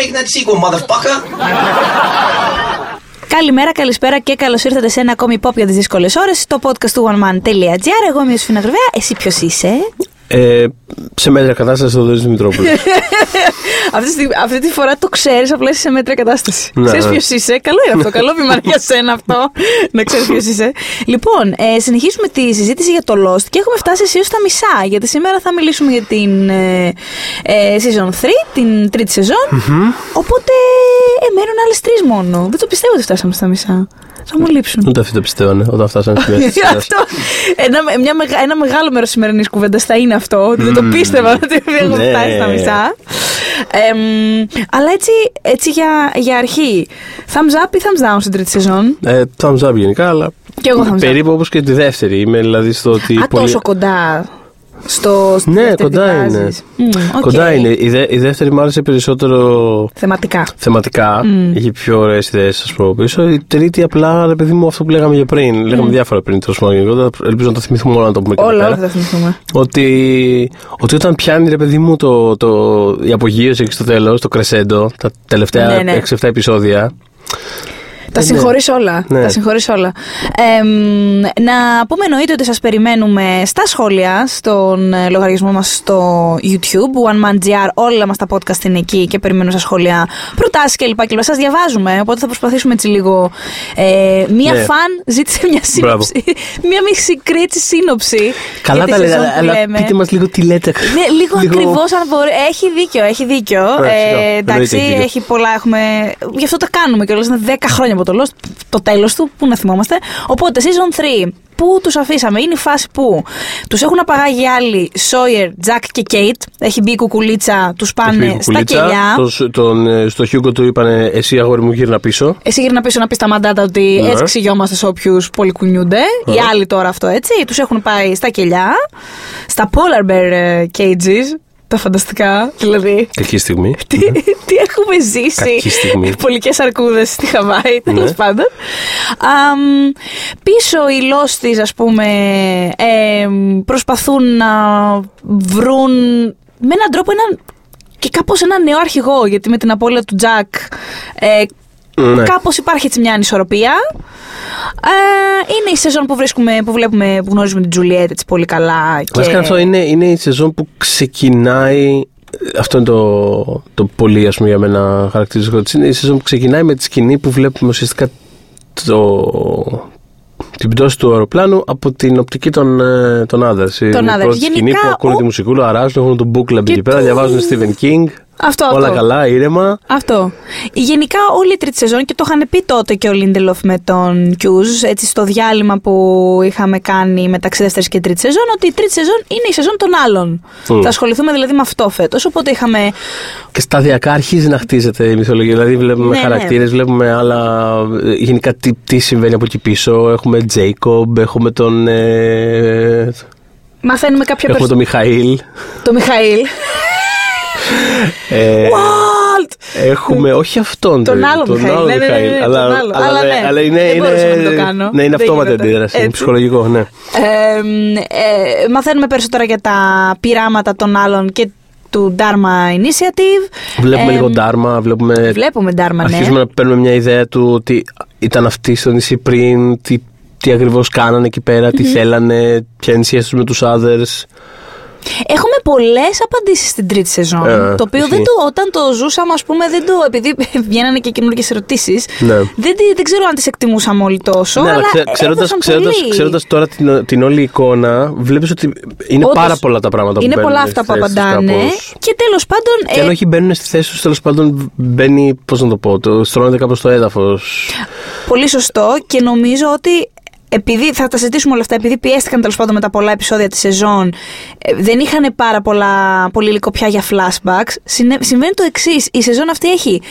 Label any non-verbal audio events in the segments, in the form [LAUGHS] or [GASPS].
making that sequel, motherfucker. Καλημέρα, καλησπέρα και καλώς ήρθατε σε ένα ακόμη pop για τις δύσκολες ώρες στο podcast του oneman.gr. Εγώ είμαι ο Σφίνα Γρυβαία. Εσύ ποιος είσαι; Ε, σε μέτρια κατάσταση ο Δωρή Δημητρόπουλο. [LAUGHS] αυτή, τη, αυτή τη φορά το ξέρεις, απλά είσαι σε μέτρια κατάσταση. Ναι, ξέρεις ναι. ποιος είσαι. Καλό είναι αυτό. Καλό βήμα για σένα αυτό. [LAUGHS] να ξέρεις ποιος είσαι. Λοιπόν, ε, συνεχίζουμε τη συζήτηση για το Lost και έχουμε φτάσει αισίω στα μισά. Γιατί σήμερα θα μιλήσουμε για την ε, ε, season 3, την τρίτη σεζόν. Οπότε ε, μένουν άλλες τρεις μόνο. Δεν το πιστεύω ότι φτάσαμε στα μισά. Θα μου λείψουν. Ούτε αυτοί το πιστεύανε όταν φτάσανε στη μέση. [LAUGHS] της σειράς. αυτό. Ένα, μια, μεγα- ένα μεγάλο μέρος σημερινής κουβέντας θα είναι αυτό. Ότι δεν το πίστευα ότι έχουμε Ναι. φτάσει στα μισά. Εμ, αλλά έτσι, έτσι για, για αρχή. Thumbs up ή thumbs down στην τρίτη σεζόν; Ε, thumbs up γενικά, αλλά Κι εγώ thumbs up. περίπου όπως και τη δεύτερη. Είμαι δηλαδή στο ότι. Α, πολύ- τόσο κοντά. Στο, στη Ναι, δεύτερη κοντά τη είναι. βάζεις. Μμ, οκ. Κοντά είναι. Η, δε- η δεύτερη μου άρεσε περισσότερο Θεματικά. θεματικά. Είχε πιο ωραίες ιδέες, ας πούμε, πίσω. Η τρίτη απλά, ρε παιδί μου, αυτό που λέγαμε για πριν. Λέγαμε διάφορα πριν, τέλος πάντων. γενικότερα. Ελπίζω να το θυμηθούμε όλα να το πούμε και εδώ Όλα, πέρα. όλα θα τα θυμηθούμε. Ότι, ότι όταν πιάνει ρε παιδί μου το, το, η απογείωση εκεί στο τέλος, το κρεσέντο, τα τελευταία Ναι, ναι. 6-7 επεισόδια. Τα ναι. συγχωρείς όλα. Ναι. Τα συγχωρείς όλα. Εμ, να πούμε εννοείται ότι σας περιμένουμε στα σχόλια, στον ε, λογαριασμό μας στο YouTube, OneManGR, όλα μας τα podcast είναι εκεί και περιμένουμε στα σχόλια προτάσεις κλπ. κλπ. Σας διαβάζουμε, οπότε θα προσπαθήσουμε έτσι λίγο. Ε, μία Ναι. φαν ζήτησε μια σύνοψη. [LAUGHS] μία μικρή έτσι σύνοψη. Καλά για τη τα λέτε, σεζόν που αλλά λέμε. πείτε μας λίγο τι λέτε. Ναι, λίγο, ακριβώς αν μπορεί. Έχει δίκιο, έχει δίκιο. Ναι, σιγά. Ε, εντάξει, Εννοείται έχει δίκιο. έχει πολλά. Έχουμε... Γι' αυτό τα κάνουμε κιόλας. Είναι 10 χρόνια από το Lost, το τέλος του, πού να θυμόμαστε. Οπότε, season 3, πού τους αφήσαμε, είναι η φάση που τους έχουν απαγάγει άλλοι Σόγιερ, Τζακ και Κέιτ. Έχει μπει η κουκουλίτσα, τους πάνε Έχει στα κουκουλίτσα, κελιά. τον- τον, ε, στο Χιούγκο του είπανε Εσύ αγόρι μου γύρνα πίσω. Εσύ γύρνα πίσω να πεις τα μαντάτα ότι Ναι. έτσι εξηγιόμαστε σε όποιους πολυκουνιούνται. Οι άλλοι τώρα αυτό έτσι. Τους έχουν πάει στα κελιά, στα polar bear ε, cages. Τα φανταστικά, δηλαδή. Κακή στιγμή. [LAUGHS] τι, τι έχουμε ζήσει. Κακή στιγμή. Πολικές αρκούδες στη Χαβάη, τέλος Ναι. πάντων. Αμ, πίσω οι λόστις, ας πούμε, εμ, προσπαθούν να βρουν με έναν τρόπο έναν και κάπως έναν νέο αρχηγό, γιατί με την απώλεια του Τζακ ε, Ναι. κάπως υπάρχει έτσι μια ανισορροπία. Ε, είναι η σεζόν που, βρίσκουμε, που βλέπουμε, που γνωρίζουμε την Τζουλιέτ έτσι πολύ καλά. Και... Βασικά αυτό είναι, είναι η σεζόν που ξεκινάει. Αυτό είναι το, το πολύ ας πούμε, για μένα χαρακτηριστικό της. Είναι η σεζόν που ξεκινάει με τη σκηνή που βλέπουμε ουσιαστικά το, την πτώση του αεροπλάνου από την οπτική των, ε, των Others. Είναι η Others. πρώτη σκηνή Γενικά, που ακούνε ο- τη μουσικούλα, αράζουν, έχουν τον book club Και εκεί πέρα, το- διαβάζουν Stephen King. Αυτό, Όλα αυτό. καλά, ήρεμα. Αυτό. Γενικά όλη η τρίτη σεζόν και το είχαν πει τότε και ο Λίντελοφ με τον Κιούζ, έτσι στο διάλειμμα που είχαμε κάνει μεταξύ δεύτερης και τρίτης σεζόν, ότι η τρίτη σεζόν είναι η σεζόν των άλλων. Μμ. Θα ασχοληθούμε δηλαδή με αυτό φέτος. Οπότε είχαμε. Και σταδιακά αρχίζει να χτίζεται η μυθολογία. Δηλαδή, βλέπουμε Ναι, ναι. χαρακτήρες, βλέπουμε άλλα. ε, Γενικά, τι, τι συμβαίνει από εκεί πίσω. Έχουμε Τζέικομπ, έχουμε τον. Ε, Μαθαίνουμε κάποια έχουμε τον Μιχαήλ. Το Μιχαήλ. Ε, Walt! έχουμε, όχι αυτόν. Τον το- άλλο τον Μιχαήλ. άλλο Ναι, ναι, ναι, Μιχαήλ, ναι, αλλά, τον άλλο. αλλά, Αλλά ναι, ναι. αλλά είναι, Δεν είναι, μπορούσα να μην το κάνω. ναι, είναι Δεν αυτόματη γίνεται. αντίδραση. Είναι Έτσι. ψυχολογικό, ναι. Ε, ε, μαθαίνουμε περισσότερα για τα πειράματα των άλλων και του Dharma Initiative. Βλέπουμε Ε, λίγο Ντάρμα, βλέπουμε. Βλέπουμε Dharma, ναι. Αρχίζουμε να παίρνουμε μια ιδέα του ότι ήταν αυτοί στο νησί πριν, τι, τι ακριβώς κάνανε εκεί πέρα, τι θέλανε, ποια είναι η σχέση τους με τους others. Έχουμε πολλές απαντήσεις στην τρίτη σεζόν. Ε, το οποίο ισχύει. δεν το, όταν το ζούσαμε, ας πούμε, δεν το. Επειδή [LAUGHS] βγαίνανε και καινούργιες ερωτήσεις. Ναι. Δεν, τη- δεν ξέρω αν τις εκτιμούσαμε όλοι τόσο. Ναι, αλλά ξέ- ξέροντας, έδωσαν ξέροντας, πολύ. ξέροντας τώρα την, την όλη εικόνα, βλέπεις ότι είναι Όντως, πάρα πολλά τα πράγματα που Είναι μπαίνουν πολλά στη αυτά που θέση τους απαντάνε. κάπως. Και τέλος πάντων. Και ε, αν όχι μπαίνουν στη θέση τους, τέλος πάντων μπαίνει, πώς να το πω, το στρώνεται κάπως στο έδαφος. Πολύ σωστό και νομίζω ότι επειδή θα τα συζητήσουμε όλα αυτά, επειδή πιέστηκαν τέλος πάντων με τα πολλά επεισόδια της σεζόν, ε, δεν είχαν πάρα πολλά, πολύ υλικό πια για flashbacks. Συνε- συμβαίνει το εξής. Η σεζόν αυτή έχει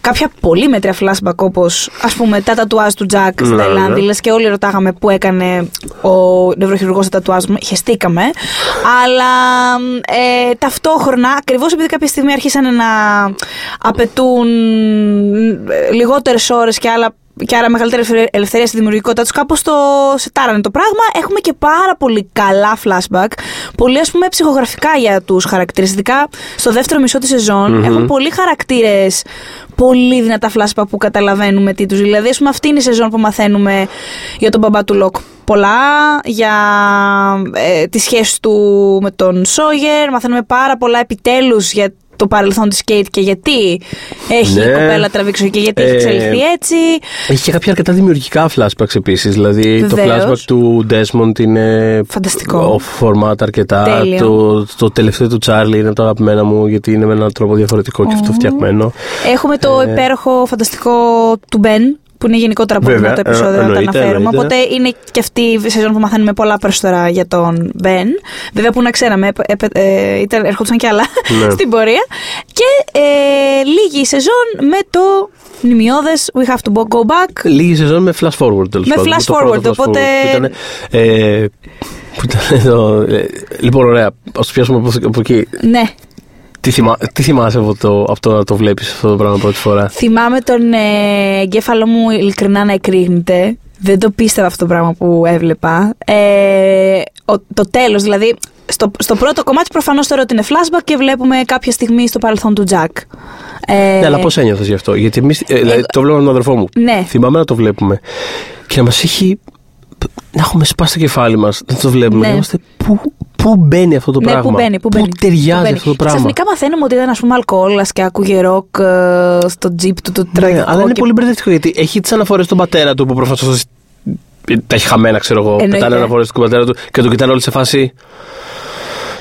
κάποια πολύ μέτρια flashback, όπως ας πούμε τα τατουάζ του Τζακ στην Ναι, Ταϊλάνδη. ναι. Λες και όλοι ρωτάγαμε πού έκανε ο νευροχειρουργός τα τατουάζ. Χεστήκαμε. Αλλά ε, ταυτόχρονα, ακριβώς επειδή κάποια στιγμή αρχίσανε να απαιτούν λιγότερες ώρες και άλλα και άρα μεγαλύτερη ελευθερία- ελευθερία στη δημιουργικότητα τους, κάπως το σετάρανε το πράγμα. Έχουμε και πάρα πολύ καλά flashback. Πολύ, ας πούμε, ψυχογραφικά για τους χαρακτήρες. Ειδικά στο δεύτερο μισό της σεζον έχουν πολλοί χαρακτήρες πολύ δυνατά flashback που καταλαβαίνουμε τι τους. Δηλαδή, ας πούμε, αυτή είναι η σεζόν που μαθαίνουμε για τον μπαμπά του Λοκ. Πολλά για ε, τη σχέση του με τον Σόγιερ. Μαθαίνουμε πάρα πολλά επιτέλους για το παρελθόν της Κέιτ και γιατί έχει Ναι. η κοπέλα τραβήξει και γιατί έχει Ε, εξελιχθεί έτσι. Έχει και κάποια αρκετά δημιουργικά flashbacks επίσης. Δηλαδή το Βεβαίως. flashback του Desmond είναι. Φανταστικό. Off format αρκετά. Τέλειο. Το, το τελευταίο του Charlie είναι από τα αγαπημένα μου γιατί είναι με έναν τρόπο διαφορετικό και αυτό φτιαγμένο. Έχουμε το Ε. υπέροχο φανταστικό του Μπεν, που είναι γενικότερα πολύ Βέβαια, δυνατό επεισόδιο ε, να το εννοείται, αναφέρουμε. εννοείται. Οπότε είναι και αυτή η σεζόν που μαθαίνουμε πολλά περισσότερα για τον Μπεν. Βέβαια που να ξέραμε, ε, ε, ε, ήταν, έρχονταν κι άλλα Ναι. [LAUGHS] στην πορεία. Και ε, λίγη η σεζόν με το μνημειώδες We have to go back. Λίγη σεζόν με flash forward τέλος Με πάντων. flash Το πρώτο forward, οπότε- Που ήταν, ε, που ήταν εδώ, ε, λοιπόν, ωραία. Α το πιάσουμε από, από εκεί. Ναι, Τι, θυμά, τι θυμάσαι από το, από το να το βλέπεις αυτό το πράγμα πρώτη φορά; θυμάμαι τον ε, εγκέφαλό μου ειλικρινά να εκρήγνεται. Δεν το πίστευα αυτό το πράγμα που έβλεπα. Ε, ο- το τέλος, δηλαδή, στο, στο πρώτο κομμάτι προφανώς θεωρώ ότι είναι flashback και βλέπουμε κάποια στιγμή στο παρελθόν του Jack. Ε, Ναι, αλλά πώς ένιωθες γι' αυτό; Γιατί εμείς. δηλαδή, εγώ- το βλέπαμε με τον αδερφό μου. Ναι. Θυμάμαι να το βλέπουμε. Και να μας έχει. Να έχουμε σπάσει το κεφάλι μας. Να το βλέπουμε. Ναι. Να είμαστε. Πού, πού μπαίνει αυτό το ναι, πράγμα; που μπαίνει, που μπαίνει. ταιριάζει Που μπαίνει. αυτό το Και πράγμα; Ξαφνικά μαθαίνουμε ότι ήταν, ας πούμε, αλκοόλας και άκουγε ροκ ε, στο τζιπ του, το Ναι, τραγικό. αλλά είναι και- πολύ μπερδευτικό γιατί έχει τις αναφορές στον πατέρα του που προφανώς τα έχει χαμένα, ξέρω εγώ. Εννοείται. Πετάνε αναφορές στον πατέρα του και τον κοιτάνε όλοι σε φάση.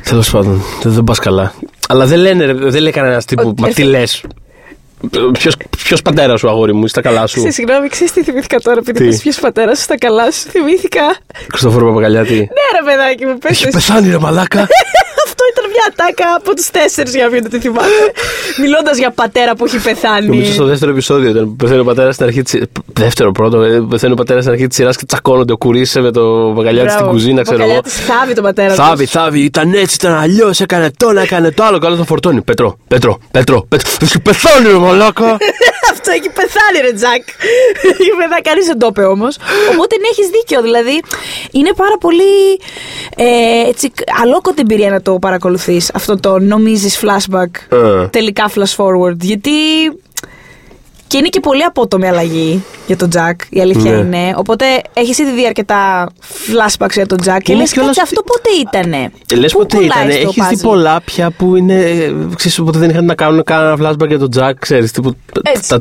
Τέλος πάντων, δεν, δεν πας καλά. Αλλά δεν λένε, ρε, δεν λέει κανένας τύπου. Ότι Μα έρθε- τι λες. Ποιος πατέρας σου, αγόρι μου, ή στα καλά σου; Σε συγγνώμη, ξέρεις τι θυμήθηκα τώρα, επειδή Τι; πες ποιος πατέρας σου στα καλά σου. Θυμήθηκα. Χριστόφορο Παπαγαλιάτη. Ναι, ρε παιδάκι μου, πες Έχεις το εσύ. πεθάνει, ρε μαλάκα. [LAUGHS] Αυτό ήταν μια ατάκα από τους τέσσερις για να μην το θυμάται. Μιλώντας για πατέρα που έχει πεθάνει. Νομίζω στο δεύτερο επεισόδιο ήταν που πεθαίνει ο πατέρας στην αρχή τη. Δεύτερο πρώτο, ε, πεθαίνει ο πατέρας στην αρχή της σειράς και τσακώνονται ο Κουρίσε με το Παπαγαλιάτη στην Μπράβο. κουζίνα, Ο ξέρω εγώ. Παπαγαλιάτης θάβει τον πατέρα τους. Θάβει, θάβει, ήταν έτσι, ήταν αλλιώς, έκανε το ένα, έκανε το άλλο. Καλό τον φορτώνει. Πέτρο, Πέτρο, Πέτρο, Πέτρο. Έχει πεθάνει, ρε μαλάκα. [LAUGHS] Αυτό έχει πεθάνει, ρε Τζακ. Έχει πεθάνει, κανείς δεν το είπε όμως. Οπότε ναι, έχεις δίκιο. Δηλαδή, είναι πάρα πολύ ε, έτσι, αλόκοτη εμπειρία να το παρακολουθείς αυτό το νομίζεις flashback. Ε. Τελικά flash forward. Γιατί. Και είναι και πολύ απότομη αλλαγή για τον Τζακ, η αλήθεια Ναι. είναι. Οπότε έχεις ήδη δει αρκετά flashbacks για τον Τζακ και Είναι λες κιόλας- κάτσε αυτό πότε ήτανε; Λες Πού ποτέ κολλάει ήταν. στο Έχεις δει puzzle? πολλά πια που είναι. ε, Ξέρεις, οπότε δεν είχαν να κάνουν κανένα flashback για τον Τζακ, ξέρεις. Έτσι.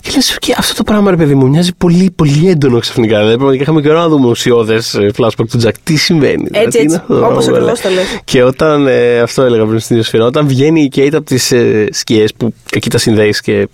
Και λες, και αυτό το πράγμα, ρε παιδί μου, μοιάζει πολύ, πολύ έντονο ξαφνικά. Δηλαδή, πραγματικά είχαμε καιρό να δούμε ουσιώδες flashback του Τζακ. Τι συμβαίνει. δηλαδή, Έτσι, τι είναι έτσι. αυτό το Όπως πράγμα, ακριβώς ρε. το λες. Και όταν. ε, αυτό έλεγα πριν στην Ιωσφαιρά, όταν βγαίνει η Κέιτ από τις ε, σκιές που εκεί τα συνδέεις και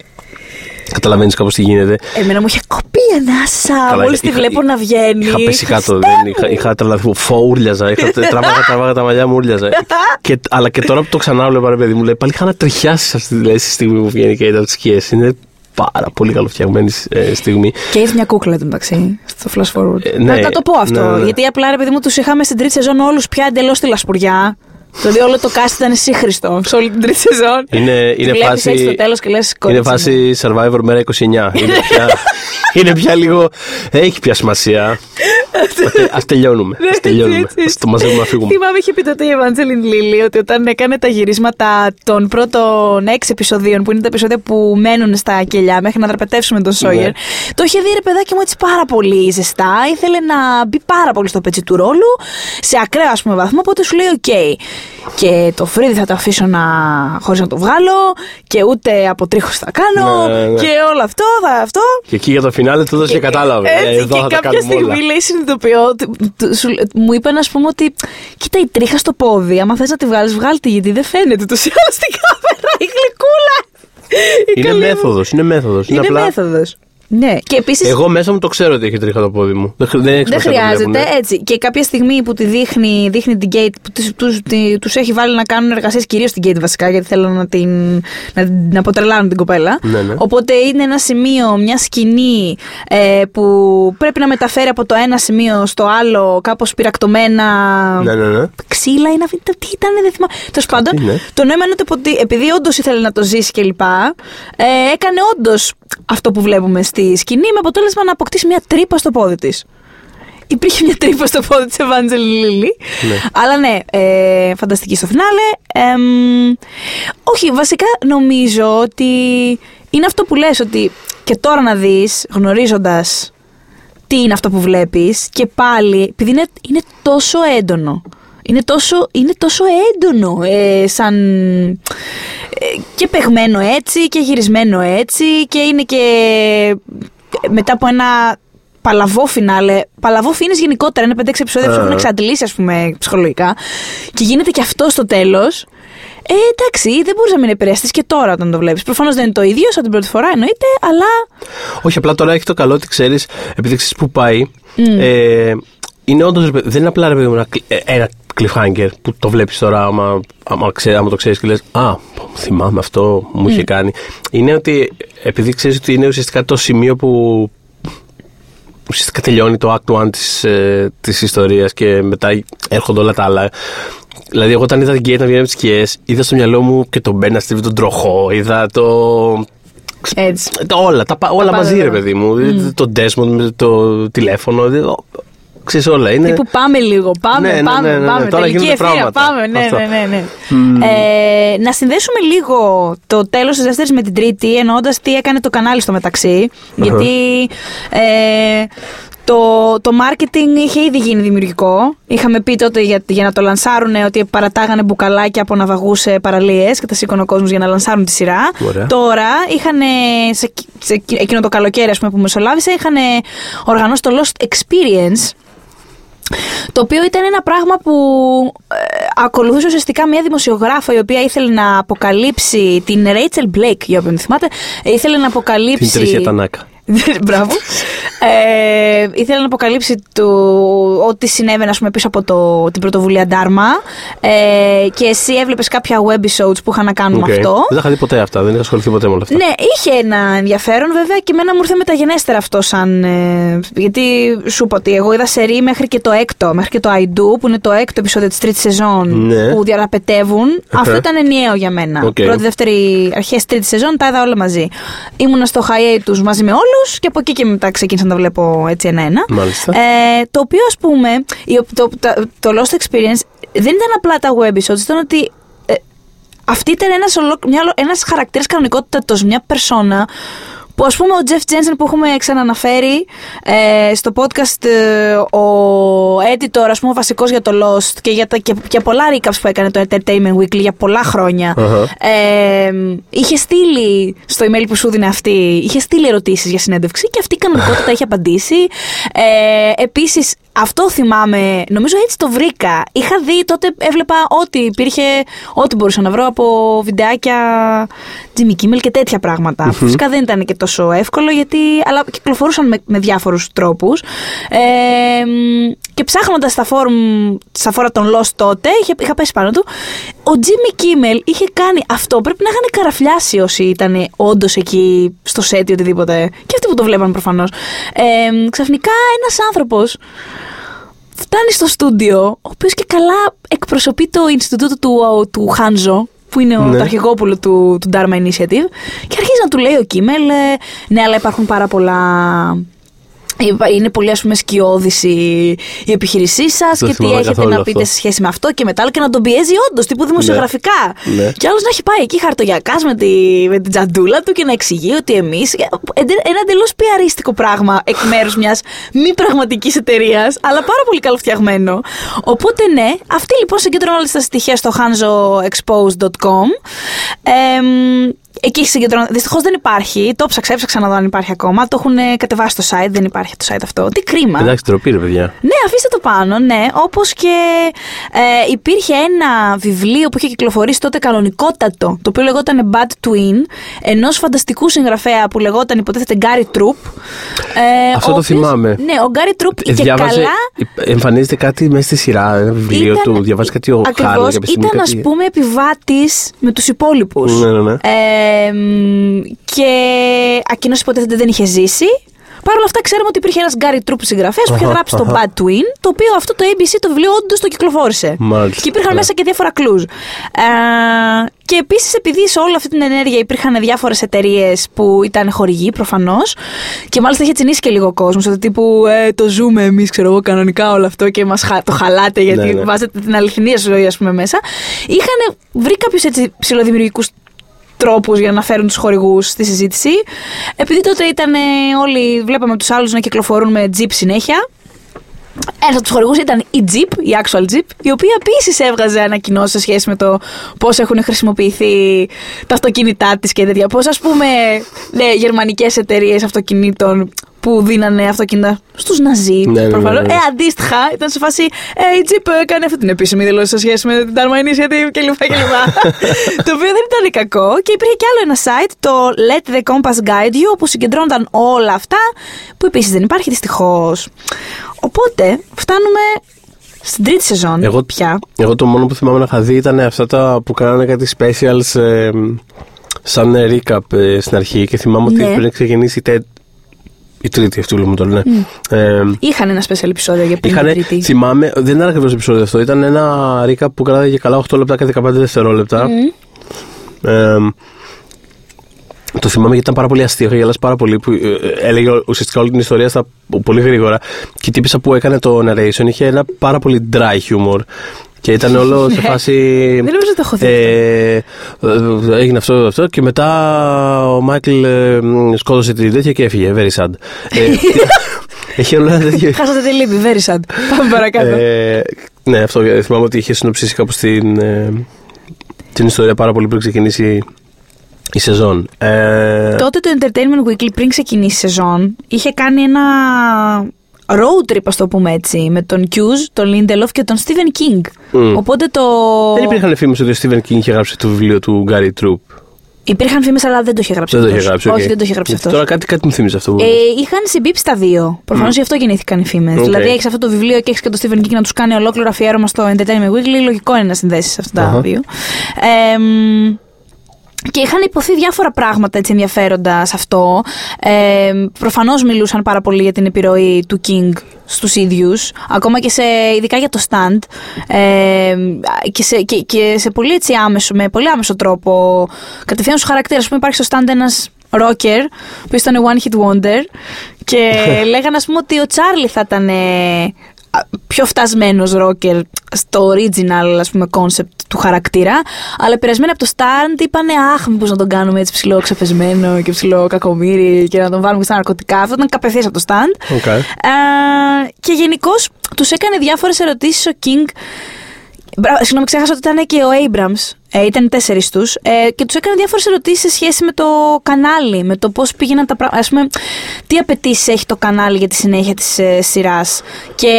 καταλαβαίνεις κάπως τι γίνεται. Εμένα μου είχε κοπεί ανάσα. Καλά, Μόλις είχα- τη είχα- βλέπω να βγαίνει. Είχα πέσει κάτω. Χριστέ Δεν, μου. είχα, είχα τρελαθεί. Φω, ούρλιαζα. Είχα, τράβαγα, τράβαγα τα μαλλιά μου, ούρλιαζα. [LAUGHS] και, αλλά και τώρα που το ξανά βλέπα, ρε παιδί μου, λέει, πάλι είχα να τριχιάσει αυτή τη, λέει, στη στιγμή που βγαίνει και από τις σκιές. Είναι πάρα πολύ καλοφτιαγμένη ε, στιγμή. Και έχει μια κούκλα του μεταξύ στο flash forward. Ε, ναι. να, να το πω αυτό. Ναι, ναι. Γιατί απλά ρε παιδί μου τους είχαμε στην τρίτη σεζόν όλους πια εντελώς στη λασπουριά. Δηλαδή όλο το cast ήταν σύγχρηστο σε όλη την τρίτη σεζόν. Είναι, είναι Βλέπεις φάση. έτσι στο τέλος και λες, είναι «Κότσινο». φάση survivor μέρα 29. [LAUGHS] είναι, πια, είναι πια λίγο. Έχει πια σημασία. Α τελειώνουμε. Ναι, Ας τελειώνουμε. έτσι, έτσι. Ας το μαζεύουμε να φύγουμε. Θυμάμαι είχε πει τότε η Ευαντζέλιν Λίλη ότι όταν έκανε τα γυρίσματα των πρώτων έξι επεισοδίων, που είναι τα επεισόδια που μένουν στα κελιά μέχρι να δραπετεύσουμε τον Σόγερ, Ναι. το είχε δει ρε παιδάκι μου έτσι πάρα πολύ ζεστά. Ήθελε να μπει πάρα πολύ στο πετσί του ρόλου, σε ακραίο ας πούμε βαθμό. Οπότε σου λέει: Οκ. Και το φρύδι θα το αφήσω να, χωρίς να το βγάλω, και ούτε αποτρίχωση θα κάνω, Ναι, ναι. και όλο αυτό θα αυτό. Και εκεί για το φινάλε το έδωσε και κατάλαβε. Ε, Έτσι, Εδώ και θα τα κάποια κάνουμε όλα. στιγμή λέει συνειδητοποιώ. ότι- του- σου- Μου είπαν, ας πούμε, ότι κοίτα η τρίχα στο πόδι. Άμα θες να τη βγάλεις, βγάλ' τηνε, γιατί δεν φαίνεται το άλλο στην κάμερα. Η γλυκούλα. Η Είναι καλή μου. μέθοδος. Είναι μέθοδος. Είναι μέθοδος. Ναι, και επίση. Εγώ μέσα μου το ξέρω ότι έχει τρίχα το πόδι μου. Δεν, χρ- δεν, έχει Δεν σημασία να το χρειάζεται, βλέπουνε. έτσι. Και κάποια στιγμή που τη δείχνει, δείχνει την Kate, που τους, τους, τη- τους έχει βάλει να κάνουν εργασίες κυρίως στην Kate βασικά, γιατί θέλουν να την να, την αποτρελάνουν την κοπέλα. Ναι, ναι. Οπότε είναι ένα σημείο, μια σκηνή ε, που πρέπει να μεταφέρει από το ένα σημείο στο άλλο κάπως πυρακτωμένα Ναι, ναι, ναι. ξύλα ή να βρει τι ήταν, δεν θυμάμαι. Τέλος πάντων, είναι. το νόημα είναι ότι επειδή όντως ήθελε να το ζήσει κλπ. Ε, έκανε όντως αυτό που βλέπουμε στη σκηνή με αποτέλεσμα να αποκτήσει μια τρύπα στο πόδι της. Υπήρχε μια τρύπα στο πόδι της Ευάντζελη Λίλη. Ναι. Αλλά ναι, ε, φανταστική στο φινάλε. Εμ, όχι, βασικά νομίζω ότι είναι αυτό που λες ότι και τώρα να δεις γνωρίζοντας τι είναι αυτό που βλέπεις και πάλι επειδή είναι, είναι τόσο έντονο είναι τόσο, είναι τόσο έντονο ε, σαν ε, και παιγμένο έτσι και γυρισμένο έτσι και είναι και μετά από ένα παλαβό φινάλε. Παλαβό φίνες γενικότερα. Είναι 5-6 επεισόδια που Α. έχουν εξαντλήσει, ας πούμε, ψυχολογικά. Και γίνεται και αυτό στο τέλος. Ε, εντάξει, δεν μπορείς να μην επηρεαστείς και τώρα όταν το βλέπεις. Προφανώς δεν είναι το ίδιο σαν την πρώτη φορά, εννοείται, αλλά. Όχι, απλά τώρα έχει το καλό ότι ξέρεις, επειδή ξέρεις που πάει. Ε, είναι όντως. Δεν είναι απλά ρε παιδί μου, ένα, κλι- ε, ένα cliffhanger που το βλέπεις τώρα, άμα, άμα, ξέ- άμα το ξέρεις και λες. Α, θυμάμαι αυτό, μου είχε κάνει. Είναι ότι επειδή ξέρεις ότι είναι ουσιαστικά το σημείο που ουσιαστικά τελειώνει το act one της, ε, της ιστορίας και μετά έρχονται όλα τα άλλα. Δηλαδή, εγώ όταν είδα την Kate να βγαίνει από τις σκιές, είδα στο μυαλό μου και τον Ben να στρίβει τον τροχό, είδα το... Έτσι. τα όλα, τα, πα- όλα πάντα μαζί, ρε εδώ. παιδί μου. Το Desmond με το τηλέφωνο. Δι- ο- Ξέρεις όλα. Είναι... Τύπου πάμε λίγο, πάμε, Ναι, ναι, πάμε, ναι, ναι, ναι. πάμε. Τώρα Τελική γίνονται ευθεία, πράγματα. πάμε, ναι, Αυτό. ναι, ναι. ναι. Ε, να συνδέσουμε λίγο το τέλος της δεύτερης με την τρίτη, εννοώντας τι έκανε το κανάλι στο μεταξύ. Γιατί ε, το, το marketing είχε ήδη γίνει δημιουργικό. Είχαμε πει τότε για, για να το λανσάρουν ότι παρατάγανε μπουκαλάκια από ναυαγού σε παραλίες και τα σήκωνε ο κόσμος για να λανσάρουν τη σειρά. Ωραία. Τώρα είχαν σε, σε εκείνο το καλοκαίρι ας πούμε, που μεσολάβησε, είχαν οργανώσει το Lost Experience το οποίο ήταν ένα πράγμα που ε, ακολουθούσε ουσιαστικά μια δημοσιογράφο η οποία ήθελε να αποκαλύψει την Rachel Blake, για όποιον τη θυμάται, ήθελε να Την αποκαλύψει. Τερεσία Τανάκα. [LAUGHS] Μπράβο. Ε, ήθελε να αποκαλύψει το, ό,τι συνέβαινε ας πούμε, πίσω από το, την πρωτοβουλία Dharma. Ε, και εσύ έβλεπες κάποια episodes που είχαν να κάνουν Οκ. με αυτό. Δεν τα είχα δει ποτέ αυτά, δεν είχα ασχοληθεί ποτέ με όλα αυτά. Ναι, είχε ένα ενδιαφέρον βέβαια και εμένα μου ήρθε μεταγενέστερα αυτό σαν. ε, γιατί σου είπα ότι εγώ είδα σερί μέχρι και το έκτο, μέχρι και το I Do, που είναι το έκτο επεισόδιο της τρίτης σεζόν Ναι. που δραπετεύουν. Αυτό ήταν ενιαίο για μένα. Οκ. Πρώτη, δεύτερη, αρχές τρίτης σεζόν τα είδα όλα μαζί. Ήμουνα στο high τους μαζί με όλους και από εκεί και μετά ξεκίνησα να τα βλέπω έτσι ένα-ένα. Μάλιστα. Ε, το οποίο ας πούμε, η- το, το, το Lost Experience δεν ήταν απλά τα webisodes, ήταν ότι ε, αυτή ήταν ένας, ολόκλη- μια, ολο- ένας χαρακτήρας κανονικότητας, μια περσόνα που ας πούμε ο Jeff Jensen που έχουμε ξαναναφέρει ε, στο podcast ε, ο editor ας πούμε ο βασικός για το Lost και για, τα, και, και πολλά recaps που έκανε το Entertainment Weekly για πολλά χρόνια Αχα. ε, είχε στείλει στο email που σου δίνει αυτή, είχε στείλει ερωτήσεις για συνέντευξη και αυτή η κανονικότητα [LAUGHS] είχε απαντήσει. Ε, επίσης, αυτό θυμάμαι, νομίζω έτσι το βρήκα. Είχα δει τότε, έβλεπα ό,τι υπήρχε, ό,τι μπορούσα να βρω από βιντεάκια Jimmy Kimmel και τέτοια πράγματα. Φυσικά δεν ήταν και τόσο εύκολο, γιατί, αλλά κυκλοφορούσαν με, με διάφορους τρόπους. Ε, μ, και ψάχνοντας στα φόρουμ, στα φόρα των Lost τότε, είχε, είχα πέσει πάνω του, ο Jimmy Kimmel είχε κάνει αυτό. Πρέπει να είχαν καραφλιάσει όσοι ήταν όντως εκεί στο σετ ή οτιδήποτε. Και αυτοί που το βλέπαν προφανώς. Ε, ξαφνικά ένας άνθρωπος φτάνει στο στούντιο, ο οποίος και καλά εκπροσωπεί το Ινστιτούτο του, του Χάνζο, που είναι ο, Ναι. το αρχηγόπουλο του, του Dharma Initiative, και αρχίζει να του λέει ο Κίμελ, ε, ναι, αλλά υπάρχουν πάρα πολλά. Είναι πολύ ας πούμε σκιώδης η, η επιχείρησή σας Δεν και τι θυμάμαι έχετε καθόλου να αυτό. πείτε σε σχέση με αυτό και μετά και να τον πιέζει όντως τύπου δημοσιογραφικά. Ναι. Και άλλος να έχει πάει εκεί χαρτογιακάς με, τη, με την τζαντούλα του και να εξηγεί ότι εμείς. Ένα εντελώς πιαρίστικο πράγμα εκ μέρους μιας μη πραγματικής εταιρείας, αλλά πάρα πολύ καλοφτιαγμένο. Οπότε ναι, αυτή λοιπόν συγκεντρώνει όλες τα στοιχεία στο hanzoexposed.com. Ε, Εκεί έχει συγκεντρώνει. Δυστυχώς δεν υπάρχει. Το ψάξα, έψαξα να δω αν υπάρχει ακόμα. Το έχουν ε, κατεβάσει στο site. Δεν υπάρχει το site αυτό. Τι κρίμα. Εντάξει, τροπή, ρε παιδιά. Ναι, αφήστε το πάνω, ναι. Όπως και ε, υπήρχε ένα βιβλίο που είχε κυκλοφορήσει τότε κανονικότατο, το οποίο λεγόταν Bad Twin, ενός φανταστικού συγγραφέα που λεγόταν υποτίθεται Gary Troop. Ε, Αυτό ο το οποίος- θυμάμαι. Ναι, ο Gary Troop Ε, και καλά. Εμφανίζεται κάτι μέσα στη σειρά, ένα βιβλίο Ήταν- του. Διαβάζει κάτι ο Ακριβώς, Χάρλ κάποια στιγμή. ήταν κάτι- ας πούμε επιβάτης με τους υπόλοιπους. Ναι, ναι, ναι. Ε, μ, και εκείνος υποτίθεται δεν είχε ζήσει. Παρ' όλα αυτά, ξέρουμε ότι υπήρχε ένας Γκάρι Τρούπ συγγραφέας που είχε Αχα, γράψει το αχα. Bad Twin, το οποίο αυτό το ABC το βιβλίο όντως το κυκλοφόρησε. Μάλιστα, Και υπήρχαν ναι. μέσα και διάφορα κλουζ. Ε, και επίσης, επειδή σε όλη αυτή την ενέργεια υπήρχαν διάφορες εταιρείες που ήταν χορηγοί προφανώς, και μάλιστα είχε τσινήσει και λίγο ο κόσμος. Ότι τύπου ε, το ζούμε εμείς, ξέρω εγώ, κανονικά όλο αυτό και μας το χαλάτε γιατί Ναι, ναι. βάζετε την αληθινή ζωή, ας πούμε, μέσα. Είχαν βρει κάποιους έτσι ψηλοδημιουργικούς τρόπους για να φέρουν τους χορηγούς στη συζήτηση. Επειδή τότε ήταν ε, όλοι, βλέπαμε τους άλλους να κυκλοφορούν με Jeep συνέχεια. Ένας από τους χορηγούς ήταν η Jeep, η actual Jeep, η οποία επίσης έβγαζε ανακοινώσεις σε σχέση με το πώς έχουν χρησιμοποιηθεί τα αυτοκίνητά της και τέτοια. Πώς, ας πούμε, ναι, γερμανικές εταιρείες αυτοκινήτων που δίνανε αυτοκίνητα στους Ναζί. Ναι, ναι, ναι, προφανώς. ναι. Ε, αντίστοιχα, ήταν σε φάση. Ε, η Jeep έκανε αυτή την επίσημη δήλωση σε σχέση με την Dharma Initiative κλπ. κλπ. [LAUGHS] το οποίο δεν ήταν κακό. Και υπήρχε κι άλλο ένα site, το Let the Compass Guide You, όπου συγκεντρώνονταν όλα αυτά, που επίσης δεν υπάρχει δυστυχώς. Οπότε, φτάνουμε στην τρίτη σεζόν Εγώ, πια. εγώ το μόνο που θυμάμαι να είχα δει ήταν αυτά τα που κάνανε κάτι specials ε, σαν recap ε, στην αρχή και θυμάμαι ότι Ναι. πριν ξεκινήσει η, τε- η τρίτη αυτή που το λένε. Ε, Είχαν ένα special επεισόδιο για πριν Είχανε, την τρίτη. θυμάμαι, δεν ήταν ακριβώς επεισόδιο αυτό. Ήταν ένα recap που κράταγε καλά 8 λεπτά και 15 δευτερόλεπτα. Ε, το θυμάμαι γιατί ήταν πάρα πολύ αστείο. Είχα γελάσει πάρα πολύ. Που, ε, ε, έλεγε ουσιαστικά όλη την ιστορία στα, πολύ γρήγορα. Και η τύπησα που έκανε το narration είχε ένα πάρα πολύ dry humor. Και ήταν όλο σε φάση. Δεν νομίζω ότι το έχω δει Ε, ε, έγινε αυτό, αυτό και μετά ο Μάικλ ε, μ, σκότωσε την τέτοια και έφυγε. Very sad. Ε, [LAUGHS] έχει όλο ένα τέτοιο. Χάσατε τη λύπη, very sad. Πάμε παρακάτω. Ε, ναι, αυτό ε, θυμάμαι ότι είχε συνοψίσει κάπως την, ε, την ιστορία πάρα πολύ πριν ξεκινήσει η σεζόν. Ε, Τότε το Entertainment Weekly πριν ξεκινήσει η σεζόν είχε κάνει ένα road trip, ας το πούμε έτσι, με τον Cuse, τον Lindelof και τον Stephen King. Μμ. Οπότε το. δεν υπήρχαν φήμες ότι ο Stephen King είχε γράψει το βιβλίο του Gary Troop; Υπήρχαν φήμες, αλλά δεν το είχε γράψει Δεν το αυτός. είχε γράψει. Όχι, οκ. δεν το είχε γράψει Γιατί αυτός. Τώρα κάτι, κάτι μου θύμιζε αυτό. που Ε, είπες. είχαν συμπέσει τα δύο. Προφανώς γι' αυτό γεννήθηκαν οι φήμες. Οκ. Δηλαδή, έχεις αυτό το βιβλίο και έχεις και το Stephen King να τους κάνει ολόκληρο αφιέρωμα στο Entertainment Weekly. Λογικό είναι να συνδέσεις αυτά τα Αχα. δύο. Ε, μ, και είχαν υποθεί διάφορα πράγματα έτσι ενδιαφέροντα σε αυτό. Ε, Προφανώς μιλούσαν πάρα πολύ για την επιρροή του King στους ίδιους, ακόμα και σε, ειδικά για το stand ε, και, σε, και, και σε πολύ έτσι άμεσο, με πολύ άμεσο τρόπο κατευθείαν στους χαρακτήρες. Ας πούμε υπάρχει στο stand ένας rocker που ήταν one hit wonder και [LAUGHS] λέγανε ας πούμε ότι ο Τσάρλι θα ήταν ε, πιο φτασμένος rocker στο original ας πούμε concept του χαρακτήρα αλλά επηρεασμένοι από το Stand είπανε αχ μήπως να τον κάνουμε έτσι ψιλοξεπεσμένο και ψιλοκακομοίρη και να τον βάλουμε και στα ναρκωτικά αυτό ήταν κατευθείαν από το Stand Οκ. ε, και γενικώς τους έκανε διάφορες ερωτήσεις ο King. Μπρα- Συγγνώμη, ξέχασα ότι ήταν και ο Abrams. Ε, ήταν τέσσερις τους. Ε, και τους έκανε διάφορες ερωτήσεις σε σχέση με το κανάλι, με το πώς πήγαιναν τα πράγματα. Α πούμε, τι απαιτήσεις έχει το κανάλι για τη συνέχεια της ε, σειράς. Και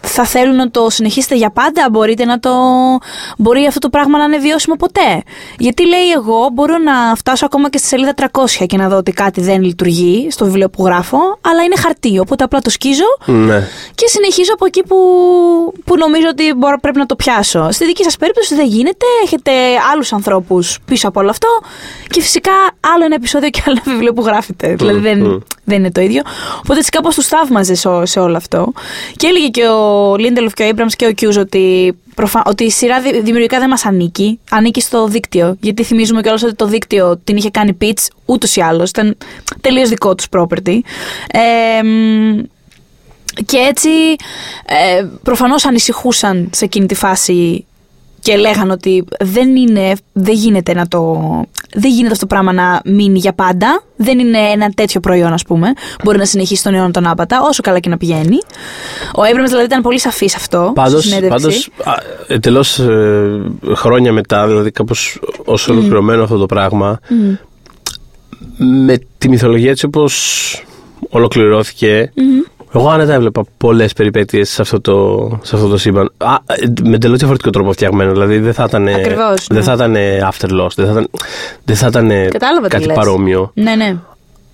θα θέλουν να το συνεχίσετε για πάντα, μπορείτε να το... Μπορεί αυτό το πράγμα να είναι βιώσιμο ποτέ. Γιατί λέει εγώ μπορώ να φτάσω ακόμα και στη σελίδα 300 και να δω ότι κάτι δεν λειτουργεί στο βιβλίο που γράφω, αλλά είναι χαρτί, οπότε απλά το σκίζω Ναι. και συνεχίζω από εκεί που, που νομίζω ότι μπορώ, πρέπει να το πιάσω. Στη δική σας περίπτωση δεν γίνεται, έχετε άλλους ανθρώπους πίσω από όλο αυτό και φυσικά άλλο ένα επεισόδιο και άλλο ένα βιβλίο που γράφετε. Δηλαδή δεν, μμ. δεν είναι το ίδιο. Οπότε έτσι κάπως τους θαύμαζε σε, σε όλο αυτό. Και έλεγε και ο Λίντελοφ και ο Abrams και ο Κιούζ ότι, προφα... ότι η σειρά δη- δημιουργικά δεν μας ανήκει. Ανήκει στο δίκτυο. Γιατί θυμίζουμε κιόλας ότι το δίκτυο την είχε κάνει pitch ούτως ή άλλως. Ήταν τελείως δικό τους property. Ε, μ, και έτσι ε, προφανώς ανησυχούσαν σε εκείνη τη φάση και λέγαν ότι δεν, είναι, δεν γίνεται να το. Δεν γίνεται αυτό το πράγμα να μείνει για πάντα. Δεν είναι ένα τέτοιο προϊόν, ας πούμε. Μπορεί να συνεχίσει τον αιώνα τον άπατα, όσο καλά και να πηγαίνει. Ο Abrams δηλαδή ήταν πολύ σαφής αυτό. Πάντως, στη συνέντευξη. πάντως α, εντελώς ε, χρόνια μετά, δηλαδή κάπως ως ολοκληρωμένο αυτό το πράγμα, Μμ. με τη μυθολογία έτσι όπως ολοκληρώθηκε, Μμμ. Εγώ άνετα έβλεπα πολλές περιπέτειες σε αυτό το, σε αυτό το σύμπαν. Α, ε, με εντελώς διαφορετικό τρόπο φτιαγμένο, δηλαδή δεν θα ήταν, Ακριβώς, δεν ναι. θα ήταν after loss, δεν θα ήταν, δεν θα ήταν Κατάλαβα τι κάτι λες. παρόμοιο. Ναι, ναι.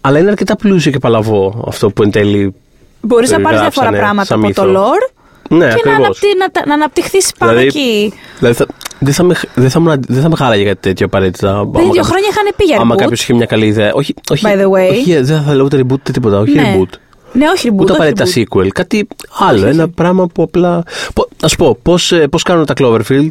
Αλλά είναι αρκετά πλούσιο και παλαβό αυτό που εν τέλει Μπορείς να πάρεις γράψανε διάφορα πράγματα σαν από το μύθο. lore Ναι, και να, ακριβώς. αναπτύ, να, τα- να αναπτυχθείς πάνω Δηλαδή, εκεί. Δηλαδή θα, Δεν θα, με, δεν, θα με, δεν θα με χάραγε κάτι τέτοιο απαραίτητα. Πριν Άμα δύο κάποιος- χρόνια είχαν πει για Άμα reboot. κάποιος είχε μια καλή ιδέα. Όχι, όχι, By the way. όχι δεν θα λέω ούτε reboot ούτε τίποτα. Όχι Ναι. reboot. Ναι, όχι reboot. Ούτε όχι απαραίτητα reboot. sequel. Κάτι άλλο. Ένα πράγμα που απλά. Ας σου πω, πώς πώς κάνουν τα Cloverfield;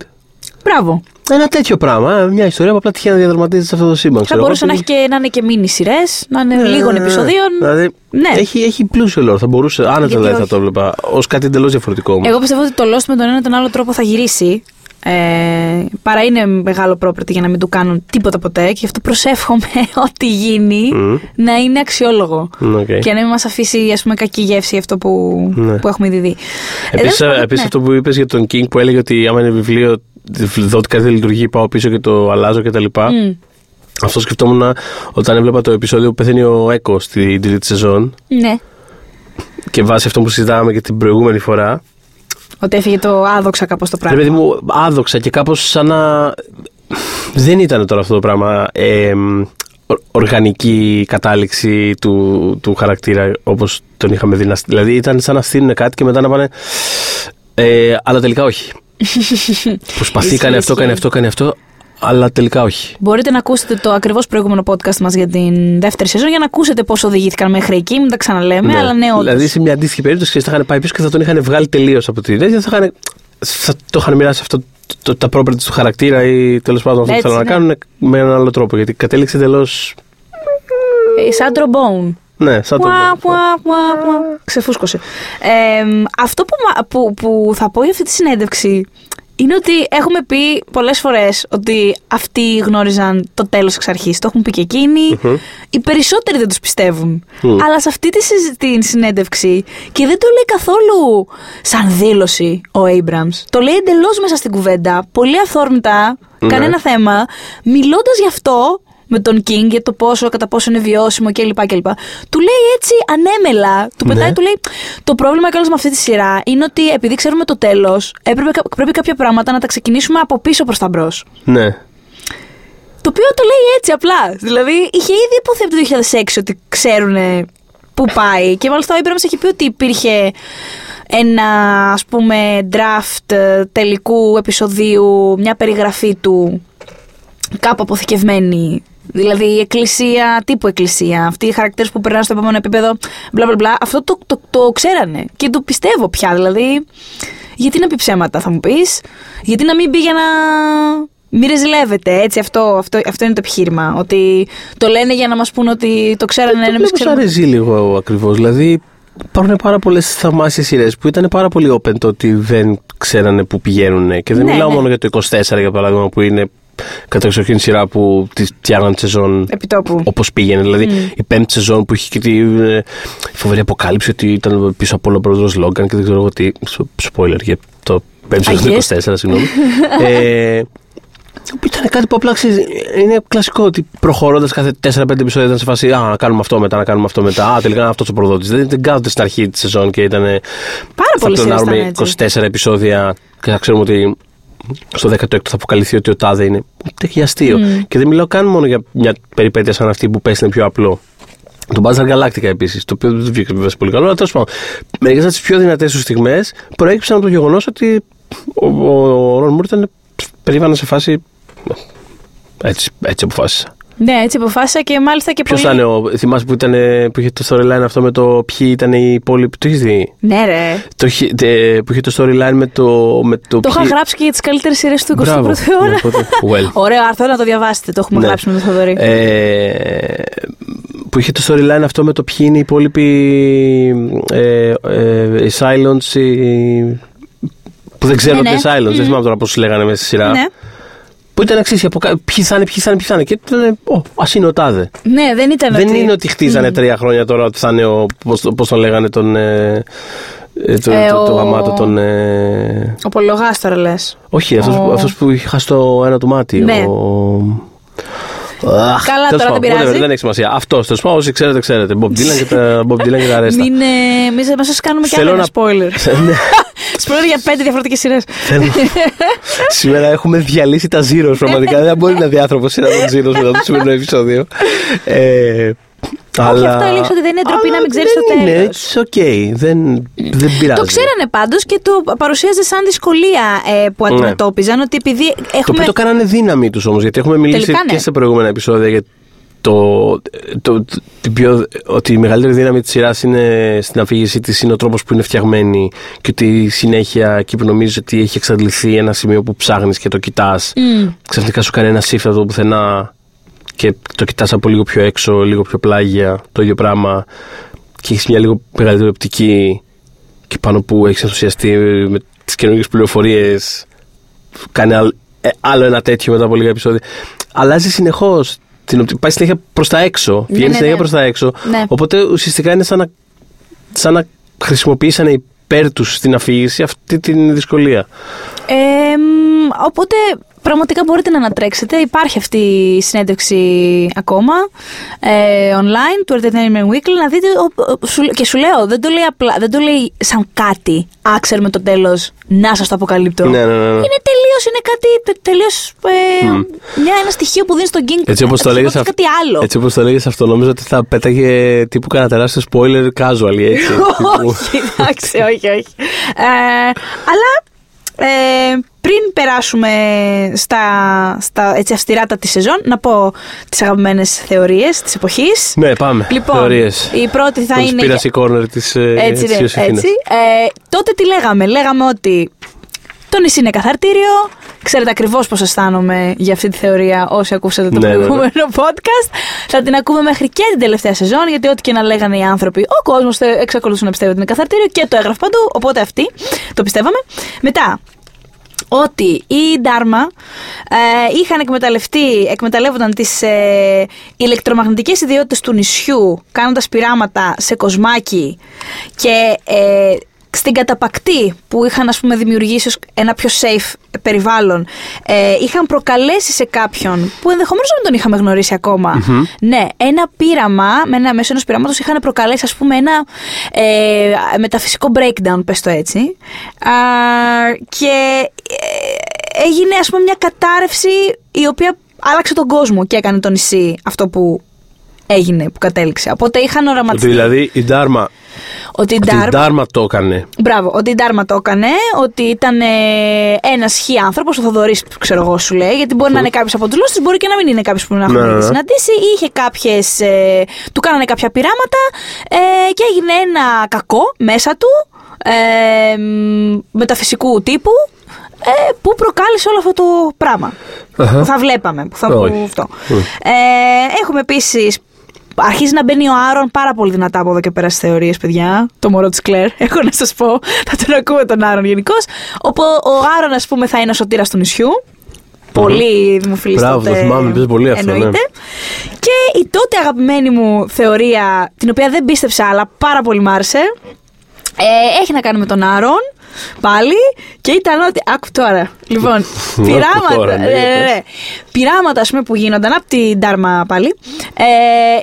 Μπράβο. Ένα τέτοιο πράγμα. ε, Μια ιστορία που απλά τυχαίνει να διαδραματίζεται σε αυτό το σύμπαν. Θα ξέρω μπορούσε εγώ, να, έχει και, να είναι και μίνι σειρές, να είναι Ε, λίγων επεισοδίων. Δηλαδή, Ναι. έχει, έχει πλούσιο λόγο. Θα μπορούσε, άνετα Γιατί δηλαδή θα όχι. το έβλεπα ως κάτι εντελώς διαφορετικό. όμως. Εγώ πιστεύω ότι το Lost με τον ένα ή τον άλλο τρόπο θα γυρίσει. Ε, παραείναι μεγάλο property για να μην του κάνουν τίποτα ποτέ και γι' αυτό προσεύχομαι [LAUGHS] ό,τι γίνει Μμ. να είναι αξιόλογο. Μ, οκ. Και να μην μας αφήσει ας πούμε, κακή γεύση αυτό που, Ναι. που έχουμε ήδη δει. Ε, Επίσης, τέλος πάντων, επίσης ναι. αυτό που είπες για τον King που έλεγε ότι άμα είναι βιβλίο, δω ότι κάτι δεν λειτουργεί, πάω πίσω και το αλλάζω κτλ. Μμ. Αυτό σκεφτόμουν όταν έβλεπα το επεισόδιο που πεθαίνει ο Έκο στην τρίτη σεζόν Ναι. και βάσει αυτό που συζητάγαμε και την προηγούμενη φορά. Ότι έφυγε το άδοξα κάπως το Ρε πράγμα. παιδί μου, άδοξα και κάπως σαν να. Δεν ήταν τώρα αυτό το πράγμα ε, ο- οργανική κατάληξη του, του χαρακτήρα όπως τον είχαμε δει. να στ- Δηλαδή ήταν σαν να στείλουν κάτι και μετά να πάνε. Ε, αλλά τελικά όχι. [LAUGHS] Προσπαθεί, κάνει αυτό, ισχύει. κάνει αυτό, κάνει αυτό, αλλά τελικά όχι. Μπορείτε να ακούσετε το ακριβώς προηγούμενο podcast μας για την δεύτερη σεζόν για να ακούσετε πώς οδηγήθηκαν μέχρι εκεί. Μην τα ξαναλέμε, αλλά ναι, όντως. Δηλαδή σε μια αντίστοιχη περίπτωση ξέρεις, θα είχαν πάει πίσω και θα τον είχαν βγάλει τελείως από την τέτοια. Θα, είχαν, θα το είχαν μοιράσει αυτό το, τα properties του χαρακτήρα ή τέλος πάντων αυτό που Έτσι, θέλουν να ναι. κάνουν με έναν άλλο τρόπο. Γιατί κατέληξε εντελώ. Ε, Σαν τρομπόουν. Ναι, σαν το. Πουα, πουα, πουα, πουα. Ξεφούσκωσε. Ε, αυτό που, μα- που, που θα πω για αυτή τη συνέντευξη είναι ότι έχουμε πει πολλές φορές ότι αυτοί γνώριζαν το τέλος εξ αρχής. Το έχουν πει και εκεινοι Οι περισσότεροι δεν τους πιστεύουν. Μμ. Αλλά σε αυτή τη συζη- την συνέντευξη και δεν το λέει καθόλου σαν δήλωση ο Abrams. Το λέει εντελώς μέσα στην κουβέντα, πολύ αυθόρμητα, Ναι. κανένα θέμα, μιλώντας γι' αυτό με τον King για το πόσο, κατά πόσο είναι βιώσιμο κλπ. κλπ. Του λέει έτσι ανέμελα. Του πετάει, Ναι. του λέει. Το πρόβλημα κιόλας με αυτή τη σειρά είναι ότι επειδή ξέρουμε το τέλος, πρέπει κάποια πράγματα να τα ξεκινήσουμε από πίσω προς τα μπρος. Ναι. Το οποίο το λέει έτσι απλά. Δηλαδή είχε ήδη υποθεί από το 2006 ότι ξέρουν πού πάει. Και μάλιστα ο Abrams έχει πει ότι υπήρχε ένα ας πούμε draft ε, τελικού επεισοδίου, μια περιγραφή του κάπου αποθηκευμένη. Δηλαδή η εκκλησία, τύπου εκκλησία. Αυτοί οι χαρακτήρες που περνάνε στο επόμενο επίπεδο, μπλα μπλα μπλα. Αυτό το, το, το ξέρανε. Και το πιστεύω πια. Δηλαδή, γιατί να πει ψέματα, θα μου πεις; Γιατί να μην πει για να. Μην ρεζιλεύετε, έτσι. Αυτό, αυτό, αυτό είναι το επιχείρημα. Ότι το λένε για να μας πούνε ότι το ξέρανε, Το εμεί βλέπω σαν ξέρουμε. ρεζί λίγο ακριβώς. Δηλαδή υπάρχουν πάρα πολλές θαυμάσιες σειρές που ήταν πάρα πολύ open το ότι δεν ξέρανε πού πηγαίνουν. Και δεν Ναι, μιλάω ναι. μόνο για το 24 για παράδειγμα που είναι κατεξοχήν σειρά που τη φτιάχναν τη σεζόν Επιτόπου. όπως πήγαινε. Δηλαδή η πέμπτη σεζόν που είχε και τη ε, φοβερή αποκάλυψη ότι ήταν πίσω από όλο ο πρόεδρο Λόγκαν και δεν ξέρω εγώ τι. Σ- Spoiler για το πέμπτη σεζόν του Αγίες. 24, συγγνώμη. [LAUGHS] ε, που ήταν κάτι που απλά ξέρεις, είναι κλασικό ότι προχωρώντας κάθε 4-5 επεισόδια ήταν σε φάση Α, να κάνουμε αυτό μετά, να κάνουμε αυτό μετά. Α, τελικά είναι αυτός ο προδότης. Δεν, δεν κάθονται στην αρχή της σεζόν και ήταν. Πάρα θα πολλές σειρές πλεονάρουμε ήταν 24 επεισόδια και θα ξέρουμε ότι στο 16ο θα αποκαλυφθεί ότι ο Τάδε είναι. Ούτε και αστείο. Και δεν μιλάω καν μόνο για μια περιπέτεια σαν αυτή που πες είναι πιο απλό. Το Battlestar Galactica επίσης, το οποίο δεν βγήκε βέβαια σε πολύ καλό, αλλά τέλος πάντων. Μερικές από τις πιο δυνατές τους στιγμές προέκυψαν από το γεγονός ότι ο, ο, ο Ρον Μουρ ήταν περίβανα σε φάση. Έτσι, έτσι αποφάσισα. Ναι, έτσι αποφάσισα και μάλιστα και Ποιος πολύ. ήταν ο. Θυμάσαι που, ήταν, που είχε το storyline αυτό με το ποιοι ήταν οι υπόλοιποι. Το έχεις δει; Ναι, ρε. Το, είχε- τε- που είχε το storyline με το. Με το, Το είχα ποιοι- γράψει και για τις καλύτερες σειρές του 21ου Μπράβο. αιώνα. Ναι, οπότε, well. [LAUGHS] Ωραίο άρθρο να το διαβάσετε. Το έχουμε Ναι. γράψει με τον Θοδωρή. Ε, που είχε το storyline αυτό με το ποιοι είναι οι υπόλοιποι ε, ε, οι Silence οι- που δεν ξέρουν Ναι, ότι είναι ναι. Silence, δεν θυμάμαι τώρα πώς λέγανε μέσα στη σειρά. ναι. Που ήταν εξή, οι αποκα... ποιοι θα είναι, ποιοι θα είναι, ποιοι θα είναι. Και ήταν, ω, ας είναι ο Τάδε. ναι, δεν ήταν. Δεν είναι ότι χτίζανε τρία χρόνια τώρα ότι θα είναι ο. Πώς πώς τον λέγανε τον. Ε, ε, το, Ε, το, το ο- γαμάτο τον. Ε, Ο Πολογάς τώρα λες. όχι, αυτός, Ο- που- αυτός που είχε χάσει το ένα του μάτι. Ναι. Ο... Αχ, Καλά, τέλος τώρα πάντων, δεν πειράζει. whatever, δεν έχει σημασία. Αυτό, τέλος πάντων, όσοι ξέρετε, ξέρετε. Bob Dylan και τα, [LAUGHS] Bob Dylan και τα ρέστα. Μην, ε, μην σα- μην σας κάνουμε κι άλλο Θέλω ένα να- spoiler. [LAUGHS] Ναι, [LAUGHS] spoiler για πέντε διαφορετικές σειρές. θέλω- Σήμερα έχουμε διαλύσει τα zeros. Πραγματικά δεν μπορεί να δει άνθρωπος ένα των zeros μετά το σημερινό επεισόδιο. Ε, Όχι, αυτό έλεγες ότι δεν είναι ντροπή να μην ξέρεις το δεν είναι, τέλος. It's okay. Δεν, δεν πειράζει. Το ξέρανε πάντως και το παρουσίαζε σαν δυσκολία ε, που Ναι. αντιμετώπιζαν ότι επειδή Το οποίο έχουμε. το κάνανε δύναμη τους όμως, γιατί έχουμε μιλήσει Τελικά, ναι. και σε προηγούμενα επεισόδια για το, το, το- την πιο, ότι η μεγαλύτερη δύναμη της σειράς είναι στην αφήγησή της είναι ο τρόπος που είναι φτιαγμένη και ότι συνέχεια εκεί που νομίζεις ότι έχει εξαντληθεί ένα σημείο που ψάχνεις και το κοιτάς. Μμ. Ξαφνικά σου κάνει ένα shift από το πουθενά και το κοιτάς από λίγο πιο έξω, λίγο πιο πλάγια, το ίδιο πράγμα και έχεις μια λίγο μεγαλύτερη οπτική και πάνω που έχεις ενθουσιαστεί με τις καινούργιες πληροφορίες. Κάνει άλλ- ε, άλλο ένα τέτοιο μετά από λίγα επεισόδια. Αλλάζει συνεχώς. Πάει συνέχεια προς τα έξω. Βγαίνει ναι, συνέχεια ναι. προς τα έξω. Ναι. Οπότε ουσιαστικά είναι σαν να, σαν να χρησιμοποιήσανε υπέρ τους στην αφήγηση αυτή την δυσκολία. Ε, μ, οπότε πραγματικά μπορείτε να ανατρέξετε. Υπάρχει αυτή η συνέντευξη ακόμα ε, online του Entertainment Weekly να δείτε. ο- ο- σου- και σου λέω, δεν το λέει απλά, δεν το λέει σαν κάτι. Α, ξέρουμε το τέλος, να σας το αποκαλύπτω. Ναι, ναι, ναι, ναι. Είναι τελείως, είναι κάτι τελείως. Ε, μια, ένα στοιχείο που δίνει στον King. Έτσι όπως το να λέγε ξεχάσει κάτι άλλο. Έτσι όπως το λέγες αυτό, νόμιζα ότι θα πέταγε τύπου κανένα τεράστιο spoiler casual, έτσι. τύπου. [LAUGHS] όχι, εντάξει, όχι, όχι. Ε, αλλά ε, πριν περάσουμε στα, στα έτσι αυστηρά της σεζόν, να πω τις αγαπημένες θεωρίες της εποχής. ναι, πάμε. Λοιπόν, Θεωρίες. η πρώτη θα είναι... Conspiracy corner της, ε, Έτσι, της ναι, Ιωσήφινας. έτσι. Ε, τότε τι λέγαμε; Λέγαμε ότι το νησί είναι καθαρτήριο. Ξέρετε ακριβώς πώς αισθάνομαι για αυτή τη θεωρία όσοι ακούσατε το Ναι, ναι, ναι. προηγούμενο podcast. Θα την ακούμε μέχρι και την τελευταία σεζόν, γιατί ό,τι και να λέγανε οι άνθρωποι, ο κόσμος εξακολουθούσε να πιστεύει ότι είναι καθαρτήριο και το έγραφε παντού. Οπότε αυτοί το πιστεύαμε. Μετά, ότι οι Ντάρμα ε, είχαν εκμεταλλευτεί, εκμεταλλεύονταν τις ε, ηλεκτρομαγνητικές ιδιότητες του νησιού κάνοντας πειράματα σε κοσμάκι και ε, στην καταπακτή που είχαν ας πούμε δημιουργήσει ως ένα πιο safe περιβάλλον ε, είχαν προκαλέσει σε κάποιον που ενδεχομένως να μην τον είχαμε γνωρίσει ακόμα. Ναι, ένα πείραμα με ένα, μέσω ενός πειράματος είχαν προκαλέσει ας πούμε ένα ε, μεταφυσικό breakdown πες το έτσι. Α, και ε, έγινε ας πούμε μια κατάρρευση η οποία άλλαξε τον κόσμο και έκανε το νησί αυτό που έγινε, που κατέληξε. Οπότε είχαν Ότι οραματιστεί δηλαδή η Ντάρμα, ότι η ότι η Ντάρμα Ντάρμα το έκανε. Μπράβο, ότι η Ντάρμα το έκανε, ότι ήταν ένας χι άνθρωπος, ο Θοδωρής, ξέρω εγώ, σου λέει, γιατί μπορεί να είναι κάποιος από τους λόγου μπορεί και να μην είναι κάποιος που να έχουμε Ναι, ναι, ήδη ναι. συναντήσει. Είχε κάποιες. Ε, του κάνανε κάποια πειράματα ε, και έγινε ένα κακό μέσα του, ε, μ, μεταφυσικού τύπου, ε, που προκάλεσε όλο αυτό το πράγμα. Αχα. Που θα βλέπαμε. Που θα, Όχι. που αυτό. Ε, έχουμε επίσης. Αρχίζει να μπαίνει ο Άρον πάρα πολύ δυνατά από εδώ και πέρα στις θεωρίες, παιδιά. Το μωρό της Κλέρ. [LAUGHS] Έχω να σας πω. Θα τον ακούμε τον Άρον γενικώς. Όπου ο Άρον, ας πούμε, θα είναι ο σωτήρας του νησιού. Πολύ δημοφιλής Μπράβο, το θυμάμαι, παίζει πολύ αυτό, ναι. Εννοείται. Και η τότε αγαπημένη μου θεωρία, την οποία δεν πίστεψα, αλλά πάρα πολύ μ' άρεσε, ε, έχει να κάνει με τον Άρον. Πάλι και ήταν ότι. Άκου τώρα. Λοιπόν, [LAUGHS] Άκου πειράματα. τώρα, ναι, ναι, ναι, για πες. ναι. Πειράματα, ας πούμε, που γίνονταν από την Ντάρμα πάλι. Ε,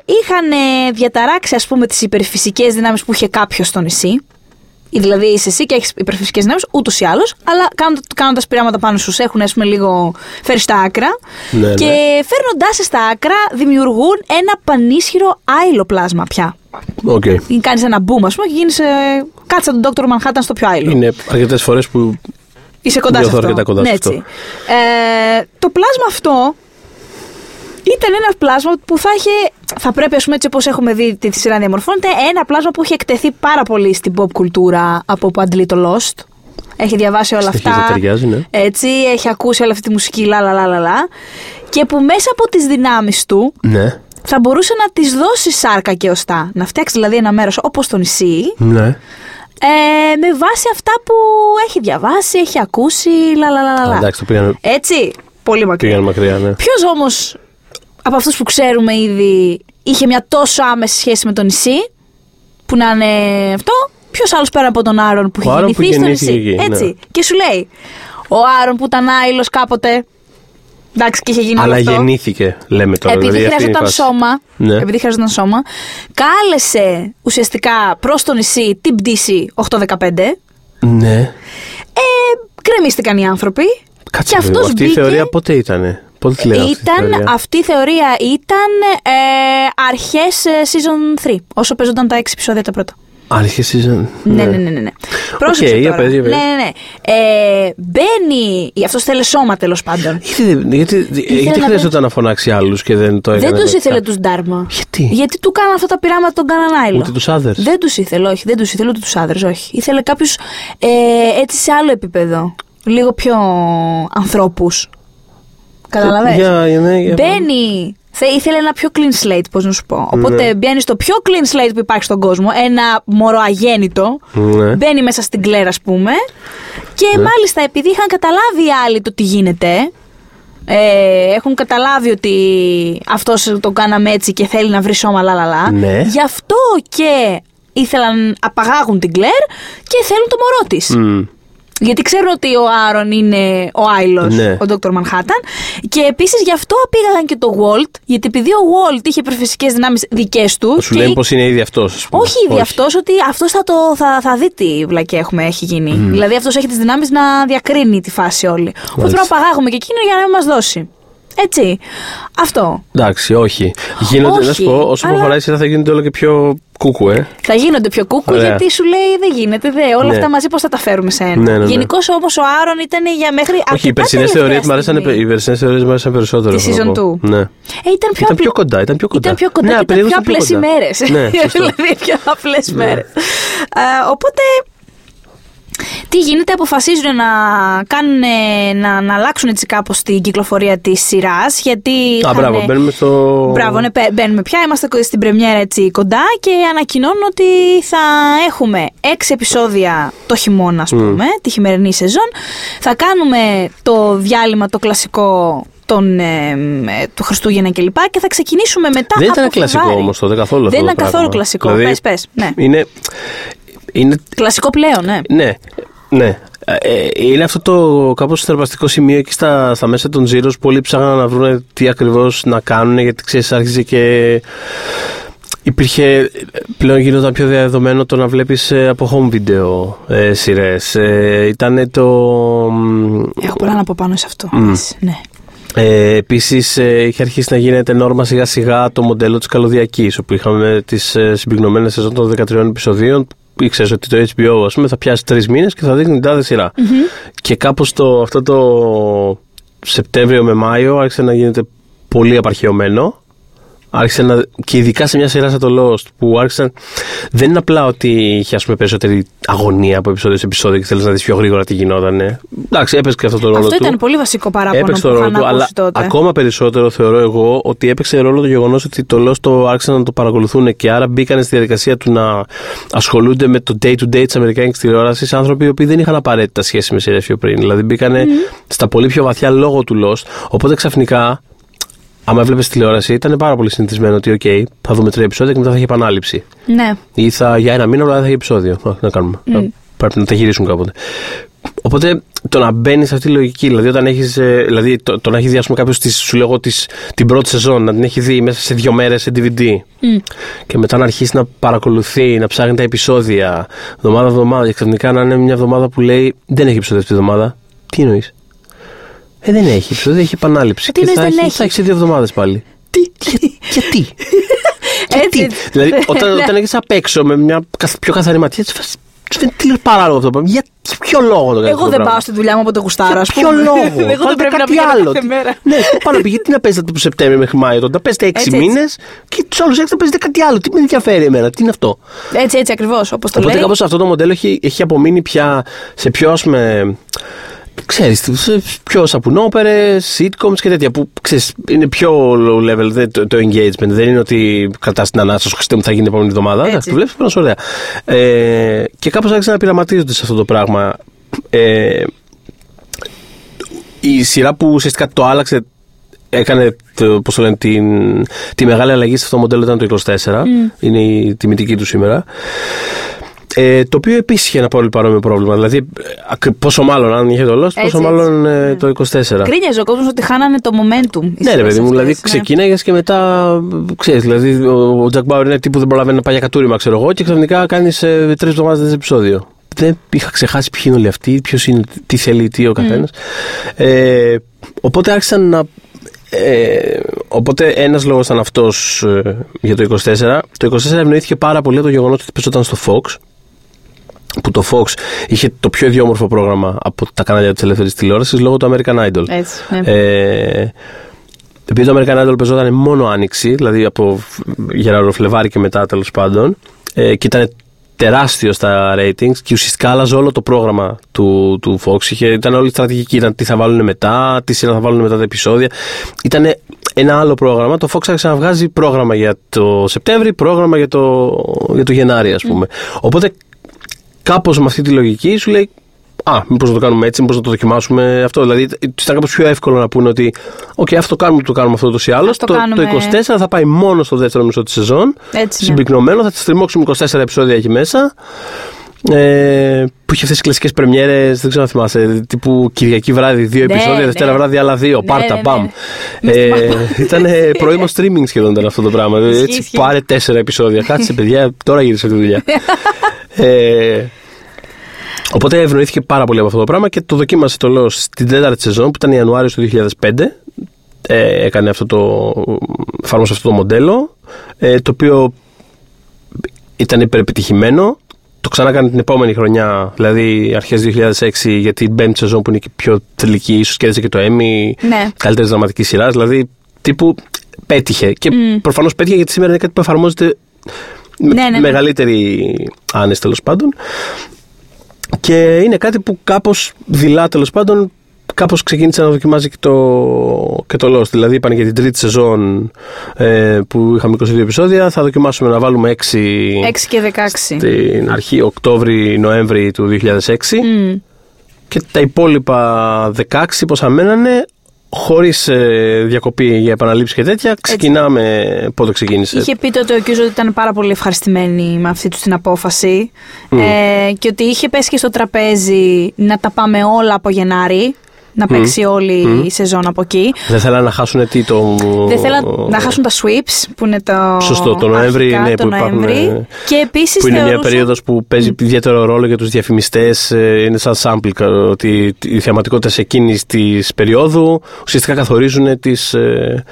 είχαν ε, διαταράξει, ας πούμε, τις υπερφυσικές δυνάμεις που είχε κάποιος στο νησί. Ή Δηλαδή είσαι εσύ και έχεις υπερφυσικές δυνάμει, ούτως ή άλλως. Αλλά κάνοντα πειράματα πάνω σου, σε έχουν ας πούμε, λίγο φέρεις στα άκρα. Ναι, ναι. και φέρνοντάς σε στα άκρα, δημιουργούν ένα πανίσχυρο άϊλο πλάσμα πια. Οκ. Κάνεις ένα boom, ας πούμε, και γίνει. Ε, κάτσε τον Dr. Manhattan στο πιο άυλο. Είναι αρκετές φορές που. Είσαι κοντά σε Νιώθω αυτό. αρκετά κοντά ναι, σε έτσι. Ε, το πλάσμα αυτό ήταν ένα πλάσμα που θα είχε, θα πρέπει ας πούμε έτσι όπως έχουμε δει τη σειρά να διαμορφώνεται, ένα πλάσμα που είχε εκτεθεί πάρα πολύ στην pop κουλτούρα από που αντλεί το Lost. Έχει διαβάσει όλα Συνεχίζει αυτά. να ταιριάζει, ναι. Έτσι, έχει ακούσει όλη αυτή τη μουσική, λα, λα, λα, λα, λα. Και που μέσα από τις δυνάμεις του Ναι. θα μπορούσε να τις δώσει σάρκα και οστά. Να φτιάξει δηλαδή ένα μέρος όπως το νησί, Ναι. ε, με βάση αυτά που έχει διαβάσει, έχει ακούσει, λα, λα, λα, λα, Α, λα. Εντάξει, το πήγανε, Έτσι, πολύ μακριά. πήγανε μακριά, ναι. Ποιος όμως από αυτούς που ξέρουμε ήδη είχε μια τόσο άμεση σχέση με το νησί, που να είναι αυτό, ποιος άλλος πέρα από τον Άρον που Ο είχε Άρον που γεννηθεί στο γεννήθηκε νησί. εκεί, ναι. Έτσι. Και σου λέει, ο Άρον που ήταν άειλο κάποτε. Εντάξει, και είχε γίνει Αλλά όλο αυτό. γεννήθηκε, λέμε τώρα. Επειδή δηλαδή, αυτή είναι η χρειαζόταν φάση. σώμα, Ναι. επειδή χρειαζόταν σώμα, κάλεσε ουσιαστικά προς το νησί την πτήση 815. Ναι. Ε, γκρεμίστηκαν οι άνθρωποι. Κάτσε και λίγο, αυτός Αυτή μπήκε. η θεωρία πότε ήτανε; Πότε τη λέγανε αυτή η Ήταν, θεωρία; αυτή η θεωρία ήταν ε, αρχές ε, season 3, όσο παίζονταν τα 6 επεισόδια τα πρώτα. Άρχισε season. Ναι, ναι, ναι. ναι, ναι. Πρόσεξε για τώρα. πες, για πες. Ναι, ναι, ναι. Ε, μπαίνει. Αυτό θέλει σώμα τέλος πάντων. Γιατί, γιατί, γιατί να χρειαζόταν να φωνάξει άλλους και δεν το έκανε. Δεν τους μετά; ήθελε τους Ντάρμα. Γιατί; Γιατί του κάναν αυτά τα πειράματα τον κάναν άϊλο. Ούτε τους others. Δεν τους ήθελε, όχι. Δεν τους ήθελε ούτε τους άντρε, όχι. Ήθελε κάποιους ε, έτσι σε άλλο επίπεδο. Λίγο πιο ανθρώπους. Καταλαβαίνεις. Για, για, ναι, για- Μπαίνει. Θε, ήθελε ένα πιο clean slate, πώς να σου πω. Οπότε Ναι. μπαίνει στο πιο clean slate που υπάρχει στον κόσμο. Ένα μωρό αγέννητο. Ναι. Μπαίνει μέσα στην κλέρα, ας πούμε. Και μάλιστα επειδή είχαν καταλάβει οι άλλοι το τι γίνεται. Ε, έχουν καταλάβει ότι αυτός το κάναμε έτσι και θέλει να βρει σώμα, λαλαλα. Ναι. Γι' αυτό και ήθελαν να απαγάγουν την Κλέρ και θέλουν το μωρό της. Μμ. Γιατί ξέρουν ότι ο Άρον είναι ο Άιλο, Ναι. ο Dr. Manhattan. Και επίσης γι' αυτό πήγαν και το Walt, γιατί επειδή ο Walt είχε υπερφυσικέ δυνάμεις δικές του. Σου λένε πως είναι ήδη αυτός. Όχι ήδη αυτός, ότι αυτός θα, το, θα, θα δει τι βλακία έχουμε, έχει γίνει. Δηλαδή αυτός έχει τις δυνάμεις να διακρίνει τη φάση όλη. Οπότε πρέπει να παγάγουμε και εκείνο για να μην μας δώσει. Έτσι. Αυτό. Εντάξει, όχι. Γίνονται, Όχι, να σου πω, όσο αλλά- προχωράει η σειρά θα γίνονται όλο και πιο κούκου, ε. Θα γίνονται πιο κούκου Ωραία. γιατί σου λέει δεν γίνεται, δε. Όλα Ναι. αυτά μαζί πώς θα τα φέρουμε σε ένα. Ναι, ναι, ναι. Γενικώς όμως ο Άρον ήταν για μέχρι. Όχι, οι αρκετά περσινές τελευταία θεωρίες μου αρέσαν, στιγμή. οι περσινές θεωρίες μου αρέσαν περισσότερο. Τη θέλω να season πω. 2. Ναι. Ε, ήταν πιο, Ήταν απλ- πιο κοντά, ήταν πιο κοντά. Ήταν πιο κοντά Ναι, και ήταν περίεργως πιο ήταν πιο απλές κοντά. ημέρε. Ναι, [LAUGHS] σωστό. δηλαδή πιο απλές Ναι. μέρες. οπότε. Τι γίνεται, αποφασίζουν να, κάνουν, να, να αλλάξουν έτσι κάπως την κυκλοφορία της σειράς γιατί Α, είχαν- μπράβο, μπαίνουμε στο. Μπράβο, ναι, πε- μπαίνουμε πια. Είμαστε κο- στην πρεμιέρα έτσι κοντά και ανακοινώνουν ότι θα έχουμε έξι επεισόδια το χειμώνα, ας πούμε, τη χειμερινή σεζόν. Θα κάνουμε το διάλειμμα το κλασικό των, ε, μ, ε, του Χριστούγεννα κλπ. Και, θα ξεκινήσουμε μετά Δεν από ήταν κλασικό Φλεβάρι. όμως τότε καθόλου αυτό. Δεν το ήταν καθόλου πράγμα. κλασικό. Δηλαδή, Πες, πες, ναι. Είναι. Είναι Κλασικό πλέον, ναι. ναι, ναι. Ε, είναι αυτό το κάπως θεραπευτικό σημείο εκεί στα, στα μέσα των Zeros που όλοι ψάχναν να βρουν τι ακριβώς να κάνουν γιατί ξέρεις άρχισε και υπήρχε πλέον γινόταν πιο διαδεδομένο το να βλέπεις ε, από home video ε, σειρές ε, ήταν το Έχω πολλά να πω πάνω σε αυτό. Πες, Ναι. ε, Επίσης, ε, είχε αρχίσει να γίνεται νόρμα σιγά σιγά το μοντέλο της καλωδιακής, όπου είχαμε τις ε, συμπυκνωμένες σεζόν των 13 επεισοδίων. Ήξερες ότι το HBO, ας πούμε, θα πιάσει τρεις μήνες και θα δείχνει την τάδε σειρά. Και κάπως το, αυτό το Σεπτέμβριο με Μάιο άρχισε να γίνεται πολύ απαρχαιωμένο. Άρχισε να, και ειδικά σε μια σειρά σαν το Lost που άρχισαν. Δεν είναι απλά ότι είχε ας πούμε, περισσότερη αγωνία από επεισόδιο σε επεισόδιο και θέλεις να δεις πιο γρήγορα τι γινόταν. Εντάξει, έπαιζε και αυτό το ρόλο Αυτό του. ήταν πολύ βασικό παράπονο Έπαιξε που το ρόλο είχαν του, αλλά ακούσει τότε. ακόμα περισσότερο θεωρώ εγώ ότι έπαιξε ρόλο το γεγονός ότι το Lost το άρχισαν να το παρακολουθούν και άρα μπήκαν στη διαδικασία του να ασχολούνται με το day-to-day της Αμερικάνικης τηλεόρασης άνθρωποι οι οποίοι δεν είχαν απαραίτητα σχέση με σειρές πιο πριν. Δηλαδή μπήκαν στα πολύ πιο βαθιά λόγω του Lost. Οπότε ξαφνικά, άμα έβλεπες τηλεόραση, ήταν πάρα πολύ συνηθισμένο ότι, OK, θα δούμε τρία επεισόδια και μετά θα έχει επανάληψη. Ναι. Ή θα για ένα μήνα, αλλά δεν θα έχει επεισόδιο. Α, να κάνουμε. Πρέπει να τα γυρίσουν κάποτε. Οπότε το να μπαίνει σε αυτή τη λογική, δηλαδή όταν έχεις. Δηλαδή το, το να έχει δει, ας πούμε, κάποιος σου λέγω της, την πρώτη σεζόν, να την έχει δει μέσα σε δύο μέρες σε DVD. Και μετά να αρχίσει να παρακολουθεί, να ψάχνει τα επεισόδια εβδομάδα-εβδομάδα. Και ξαφνικά να είναι μια εβδομάδα που λέει Δεν έχει επεισόδιο αυτή τη εβδομάδα. Τι εννοείς; Ε, δεν έχει επεισόδιο, έχει επανάληψη. Τι και εννοείς θα δεν έχει, έχει; θα έχει σε δύο εβδομάδες πάλι. Τι, [LAUGHS] γιατί; Έτσι. Τι, δηλαδή, όταν, όταν έχεις απ' έξω με μια καθ- πιο καθαρή ματιά, τη φάση. Του φαίνεται τελείως παράλογο αυτό το πράγμα. Για ποιο λόγο το κάνεις Εγώ δεν πάω στη δουλειά μου από το γουστάρο, ας Για πούμε. ποιο λόγο; [LAUGHS] Εγώ δεν Βάλτε πρέπει να κάτι πηγαίνω άλλο. κάθε Τι- μέρα. Ναι, πάνω πήγε. Τι να παίζετε από Σεπτέμβριο μέχρι Μάιο τότε. Να παίζετε έξι Έτσι, έτσι. μήνες και τους άλλους έξι να παίζετε κάτι άλλο. Τι με ενδιαφέρει εμένα, τι είναι αυτό; Έτσι, έτσι ακριβώς, όπως το Οπότε λέει. κάπως αυτό το μοντέλο έχει, έχει απομείνει πια σε πιο α πούμε. Ξέρεις, σε πιο σαπουνόπερες, sitcoms και τέτοια που ξέρεις, είναι πιο low level δεν- το, το engagement. Δεν είναι ότι κρατάς την ανάσα σου Χριστέ μου θα γίνει την επόμενη εβδομάδα. Έτσι. Εντάξει, το βλέπεις πάνω ωραία. Ε, και κάπως άρχισαν να πειραματίζονται σε αυτό το πράγμα. Ε, η σειρά που ουσιαστικά το άλλαξε έκανε το, πώς το λένε, την, τη μεγάλη αλλαγή σε αυτό το μοντέλο ήταν το 24. Είναι η τιμητική του σήμερα. Ε, το οποίο επίσης είχε ένα πολύ παρόμοιο πρόβλημα. Δηλαδή, ε, ακρι- πόσο μάλλον αν είχε το Lost, Έτσι, πόσο έτσι. μάλλον ε, Ναι. το 24. Κρίνιαζε ο κόσμος ότι χάνανε το momentum. οι Ναι, ρε σειρές παιδί μου, αυτές, δηλαδή ναι. ξεκίναγε και μετά. Ξέρεις, δηλαδή ο, ο Τζακ Μπάουρ είναι τύπου που δεν προλαβαίνει να πάει για κατούριμα, ξέρω εγώ, και ξαφνικά κάνεις ε, τρεις εβδομάδες ένα επεισόδιο. Δεν είχα ξεχάσει ποιοι είναι όλοι αυτοί, ποιος είναι, τι θέλει, τι ο καθένας. Ε, οπότε άρχισαν να Ε, οπότε ένας λόγος ήταν αυτός ε, για το 24. Το 24 ευνοήθηκε πάρα πολύ από το γεγονός ότι παίζονταν στο Fox. Που το Fox είχε το πιο ιδιόμορφο πρόγραμμα από τα κανάλια της ελεύθερης τηλεόρασης λόγω του American Idol. Έτσι, ναι. Ε, επειδή το American Idol παίζονταν μόνο άνοιξη, δηλαδή από Γεραρό Φλεβάρι και μετά τέλος πάντων, ε, και ήταν τεράστιο στα ratings και ουσιαστικά άλλαζε όλο το πρόγραμμα του, του Fox. Είχε, ήταν όλη η στρατηγική, ήταν τι θα βάλουν μετά, τι σειρά θα βάλουν μετά τα επεισόδια. Ήταν ένα άλλο πρόγραμμα. Το Fox άρχισε να βγάζει πρόγραμμα για το Σεπτέμβρη, πρόγραμμα για το, για το Γενάρη, ας πούμε. Οπότε κάπως με αυτή τη λογική σου λέει Α, μήπως να το κάνουμε έτσι, μήπως να το δοκιμάσουμε αυτό. Δηλαδή, ήταν κάπως πιο εύκολο να πούνε ότι, OK, αυτό το κάνουμε, το κάνουμε αυτό ούτως ή άλλως. Το, κάνουμε- το 24 θα πάει μόνο στο δεύτερο μισό της σεζόν. Έτσι, ναι. Συμπυκνωμένο, θα τη στριμώξουμε 24 επεισόδια εκεί μέσα. Ε, που είχε αυτές τις κλασικές πρεμιέρες, δεν ξέρω αν θυμάσαι. Τύπου Κυριακή βράδυ, δύο Ναι, επεισόδια, Δευτέρα ναι. βράδυ, άλλα δύο. Ναι, Πάρτα, ναι, μπαμ. ναι. Ε, Μες ήταν πρωίμο streaming σχεδόν ήταν αυτό το πράγμα. Ισχύει, Έτσι, ισχύει. πάρε τέσσερα επεισόδια. Κάτσε, παιδιά, τώρα γύρισε τη δουλειά. [LAUGHS] ε, Οπότε ευνοήθηκε πάρα πολύ από αυτό το πράγμα και το δοκίμασε το λέω στην τέταρτη σεζόν που ήταν Ιανουάριος του 2005. Ε, έκανε αυτό το. εφάρμοσε αυτό το μοντέλο. Ε, το οποίο ήταν υπερεπιτυχημένο. Το ξανά έκανε την επόμενη χρονιά, δηλαδή αρχές 2006, για την πέμπτη σεζόν που είναι και η πιο τελική, ίσως κέρδισε και το Emmy Ναι. καλύτερη δραματική σειρά. Δηλαδή τύπου πέτυχε. Και Μμ. προφανώς πέτυχε γιατί σήμερα είναι κάτι που εφαρμόζεται με Ναι, ναι, ναι. μεγαλύτερη άνεση τέλος πάντων. Και είναι κάτι που κάπως δειλά τέλος πάντων κάπως ξεκίνησε να δοκιμάζει και το, και το Lost. Δηλαδή είπαν για την τρίτη σεζόν ε, που είχαμε 22 επεισόδια θα δοκιμάσουμε να βάλουμε 6 6 και 16. στην αρχή Οκτώβρη-Νοέμβρη του 2006 Μμ. και τα υπόλοιπα 16 πόσα μένανε χωρίς ε, διακοπή για επαναλήψεις και τέτοια ξεκινάμε πότε ξεκίνησε; Είχε πει τότε ο Κιούζο ότι ήταν πάρα πολύ ευχαριστημένη με αυτή τους την απόφαση ε, και ότι είχε πέσει και στο τραπέζι να τα πάμε όλα από Γενάρη, να παίξει όλη η σεζόν από εκεί. δεν θέλανε να χάσουν τι το Δεν θέλαν να χάσουν τα sweeps που είναι το. Σωστό, το Νοέμβρη, αρχικά, ναι, το που υπάρχουν, Νοέμβρη. ε, Και επίσης που είναι μια περίοδος που παίζει ιδιαίτερο ρόλο για τους διαφημιστές ε, είναι σαν sample κα- ότι οι θεαματικότητες εκείνης της περίοδου ουσιαστικά καθορίζουν τις, ε,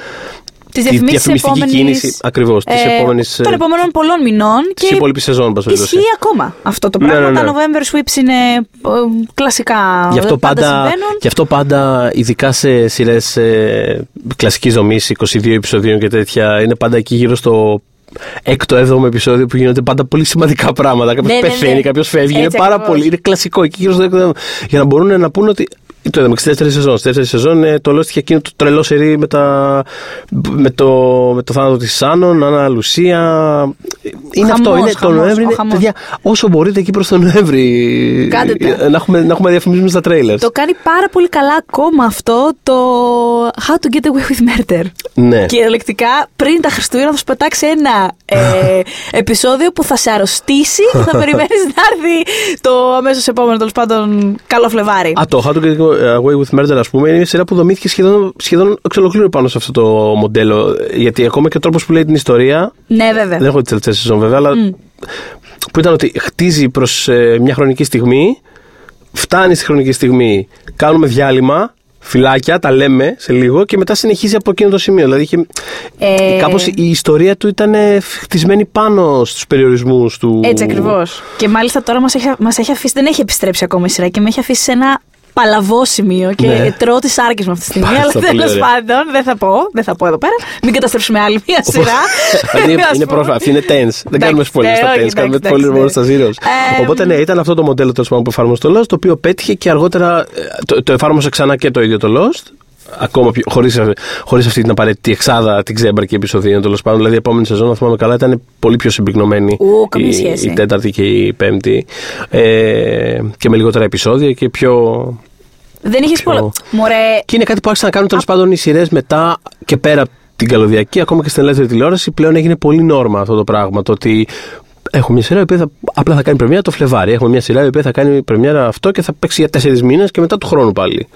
Τη τη διαφημίσεις διαφημιστική επόμενης, κίνηση ακριβώς της επόμενης, ε, των επόμενων πολλών μηνών. της και υπόλοιπης σεζόν πας περιπτώσει. Ισχύει ακόμα αυτό το Ναι, πράγμα. ναι, ναι. Τα November Sweeps είναι ε, κλασικά. Γι' αυτό πάντα, συμβαίνουν. γι' αυτό πάντα, ειδικά σε σειρές ε, κλασικής δομής, 22 επεισοδίων και τέτοια, είναι πάντα εκεί γύρω στο έκτο, έβδομο επεισόδιο που γίνονται πάντα πολύ σημαντικά πράγματα. Κάποιος Ναι, ναι, ναι. πεθαίνει, κάποιος φεύγει. είναι Έτσι πάρα ακριβώς. πολύ. Είναι κλασικό εκεί γύρω στο έκτο, έβδομο. Για να μπορούν να πούνε ότι. Το είδαμε και στη δεύτερη σεζόν. Στη δεύτερη σεζόν ε, το Lost είχε εκείνο το τρελό σερί με, τα, με, το, με το θάνατο της Σάνων, Άννα Λουσία. Είναι αυτό. Χαμός, Είναι, το χαμός, Νοέμβρη. ο Είναι, χαμός. παιδιά, όσο μπορείτε εκεί προς τον Νοέμβρη. Κάντε τα. ε, Να έχουμε, να έχουμε διαφημίσουμε στα τρέιλερ. Το κάνει πάρα πολύ καλά ακόμα αυτό το How to get away with murder. Ναι. Κυριολεκτικά, πριν τα Χριστούγεννα θα σου πετάξει ένα ε, [LAUGHS] επεισόδιο που θα σε αρρωστήσει και θα [LAUGHS] περιμένεις να έρθει το αμέσως επόμενο, τέλος πάντων, καλό Φλεβάρι. Α, το How to Get Away with Murder, ας πούμε, είναι μια σειρά που δομήθηκε σχεδόν, σχεδόν εξ ολοκλήρου πάνω σε αυτό το μοντέλο. Γιατί ακόμα και ο τρόπος που λέει την ιστορία. ναι, βέβαια. Δεν έχω τη τελευταία σεζόν βέβαια, αλλά. που ήταν ότι χτίζει προς μια χρονική στιγμή, φτάνει στη χρονική στιγμή, κάνουμε διάλειμμα, φυλάκια, τα λέμε σε λίγο και μετά συνεχίζει από εκείνο το σημείο. Δηλαδή είχε, Ε, κάπως η ιστορία του ήταν ε, χτισμένη πάνω στους περιορισμούς του. Έτσι ακριβώς. Και μάλιστα τώρα μας έχει, μας έχει αφήσει, δεν έχει επιστρέψει ακόμα η σειρά και με έχει αφήσει σε ένα παλαβό σημείο και Ναι. τρώω τις άρκε με αυτή τη στιγμή. Μάλιστα, αλλά πολύ τέλος ωραία. πάντων δεν θα πω, δεν θα πω εδώ πέρα. Μην καταστρέψουμε άλλη μια σειρά. [LAUGHS] Δηλαδή είναι, Ας είναι πούμε. πρόσφατα, αυτή είναι tense. Δεν κάνουμε spoilers ναι, στα όχι, tense, κάνουμε εντάξει, spoilers μόνο εντάξει, στα zeros. Ε, Οπότε ναι, ήταν αυτό το μοντέλο τέλος πάντων που εφάρμοσε το Lost, το οποίο πέτυχε και αργότερα ε, το, το εφάρμοσε ξανά και το ίδιο το Lost. Ακόμα πιο, χωρίς, χωρίς αυτή την απαραίτητη εξάδα, την ξέμπαρκη επεισοδίων τέλος πάντων. Δηλαδή η επόμενη σεζόν, αν θυμάμαι καλά, ήταν πολύ πιο συμπυκνωμένη. Ου, καμία η, σχέση. η τέταρτη και η πέμπτη. Ε, και με λιγότερα επεισόδια και πιο. Δεν είχες Πιο- πολλά. Μωρέ, Και είναι κάτι που άρχισαν να κάνουν τέλος πάντων οι σειρές μετά και πέρα από την καλωδιακή, ακόμα και στην ελεύθερη τηλεόραση. Πλέον έγινε πολύ νόρμα αυτό το πράγμα. Το ότι έχουμε μια σειρά η οποία θα, απλά θα κάνει πρεμιέρα το Φλεβάρι. Έχουμε μια σειρά η οποία θα κάνει πρεμιέρα αυτό και θα παίξει για τέσσερις μήνες και μετά του χρόνου πάλι.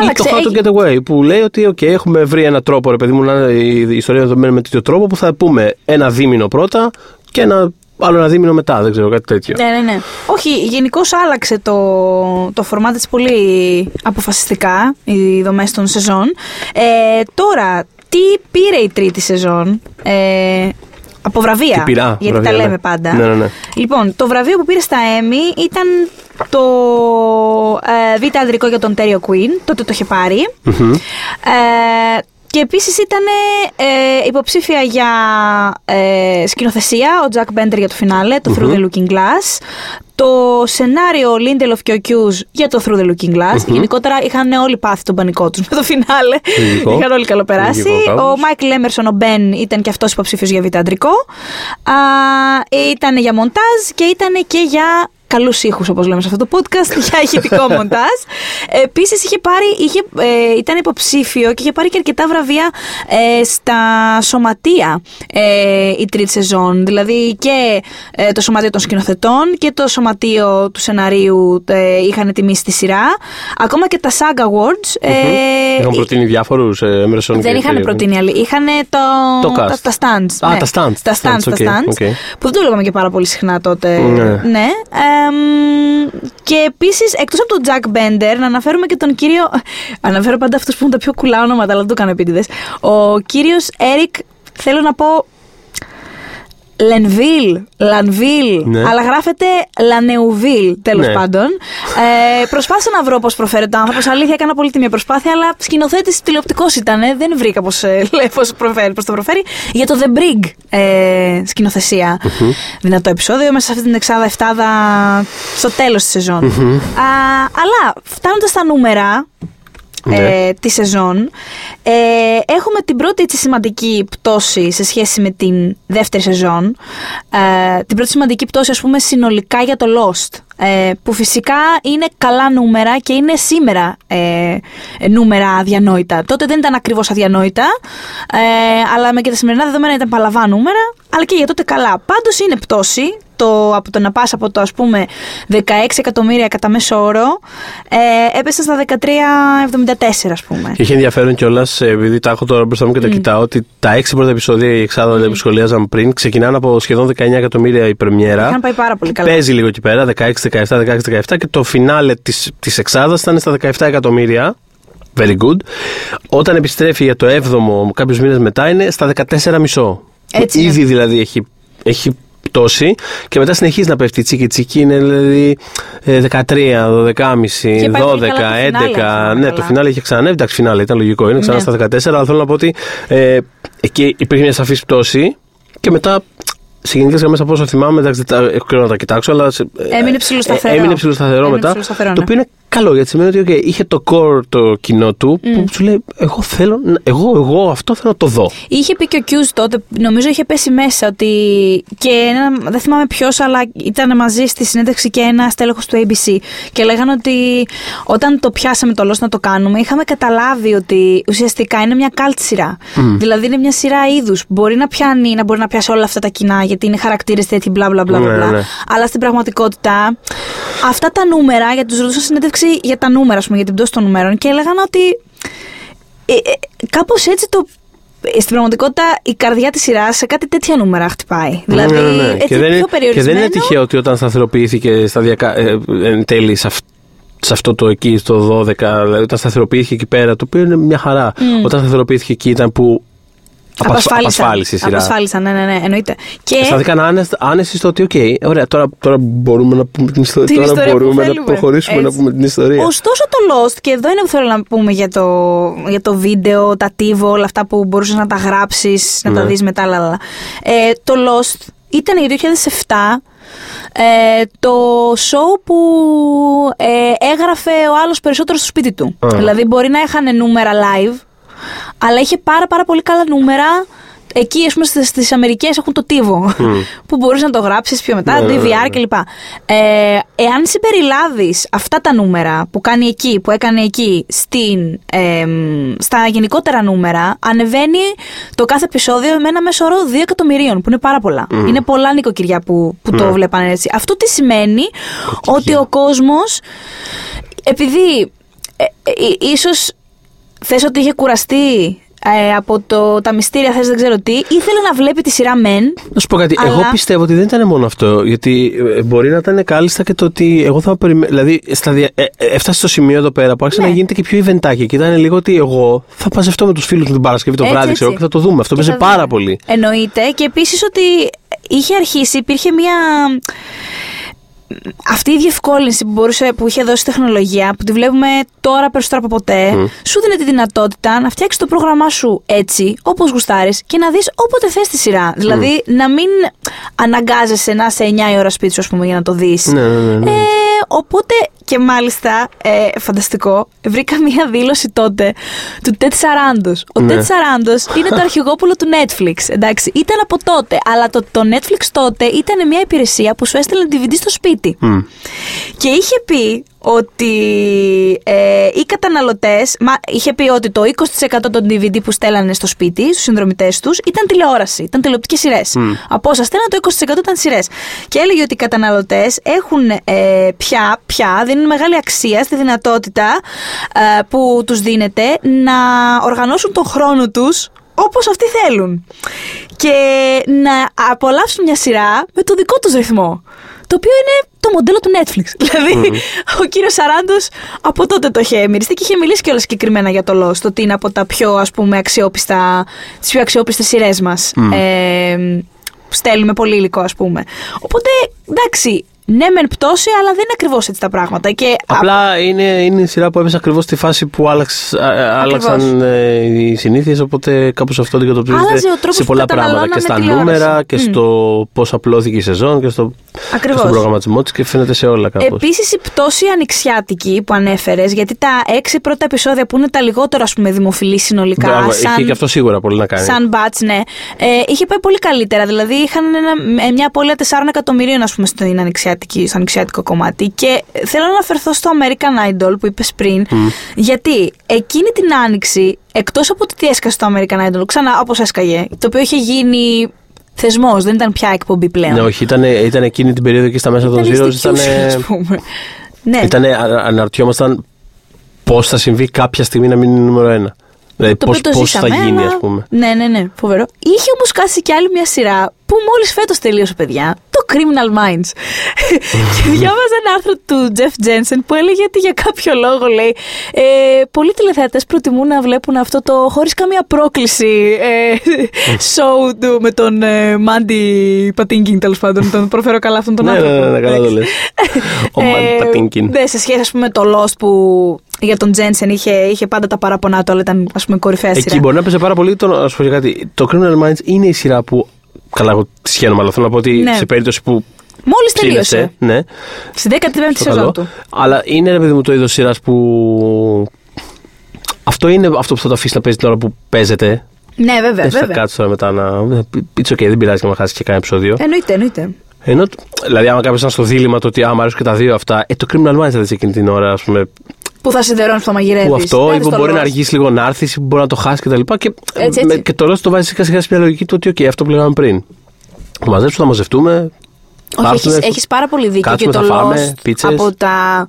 Άλλαξε, Ή το How to έχει- Get Away που λέει ότι okay, έχουμε βρει ένα τρόπο, ρε παιδί μου, να είναι η η ιστορία δεδομένη με τέτοιο τρόπο που θα πούμε ένα δίμηνο πρώτα και ένα άλλο ένα δίμηνο μετά, δεν ξέρω, κάτι τέτοιο. Ναι, ναι, ναι. Όχι, γενικώς άλλαξε το, το format της πολύ αποφασιστικά, οι δομές των σεζόν. Ε, τώρα, τι πήρε η τρίτη σεζόν, ε, από βραβεία; Τι πειρά, γιατί βραβεία, τα λέμε ναι. πάντα. Ναι, ναι, ναι. Λοιπόν, το βραβείο που πήρε στα Emmy ήταν το ε, β' αντρικό για τον Terry Queen, τότε το είχε πάρει. Μμμ. Ε, και επίσης ήταν ε, υποψήφια για ε, σκηνοθεσία ο Jack Bender για το φινάλε, το Through the Looking Glass. Το σενάριο Lindelof και ο Hughes για το Through the Looking Glass. Γενικότερα είχαν όλοι πάθει τον πανικό τους με το φινάλε. Λογικό. είχαν όλοι καλοπεράσει. Λογικό κάπως. Ο Μάικλ Έμερσον, ο Μπεν, ήταν και αυτός υποψήφιος για β' αντρικό. Α, ήταν για μοντάζ και ήταν και για καλούς ήχους, όπως λέμε σε αυτό το podcast, για ηχητικό [LAUGHS] μοντάζ. Επίσης, είχε πάρει, είχε, ε, ήταν υποψήφιο και είχε πάρει και αρκετά βραβεία ε, στα σωματεία ε, η τρίτη σεζόν. Δηλαδή και ε, το σωματείο των σκηνοθετών και το σωματείο του σεναρίου ε, είχαν τιμήσει τη σειρά. Ακόμα και τα SAG Awards. Ε, Είχαν προτείνει διάφορους ε, Emerson δεν και είχαν Terry. προτείνει άλλοι. Είχαν το, Το cast. τα, τα stunts. Α, τα stunts, Τα τα stunts, stunts, τα οκ, stunts, οκ. Που δεν το λέγαμε και πάρα πολύ συχνά τότε. Ναι. Εμ, και επίσης, εκτός από τον Jack Bender, να αναφέρουμε και τον κύριο. Αναφέρω πάντα αυτούς που έχουν τα πιο κουλά ονόματα, αλλά δεν το κάνω επίτηδες. Ο κύριος Έρικ, θέλω να πω. Λενβίλ, Λανβίλ, Ναι. αλλά γράφεται Λανεουβίλ, τέλος Ναι. πάντων. Ε, προσπάθησα να βρω πώς προφέρεται ο άνθρωπος. Αλήθεια, έκανα πολύ τιμή προσπάθεια, αλλά σκηνοθέτης τηλεοπτικός ήταν. Δεν βρήκα πώς [LAUGHS] πώς προφέρει, πώς το προφέρει. Για το The Brig ε, σκηνοθεσία. Δυνατό επεισόδιο μέσα σε αυτή την εξάδα εφτάδα στο τέλος της σεζόν. Α, αλλά φτάνοντας στα νούμερα, Ναι. ε, τη σεζόν. Ε, έχουμε την πρώτη έτσι, σημαντική πτώση σε σχέση με την δεύτερη σεζόν. Ε, την πρώτη σημαντική πτώση, ας πούμε, συνολικά για το Lost. Ε, που φυσικά είναι καλά νούμερα και είναι σήμερα ε, νούμερα αδιανόητα. Τότε δεν ήταν ακριβώς αδιανόητα, ε, αλλά με και τα σημερινά δεδομένα ήταν παλαβά νούμερα, αλλά και για τότε καλά. Πάντως είναι πτώση, το, από το να πας από το ας πούμε 16 εκατομμύρια κατά μέσο όρο, ε, έπεσε στα 13,74 ας πούμε. Και είχε ενδιαφέρον κιόλας, επειδή τα έχω τώρα μπροστά μου και τα κοιτάω, ότι τα έξι πρώτα επεισόδια, η εξάδα mm. που σχολίαζαν πριν, ξεκινάνε από σχεδόν 19 εκατομμύρια η πρεμιέρα. Είχαν πάει πάρα πολύ καλά. Παίζει λίγο εκεί πέρα, 16, 17, 16, 17 και το φινάλε της, της εξάδας ήταν στα 17 εκατομμύρια. Very good. Όταν επιστρέφει για το 7ο κάποιους μήνες μετά είναι στα 14,5. Έτσι είναι. Ήδη δηλαδή έχει, έχει πτώση και μετά συνεχίζει να πέφτει τσίκι τσίκι είναι δηλαδή ε, 13, 12,5, 12, 11, πάει πολύ καλά το φινάλε, αν θυμάμαι ναι καλά. το φινάλε είχε ξανανέβει, εντάξει φινάλε ήταν λογικό, είναι ξανά Ναι. στα 14 αλλά θέλω να πω ότι ε, εκεί υπήρχε μια σαφής πτώση και μετά σε γενικέ γραμμέ από όσο θυμάμαι, εντάξει, δεν τα, έχω καιρό να τα κοιτάξω, αλλά. σε- Έμεινε ψηλοσταθερό. ε, έμεινε ψηλοσταθερό Έμεινε μετά. ψηλοσταθερό, Το ναι. οποίο είναι καλό γιατί σημαίνει ότι okay, είχε το core το κοινό του που σου λέει: Εγώ θέλω, να- εγώ, εγώ αυτό θέλω να το δω. Είχε πει και ο Κιούζ τότε, νομίζω είχε πέσει μέσα ότι. και ένα, δεν θυμάμαι ποιος, αλλά ήταν μαζί στη συνέντευξη και ένα στέλεχος του ABC. Και λέγανε ότι όταν το πιάσαμε το Lost να το κάνουμε, είχαμε καταλάβει ότι ουσιαστικά είναι μια cult σειρά. Δηλαδή είναι μια σειρά είδους. Μπορεί να πιάνει, να μπορεί να πιάσει όλα αυτά τα κοινά, γιατί είναι χαρακτήρες τέτοιοι, μπλα μπλα μπλα. Ναι, μπλα. ναι. Αλλά στην πραγματικότητα, αυτά τα νούμερα, γιατί τους ρωτούσα συνέντευξη για τα νούμερα, ας πούμε, για την πτώση των νούμερων και έλεγαν ότι ε, ε, κάπως έτσι το. ε, Στην πραγματικότητα η καρδιά της σειράς σε κάτι τέτοια νούμερα χτυπάει. Δηλαδή Ναι, ναι, ναι. έτσι και, δεν, πιο είναι- περιορισμένο. και δεν είναι τυχαίο ότι όταν σταθεροποιήθηκε σταδιακά, ε, εν τέλει σε, αυ- σε αυτό το εκεί, στο 12, δηλαδή όταν σταθεροποιήθηκε εκεί πέρα, το οποίο είναι μια χαρά. Όταν σταθεροποιήθηκε εκεί ήταν που απασφ- απασφάλισε η σειρά. Απασφάλισαν, ναι, ναι, ναι, εννοείται. Και Αισθάνθηκαν άνεσ- άνεση στο ότι, οκ, ωραία, τώρα, τώρα μπορούμε να πούμε την ιστορία. Την τώρα ιστορία που μπορούμε να θέλουμε. προχωρήσουμε να Έτσι. πούμε την ιστορία. Ωστόσο το Lost, και εδώ είναι που θέλω να πούμε για το, για το βίντεο, τα TiVo, όλα αυτά που μπορούσες να τα γράψεις, να τα Ναι. δεις μετά, λαλαλα. Ε, το Lost ήταν για 2007 ε, το show που ε, έγραφε ο άλλος περισσότερο στο σπίτι του. Α. Δηλαδή μπορεί να είχαν νούμερα live, αλλά είχε πάρα πάρα πολύ καλά νούμερα. Εκεί, ας πούμε, στις στις Αμερικές έχουν το TiVo, [LAUGHS] που μπορείς να το γράψεις πιο μετά, Ναι, ναι, ναι, DVR ναι. κλπ. Ε, εάν συμπεριλάβεις αυτά τα νούμερα που κάνει εκεί, που έκανε εκεί, στην, εμ, στα γενικότερα νούμερα, ανεβαίνει το κάθε επεισόδιο με ένα μέσο όρο 2 εκατομμυρίων, που είναι πάρα πολλά. Είναι πολλά νοικοκυριά που, που το βλέπανε έτσι. Αυτό τι σημαίνει ότι ο κόσμος, επειδή ε, ε, ε, ίσως θες ότι είχε κουραστεί ε, από το, τα μυστήρια θες δεν ξέρω τι, ήθελε να βλέπει τη σειρά μεν. Να σου πω κάτι. Αλλά- Εγώ πιστεύω ότι δεν ήταν μόνο αυτό. Γιατί ε, μπορεί να ήταν κάλλιστα και το ότι εγώ θα περιμένω. Δηλαδή, σταδια... ε, ε, έφτασε στο σημείο εδώ πέρα που άρχισε Ναι. να γίνεται και πιο ιβεντάκι. Και ήταν λίγο ότι εγώ θα παζευτώ με τους φίλους μου την Παρασκευή το Έτσι, βράδυ, έτσι. ξέρω, και θα το δούμε. Αυτό Και παίζει θα πάρα δούμε. πολύ. Εννοείται. Και επίσης ότι είχε αρχίσει, υπήρχε μια. Αυτή η διευκόλυνση που, μπορούσε, που είχε δώσει η τεχνολογία, που τη βλέπουμε τώρα περισσότερο από ποτέ, σου δίνει τη δυνατότητα να φτιάξεις το πρόγραμμά σου έτσι, όπως γουστάρεις, και να δεις όποτε θες τη σειρά. Δηλαδή να μην αναγκάζεσαι να είσαι 9 η ώρα σπίτι σου, ας πούμε, για να το δεις. Ναι, ναι, ναι. ναι. Ε, οπότε και μάλιστα, ε, φανταστικό, βρήκα μία δήλωση τότε του Τετ Σαράντος. Ο Ναι. Τετ Σαράντος είναι το αρχηγόπουλο του Netflix, εντάξει. Ήταν από τότε, αλλά το, το Netflix τότε ήταν μια υπηρεσία που σου έστελνε DVD στο σπίτι. Μμ. Και είχε πει ότι ε, οι καταναλωτές, μα, είχε πει ότι το 20% των DVD που στέλνανε στο σπίτι, στους συνδρομητές τους, ήταν τηλεόραση, ήταν τηλεοπτικές σειρές. Από όσα στέλναν το 20% ήταν σειρές. Και έλεγε ότι οι καταναλωτές έχουν ε, πια, πια, δίνουν μεγάλη αξία στη δυνατότητα ε, που τους δίνεται να οργανώσουν τον χρόνο τους όπως αυτοί θέλουν. Και να απολαύσουν μια σειρά με το δικό τους ρυθμό. Το οποίο είναι το μοντέλο του Netflix. [LAUGHS] Δηλαδή, ο κύριος Σαράντος από τότε το είχε μυριστεί και είχε μιλήσει κιόλας συγκεκριμένα για το Lost, ότι είναι από τα πιο ας πούμε αξιόπιστα, τις πιο αξιόπιστες σειρές μας. Ε, που στέλνουμε πολύ υλικό, ας πούμε. Οπότε, εντάξει, ναι, μεν πτώση, αλλά δεν είναι ακριβώς έτσι τα πράγματα. Και Απλά είναι, είναι η σειρά που έπεσε ακριβώς στη φάση που άλλαξ, α, α, άλλαξαν ε, οι συνήθειες. Οπότε κάπως αυτό αντικατοπτρίζεται Άλλαζε ο τρόπος σε που πολλά πράγματα. καταναλώναμε Και στα τηλεόραση. νούμερα και Μμ. στο πώς απλώθηκε η σεζόν και στο, και Ακριβώς. στον προγραμματισμό της και φαίνεται σε όλα κάπως. Επίσης η πτώση ανοιξιάτικη που ανέφερες, γιατί τα έξι πρώτα επεισόδια που είναι τα λιγότερο ας πούμε δημοφιλή συνολικά. Είχε και αυτό σίγουρα πολύ να κάνει. Σαν μπάτς, ναι. Ε, είχε πάει πολύ καλύτερα. Δηλαδή είχαν ένα, ε, μια απώλεια 4 εκατομμυρίων, ας πούμε, στην ανοιξιάτικη, στο ανοιξιάτικο κομμάτι. Και θέλω να αναφερθώ στο American Idol που είπες πριν. Γιατί εκείνη την άνοιξη, εκτός από το τι έσκασε το American Idol, ξανά όπως έσκαγε, το οποίο είχε γίνει θεσμός, δεν ήταν πια εκπομπή πλέον. Ναι, όχι, ήταν, ήταν εκείνη την περίοδο και στα μέσα των Ήταν Zeros. institution, Ήταν, ας πούμε. Ναι. ήτανε, α- αναρωτιόμασταν πώς θα συμβεί κάποια στιγμή να μην είναι νούμερο ένα. Δηλαδή Το πώ οποίο το πώς θα ζήσαμε, γίνει, αλλά- ας πούμε. Ναι, ναι, ναι, φοβερό. Είχε όμως κάσει κι άλλη μια σειρά που μόλις φέτος τελείωσε, παιδιά. Το Criminal Minds. και διάβαζα ένα άρθρο του Jeff Jensen που έλεγε ότι για κάποιο λόγο λέει ε, Πολλοί τηλεθεατές προτιμούν να βλέπουν αυτό το χωρίς καμία πρόκληση ε, show του με τον ε, Mandy Patinkin τέλος πάντων. Τον προφέρω καλά αυτόν τον Ναι, άνθρωπο. ναι, ναι, καλά το Εντάξει. λες. Ο Ε, Mandy Patinkin. Ναι, σε σχέση ας πούμε, με το Lost που για τον Τζένσεν είχε, είχε πάντα τα παραπονά του, αλλά ήταν ας πούμε κορυφαία σειρά. Εκεί μπορεί να παίζει πάρα πολύ. Το, να σου πω και κάτι. Το Criminal Minds είναι η σειρά που. Καλά, εγώ τη σχένομαι, αλλά θέλω να πω ότι Ναι. σε περίπτωση που. Μόλις ψήνεσαι, τελείωσε. Ναι, Στη 15η στο καλό. σεζόν του. Αλλά είναι ρε παιδί μου το είδος σειράς που. Αυτό είναι αυτό που θα το αφήσει να παίζει την ώρα που παίζεται. Ναι, βέβαια. Δεν θα βέβαια. κάτσει τώρα μετά να. It's okay, δεν πειράζει και να χάσει και κανένα επεισόδιο. Εννοείται, εννοείται. Ενώ, δηλαδή, άμα κάποιος ήταν στο δίλημα το ότι άμα αρέσουν και τα δύο αυτά, ε, το Criminal Minds θα δει εκείνη την ώρα, ας πούμε. Που θα σιδερώνεις που θα μαγειρεύεις. Που αυτό, ή που μπορεί να αργήσει λίγο να έρθεις, ή που μπορεί να το χάσεις κτλ. Και, και, Έτσι, έτσι. με- και το Lost το βάζει σιγά σιγά σε μια λογική του ότι, OK, αυτό που λέγαμε πριν. Θα μαζέψουμε, θα μαζευτούμε. Θα Όχι, έρθουνε, έχεις, έχεις πάρα πολύ δίκιο κάτσουμε, και το θα φάμε, Lost πίτσες. από τα...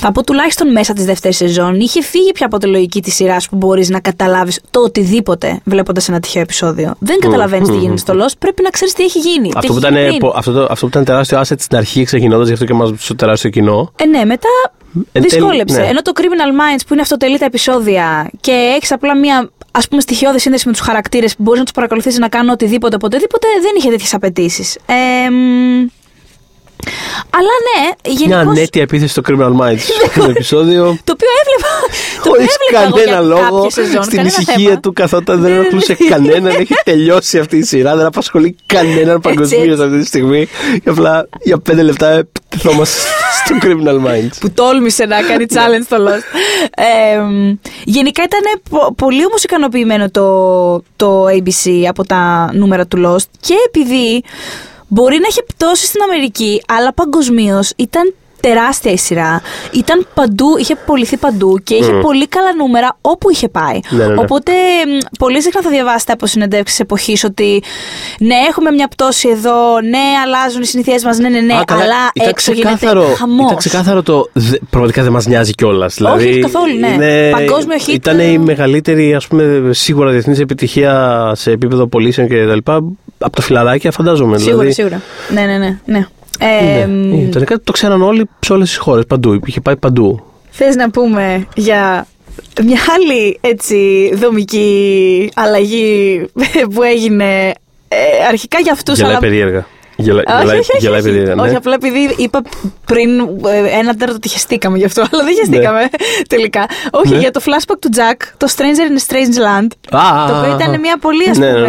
Θα πω τουλάχιστον μέσα της δεύτερης σεζόν. Είχε φύγει πια από τη λογική της σειράς που μπορείς να καταλάβεις το οτιδήποτε βλέποντας ένα τυχαίο επεισόδιο. Δεν καταλαβαίνεις τι γίνεται στο Lost, πρέπει να ξέρεις τι έχει γίνει. Αυτό τι που, έχει ήταν, γίνει πριν. πο- αυτό, το, αυτό που ήταν τεράστιο asset στην αρχή ξεκινώντας, γι' αυτό και μας στο τεράστιο κοινό. Ε, ναι, μετά Εν τέλει, δυσκόλεψε. ναι. Ενώ το Criminal Minds που είναι αυτοτελή τα επεισόδια και έχεις απλά μία ας πούμε στοιχειώδη σύνδεση με τους χαρακτήρες που μπορείς να τους παρακολουθήσεις να κάνουν οτιδήποτε οποτεδήποτε, δεν είχε τέτοιες απαιτήσεις. Ε, μ, αλλά ναι, Μια γενικώ. ανέτεια επίθεση στο Criminal Minds στο επεισόδιο. Το οποίο έβλεπα. το οποίο Χωρί έβλεπα εγώ κανένα για λόγο. κάποια σεζόν, Στην κανένα ησυχία θέμα. του καθόταν, δεν Ναι, ναι, ενοχλούσε ναι. κανέναν. Έχει τελειώσει αυτή η σειρά. Δεν απασχολεί κανέναν παγκοσμίως έτσι. αυτή τη στιγμή. Και απλά για πέντε λεπτά επιτεθόμαστε στο Criminal Minds. που τόλμησε να κάνει challenge στο Lost. Ε, μ, γενικά ήταν πο- πολύ όμως ικανοποιημένο το, το ABC από τα νούμερα του Lost και επειδή μπορεί να είχε πτώσει στην Αμερική, αλλά παγκοσμίως ήταν τεράστια η σειρά. Ήταν παντού, είχε πωληθεί παντού και είχε πολύ καλά νούμερα όπου είχε πάει. Ναι, ναι, ναι. Οπότε μ, πολύ συχνά θα διαβάσετε από συνεντεύξεις εποχής ότι ναι, έχουμε μια πτώση εδώ, ναι, αλλάζουν οι συνήθειέ μας, ναι, ναι, ναι, Α, καλά, αλλά ήταν έξω γίνεται ξεκάθαρο, χαμός. Ήταν ξεκάθαρο το. δε- Πραγματικά δεν μας νοιάζει κιόλας. Δηλαδή, όχι καθόλου, ναι. Παγκόσμιο hit, Ήταν η ε, μεγαλύτερη, ας πούμε, σίγουρα διεθνής επιτυχία σε επίπεδο πωλήσεων και τα λοιπά. Από τα φιλαράκια, φαντάζομαι. Σίγουρα, δηλαδή, σίγουρα. Ναι, ναι, ναι. ναι. Ε, Ναι, ήταν κάτι που το ξέραν όλοι σε όλες τις χώρες. Παντού. Είχε πάει παντού. Θες να πούμε για μια άλλη έτσι δομική αλλαγή που έγινε ε, αρχικά για αυτούς Γελάει αλλά... περίεργα. Γελά, Όχι, γελάει, όχι, όχι, γελάει όχι. περίεργα. ναι. Όχι, απλά επειδή είπα πριν ε, ένα τέταρτο ότι χεστήκαμε γι' αυτό, [LAUGHS] αλλά δεν χεστήκαμε τελικά. Όχι, Ναι. για το flashback του Jack, το Stranger in a Strange Land. Α, το α, οποίο α, ήταν α. μια πολύ ας Ναι, ναι, πούμε,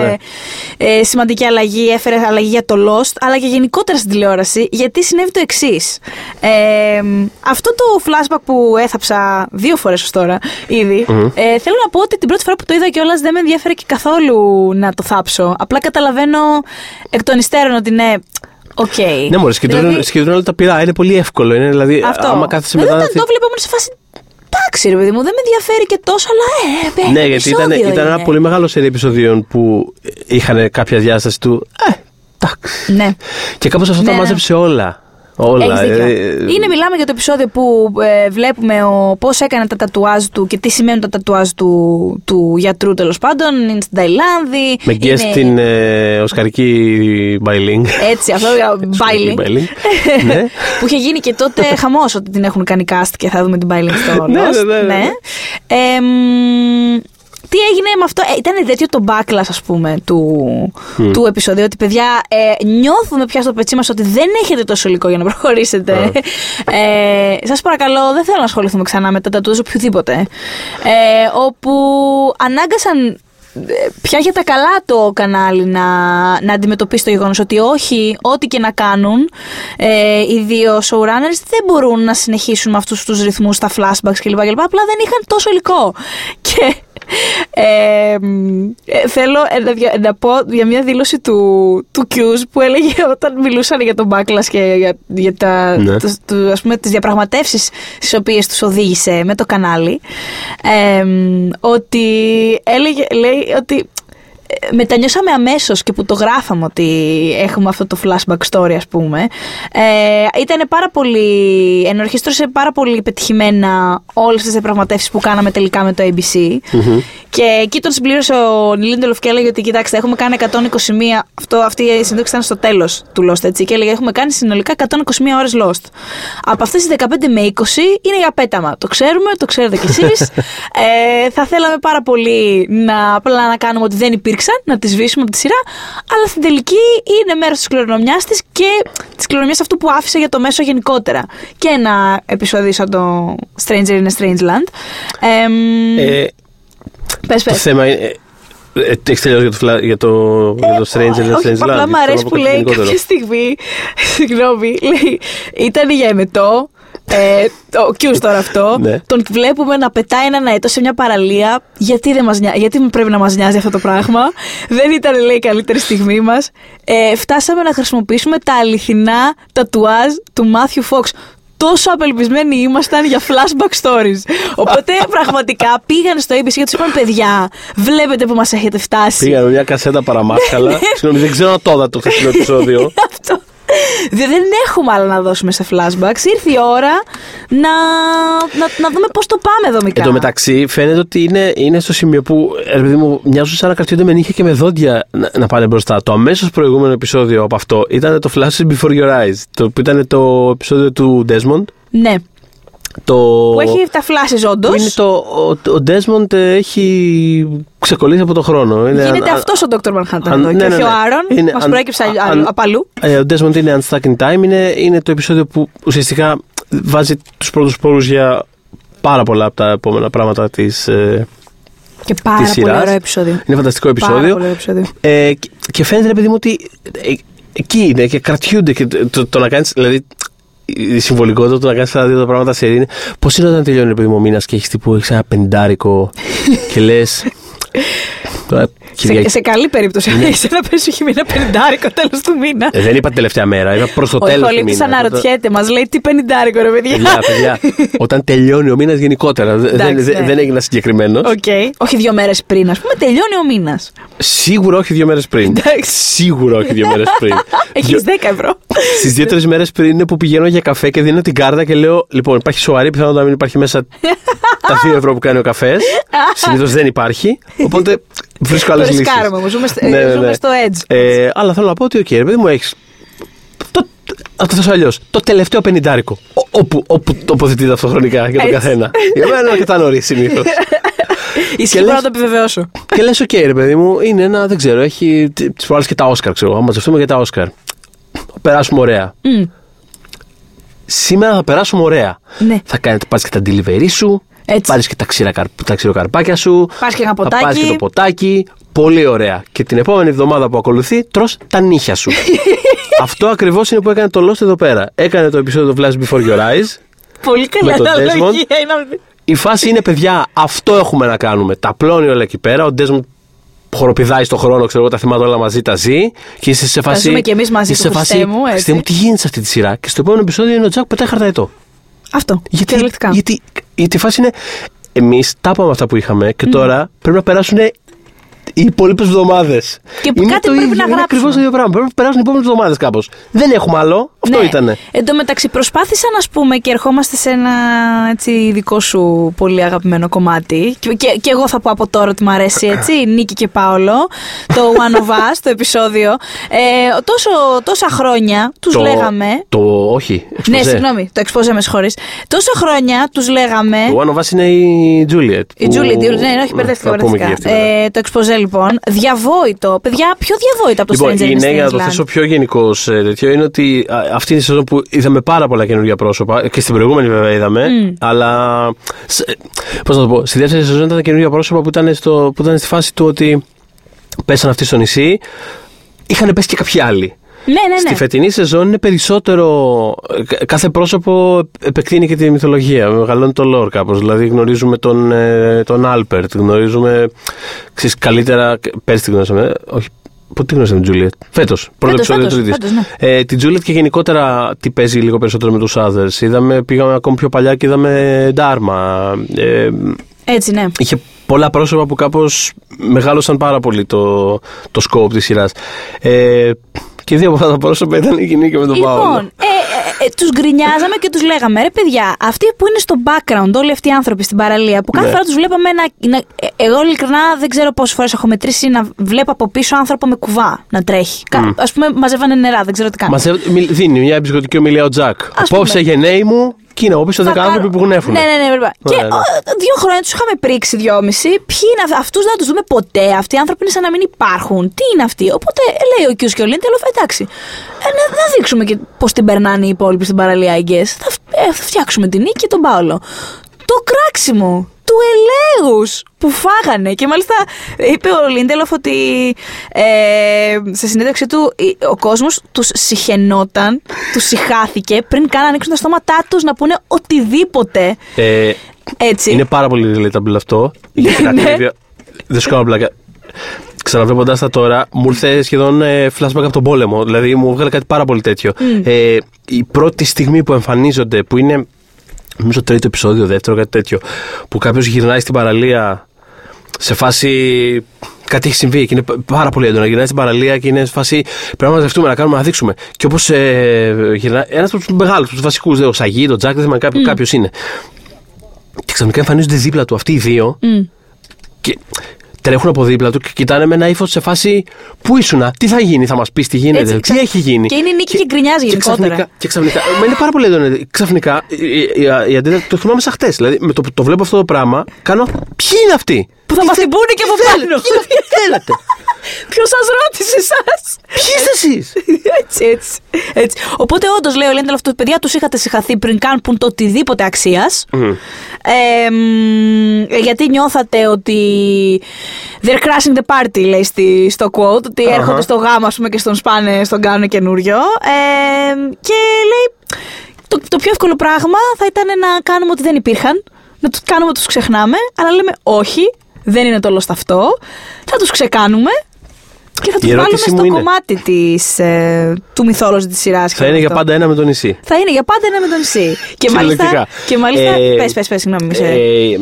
ναι. ε, σημαντική αλλαγή. Έφερε αλλαγή για το Lost, αλλά και γενικότερα στην τηλεόραση, γιατί συνέβη το εξής. Ε, αυτό το flashback που έθαψα δύο φορές ως τώρα ήδη, ε, θέλω να πω ότι την πρώτη φορά που το είδα κιόλας δεν με ενδιαφέρει και καθόλου να το θάψω. Απλά καταλαβαίνω εκ των υστέρων ότι ναι. Οκ. Ναι, μωρέ, σχεδόν, Δηλαδή, σχεδόν όλα τα 'πες. Είναι πολύ εύκολο. Είναι, δηλαδή, αυτό. άμα κάθεσαι Δηλαδή, μετά. όταν το βλέπω ήμουν σε φάση. Εντάξει, ρε παιδί μου, δεν με ενδιαφέρει και τόσο, αλλά ε, ε, Ναι, γιατί ήταν, επεισόδιο ήταν ένα είναι. πολύ μεγάλο σερί επεισοδίων που είχαν κάποια διάσταση του. Ε, εντάξει. Ναι. Και κάπως αυτό Ναι, τα ναι. μάζεψε όλα. Όλα. Έχεις δίκιο. ε, Είναι, μιλάμε για το επεισόδιο που ε, βλέπουμε ο, πώς έκανε τα τατουάζ του και τι σημαίνουν τα τατουάζ του, του γιατρού τέλος πάντων. Είναι στην Ταϊλάνδη. Με guest είναι- την ε, Οσκαρική Μπάιλινγκ. Έτσι, αυτό για Οσκαρική Μπάιλινγκ. Bailing. [LAUGHS] ναι. που είχε γίνει και τότε χαμός ότι την έχουν κάνει cast και θα δούμε την Μπάιλινγκ στο Ναι, Lost. ναι, ναι, ναι. Εμ, τι έγινε με αυτό, ε, ήταν τέτοιο το backlash ας πούμε του, του επεισοδίου ότι παιδιά ε, νιώθουμε πια στο πετσί μας ότι δεν έχετε τόσο υλικό για να προχωρήσετε ε, σας παρακαλώ δεν θέλω να ασχοληθούμε ξανά με τα τατούζ οποιοδήποτε ε, όπου ανάγκασαν ε, πια για τα καλά το κανάλι να, να αντιμετωπίσει το γεγονός ότι όχι, ό,τι και να κάνουν ε, οι δύο showrunners δεν μπορούν να συνεχίσουν με αυτούς τους ρυθμούς, τα flashbacks κλπ. κλπ. Απλά δεν είχαν τόσο υλικό. Και ε, μ, ε, θέλω ε, να, δια- να πω για μια δήλωση του, του Q's που έλεγε όταν μιλούσαν για τον backlash και για, για τα, Ναι. το- του, ας πούμε, τις διαπραγματεύσεις στις οποίες τους οδήγησε με το κανάλι ε, μ, ότι έλεγε, λέει ότι ε, μετανιώσαμε αμέσως και που το γράφαμε ότι έχουμε αυτό το flashback story, ας πούμε. Ε, ήταν πάρα πολύ. ενορχίστρωσε πάρα πολύ πετυχημένα όλες τις διαπραγματεύσεις που κάναμε τελικά με το ABC. Και εκεί τον συμπλήρωσε ο Λίντελοφ και έλεγε ότι κοιτάξτε, έχουμε κάνει 121. Αυτό, αυτή η συνέντευξη ήταν στο τέλος του Lost, έτσι. Και έλεγε: Έχουμε κάνει συνολικά 121 ώρες Lost. Από αυτές τις 15 με 20 είναι για πέταμα. Το ξέρουμε, το ξέρετε κι εσείς. [LAUGHS] ε, θα θέλαμε πάρα πολύ να, απλά να κάνουμε ότι δεν υπήρξαν, να τις σβήσουμε από τη σειρά. Αλλά στην τελική είναι μέρος της κληρονομιάς της και της κληρονομιάς αυτού που άφησε για το μέσο γενικότερα. Και ένα επεισόδιο σαν το Stranger in a Strange Land. Ε, μ, Ε, πες, το πες. θέμα είναι. Ε, Έχεις τελειώσει για το, φλα- για το, για το Stranger in a Όχι, Strange Land. απλά μου θέλω αρέσει να πω που κάτι λέει γενικότερο. κάποια στιγμή. [LAUGHS] Συγγνώμη, λέει. Ήταν για εμετό. Ε, ο Κιούς τώρα αυτό. [LAUGHS] Ναι. Τον βλέπουμε να πετάει έναν αετό σε μια παραλία. Γιατί, δεν μας νοιάζει, γιατί πρέπει να μας νοιάζει αυτό το πράγμα; [LAUGHS] δεν ήταν, λέει, η καλύτερη στιγμή μας. Ε, φτάσαμε να χρησιμοποιήσουμε τα αληθινά τατουάζ του Μάθιου Φόξ. Τόσο απελπισμένοι ήμασταν για flashback stories. Οπότε [LAUGHS] πραγματικά πήγαν στο ABC και τους είπαν: Παιδιά, βλέπετε που μας έχετε φτάσει. Πήγαμε μια κασέτα παραμάσχαλα. [LAUGHS] Ναι. Συγγνώμη, δεν ξέρω να το είδα το χθεσινό επεισόδιο. [LAUGHS] Αυτό. Δε- Δεν έχουμε άλλα να δώσουμε σε flashbacks. Ήρθε η ώρα να, να, να δούμε πώς το πάμε δομικά. Εν τω μεταξύ, φαίνεται ότι είναι, είναι στο σημείο που ε, ρε παιδί μου, μοιάζουν σαν να κρατιούνται με νύχια και με δόντια να, να πάνε μπροστά. Το αμέσως προηγούμενο επεισόδιο από αυτό ήταν το Flashes Before Your Eyes. Το που ήταν το επεισόδιο του Desmond. Ναι. Το... Που έχει τα flashes όντως. που είναι το, ο, ο Desmond ε, έχει ξεκολλήσει από το χρόνο. Είναι Γίνεται αν- αυτός ο Dr. Manhattan αν- εδώ. ναι, και ναι, όχι ο ναι. Άρον. Είναι Μας αν- προέκυψε αλλ- αν- απ' αλλού. Ε, ο Desmond είναι Unstuck in Time. Είναι, είναι το επεισόδιο που ουσιαστικά βάζει τους πρώτους πόρους για πάρα πολλά από τα επόμενα πράγματα της, ε, Και πάρα της πολύ σειράς. ωραίο επεισόδιο. Είναι φανταστικό Πάρα επεισόδιο. πολύ ωραίο επεισόδιο. Ε, και- και φαίνεται, ρε παιδί μου, ότι ε, εκεί είναι και κρατιούνται. Και το, το, το να κάνεις, δηλαδή, η συμβολικότητα του να κάνεις τα δύο τα πράγματα σε είναι. Πώς είναι όταν τελειώνει, ρε παιδί μου, ο μήνας και έχεις τύπου έχεις ένα πεντάρικο [LAUGHS] και λες. Τώρα Σε, Κυριακή. σε καλή περίπτωση. Ναι. [LAUGHS] Είσαι να πέσει έχει μήνα πενιντάρικο τέλος του μήνα. Ε, δεν είπα την τελευταία μέρα, είπα προς το Ο τέλος του ηχολήπτη μήνα. αναρωτιέται, μας λέει τι πενιντάρικο, ρε παιδιά; Παιδιά, παιδιά, [LAUGHS] όταν τελειώνει ο μήνας γενικότερα. δεν- Εντάξει, δεν, ναι. δεν έγινα συγκεκριμένος. Οκ. Όχι δύο μέρες πριν, ας πούμε, τελειώνει ο μήνας. Σίγουρα όχι δύο μέρες πριν. Εντάξει. Σίγουρα όχι δύο μέρες πριν. [LAUGHS] Έχεις 10 ευρώ. Στις δύο-τρεις μέρες πριν είναι που πηγαίνω για καφέ και δίνω την κάρτα και λέω: Λοιπόν, υπάρχει σοβαρή πιθανότητα να μην υπάρχει μέσα τα 2 ευρώ που κάνει ο καφές. Συνήθως δεν υπάρχει. Οπότε βρίσκω άλλες Το λύσεις. ρισκάρουμε όμως. Ζούμε, st- ζούμε στο edge. Ε, αλλά θέλω να πω ότι, οκ, ρε παιδί μου, έχεις. Το, να το θέσω αλλιώς. Το τελευταίο πενιντάρικο. Ό- Όπου, όπου τοποθετείται αυτό χρονικά για τον Έτσι. καθένα. Για μένα είναι αρκετά νωρίς συνήθως. [LAUGHS] Ισχύει, λες- μπορώ να το επιβεβαιώσω. και λες, οκ, ρε παιδί μου, είναι ένα, δεν ξέρω, έχει τις προάλλες και τα Όσκαρ, ξέρω. Θα μαζευτούμε για τα Όσκαρ. Θα περάσουμε ωραία. Μμ. Σήμερα θα περάσουμε ωραία. Ναι. Θα κάνετε, πάρεις και τα delivery σου, Έτσι. πάρεις και τα, ξύρα, καρ- τα ξηροκαρπάκια σου, Πας και ένα θα ποτάκι. πάρεις και το ποτάκι. Πολύ ωραία. Και την επόμενη εβδομάδα που ακολουθεί, τρως τα νύχια σου. [LAUGHS] Αυτό ακριβώς είναι που έκανε το Lost εδώ πέρα. Έκανε το επεισόδιο Flash Before Your Eyes. Πολύ καλή Με τον αναλογία Desmond. είναι αυτή. Η φάση είναι, παιδιά, αυτό έχουμε να κάνουμε. Τα πλώνει όλα εκεί πέρα. Ο Desmond χοροπηδάει στον χρόνο, ξέρω εγώ, τα θυμάται όλα μαζί, τα ζει. Και είσαι σε φάση. ζούμε κι εμείς μαζί είσαι του, σε φάση, Χριστέ μου, έτσι. «Χριστέ μου, τι γίνεται σε αυτή τη σειρά; Και στο επόμενο επεισόδιο είναι ο Τζακ που πετάει χαρταετό. Αυτό. Γιατί, Κυριολεκτικά. γιατί, γιατί η φάση είναι. Εμείς τα είπαμε αυτά που είχαμε και τώρα πρέπει να περάσουν οι υπόλοιπες εβδομάδες. Και κάτι πρέπει να Είναι γράψουμε. ακριβώς το ίδιο πράγμα. Πρέπει να περάσουν οι επόμενες εβδομάδες κάπως. Δεν έχουμε άλλο. Αυτό Ναι. ήτανε. Εν τω μεταξύ, προσπάθησα να πούμε και ερχόμαστε σε ένα έτσι, δικό σου πολύ αγαπημένο κομμάτι. Και, και, και εγώ θα πω από τώρα ότι μου αρέσει έτσι. Νίκη και Πάολο. Το One of Us, το επεισόδιο. Ε, τόσο, τόσα χρόνια τους Το- λέγαμε. Το όχι. Ναι, εξποζέ. συγγνώμη, το εξποζέ με συγχωρείς. Τόσα χρόνια τους λέγαμε. Το One of Us είναι η Juliet. Η που- Τζούλη, ναι, ναι, όχι, μπερδεύτηκα. Θα πούμε και μπερδεύτηκα. για αυτή μετά. Ε, το εξποζέ λοιπόν. Διαβόητο. Παιδιά, πιο διαβόητο από το Λοιπόν, Stranger in είναι για να το Strange Land. θέσω πιο γενικό τέτοιο, είναι ότι α, αυτή είναι η σεζόν που είδαμε πάρα πολλά καινούργια πρόσωπα και στην προηγούμενη βέβαια είδαμε. Αλλά. Πώς να το πω, στη δεύτερη σεζόν ήταν τα καινούργια πρόσωπα που ήταν, στο, που ήταν στη φάση του ότι πέσαν αυτοί στο νησί, είχαν πέσει και κάποιοι άλλοι. Ναι, ναι, ναι. Στη φετινή σεζόν είναι περισσότερο. κα- Κάθε πρόσωπο επεκτείνει και τη μυθολογία. Μεγαλώνει το lore κάπως. Δηλαδή γνωρίζουμε τον, ε, τον Άλπερτ, γνωρίζουμε. Ξέρεις, καλύτερα. Πέρσι τη γνωρίσαμε. ε, Όχι. Πότε τη γνωρίσαμε την Τζούλιετ; Φέτος. Πρώτο Φέτος, επεισόδιο φέτος, Τρίτης. φέτος, ναι. Ε, την Τζούλιετ και γενικότερα τι παίζει λίγο περισσότερο με τους others. Είδαμε, πήγαμε ακόμη πιο παλιά και είδαμε Ντάρμα. Ε, Έτσι, ναι. είχε πολλά πρόσωπα που κάπως μεγάλωσαν πάρα πολύ το, το scope της σειράς. Ε, και δύο από αυτά τα πρόσωπα ήταν η Γυνή και με τον Παόλο. Λοιπόν, ε, ε, ε, τους γκρινιάζαμε και τους λέγαμε, ρε παιδιά, αυτοί που είναι στο background, όλοι αυτοί οι άνθρωποι στην παραλία, που κάθε Ναι. φορά τους βλέπαμε να. να ε, εγώ ειλικρινά δεν ξέρω πόσες φορές έχω μετρήσει να βλέπω από πίσω άνθρωπο με κουβά να τρέχει. Α πούμε, μαζεύανε νερά, δεν ξέρω τι κάνει. Μας έ- μιλ- δίνει μια εμπισχωτική ομιλία ο Τζακ. Ας Απόψε πούμε. γενναίοι μου και είναι από πίσω Θα 10 άνθρωποι κάνω- που γνέφουν. Ναι, ναι, ναι, βέβαια. Και ναι. ο, δύο χρόνια τους είχαμε πρίξει δυόμιση. Ποιοι είναι αυτούς, δεν θα τους δούμε ποτέ; Αυτοί οι άνθρωποι είναι σαν να μην υπάρχουν. Τι είναι αυτοί; Οπότε ε, λέει ο Κιού και ο Λίντελοφ, εντάξει. Ε, να, να δείξουμε και πώς την περνάνε οι υπόλοιποι στην παραλία, I guess. Θα, φ- ε, θα φτιάξουμε την νίκη και τον Πάολο. Το κράξιμο του ελέγους που φάγανε. Και μάλιστα είπε ο Λίντελοφ ότι ε, σε συνέντευξή του η- ο κόσμος τους συχαινόταν, τους συχάθηκε πριν καν ανοίξουν τα στόματά τους να πούνε οτιδήποτε. Ε, Έτσι. είναι πάρα πολύ relatable αυτό. [LAUGHS] Γιατί κάτι Ναι. τέτοιο- Δεν σου κάνω πλάκα. Ξαναβλέποντα τα τώρα, μου ήρθε σχεδόν ε, flashback από τον πόλεμο. Δηλαδή, μου έβγαλε κάτι πάρα πολύ τέτοιο. Ε, η πρώτη στιγμή που εμφανίζονται, που είναι. Νομίζω τρίτο επεισόδιο, δεύτερο, κάτι τέτοιο. Που κάποιος γυρνάει στην παραλία σε φάση. Κάτι έχει συμβεί και είναι πάρα πολύ έντονα. Γυρνάει στην παραλία και είναι σε φάση. Πρέπει να μαζευτούμε, να κάνουμε, να δείξουμε. Και όπως ε, γυρνάει. Ένας από τους μεγάλους, από τους βασικούς, ο Σαγί, τον Τζακ, δεν θυμάμαι κάποιο κάποιος είναι. Και ξαφνικά εμφανίζονται δίπλα του αυτοί οι δύο και τρέχουν από δίπλα του και κοιτάνε με ένα ύφο σε φάση Πού ήσουνα, τι θα γίνει, θα μα πει τι γίνεται, Έτσι, τι ξα- έχει γίνει. και είναι η Νίκη και γκρινιάζει και γενικότερα. ξαφνικά, και ξαφνικά. Μα είναι πάρα πολύ έντονο. Ξαφνικά η, η, η, η αντίδραση το θυμάμαι σαν χτε. Δηλαδή με το που το βλέπω αυτό το πράγμα, κάνω. Ποιοι είναι αυτοί. Που θα Τι μας θε- την πούνε και από τι θέλετε, πάνω. ποιοι είναι αυτοί, τι θέλετε. Ποιος σας ρώτησε εσάς; Ποιοι είστε εσείς; έτσι, έτσι, έτσι. Οπότε, όντως, λέει ο Λέντελ αυτό, παιδιά τους είχατε συγχαθεί πριν καν πουν το οτιδήποτε αξίας. Ε, μ, γιατί νιώθατε ότι. They're crashing the party, λέει στη, στο quote. Ότι Αχα. έρχονται στο γάμα, ας πούμε, και στον σπάνε, στον κάνουν καινούριο. Ε, και λέει. Το, το πιο εύκολο πράγμα θα ήταν να κάνουμε ότι δεν υπήρχαν. Να τους κάνουμε ότι τους ξεχνάμε. Αλλά λέμε όχι. Δεν είναι το Lost αυτό. Θα τους ξεκάνουμε και θα τους Η βάλουμε ερώτηση στο μου είναι- κομμάτι της, ε, του μυθόλογη της σειράς. Θα είναι για πάντα ένα με το νησί. Θα είναι για πάντα ένα με το νησί. και [LAUGHS] μάλιστα. Κυριολεκτικά. Και μάλιστα Ε, πες, πες, πες, συγγνώμη. μη σε- Ε,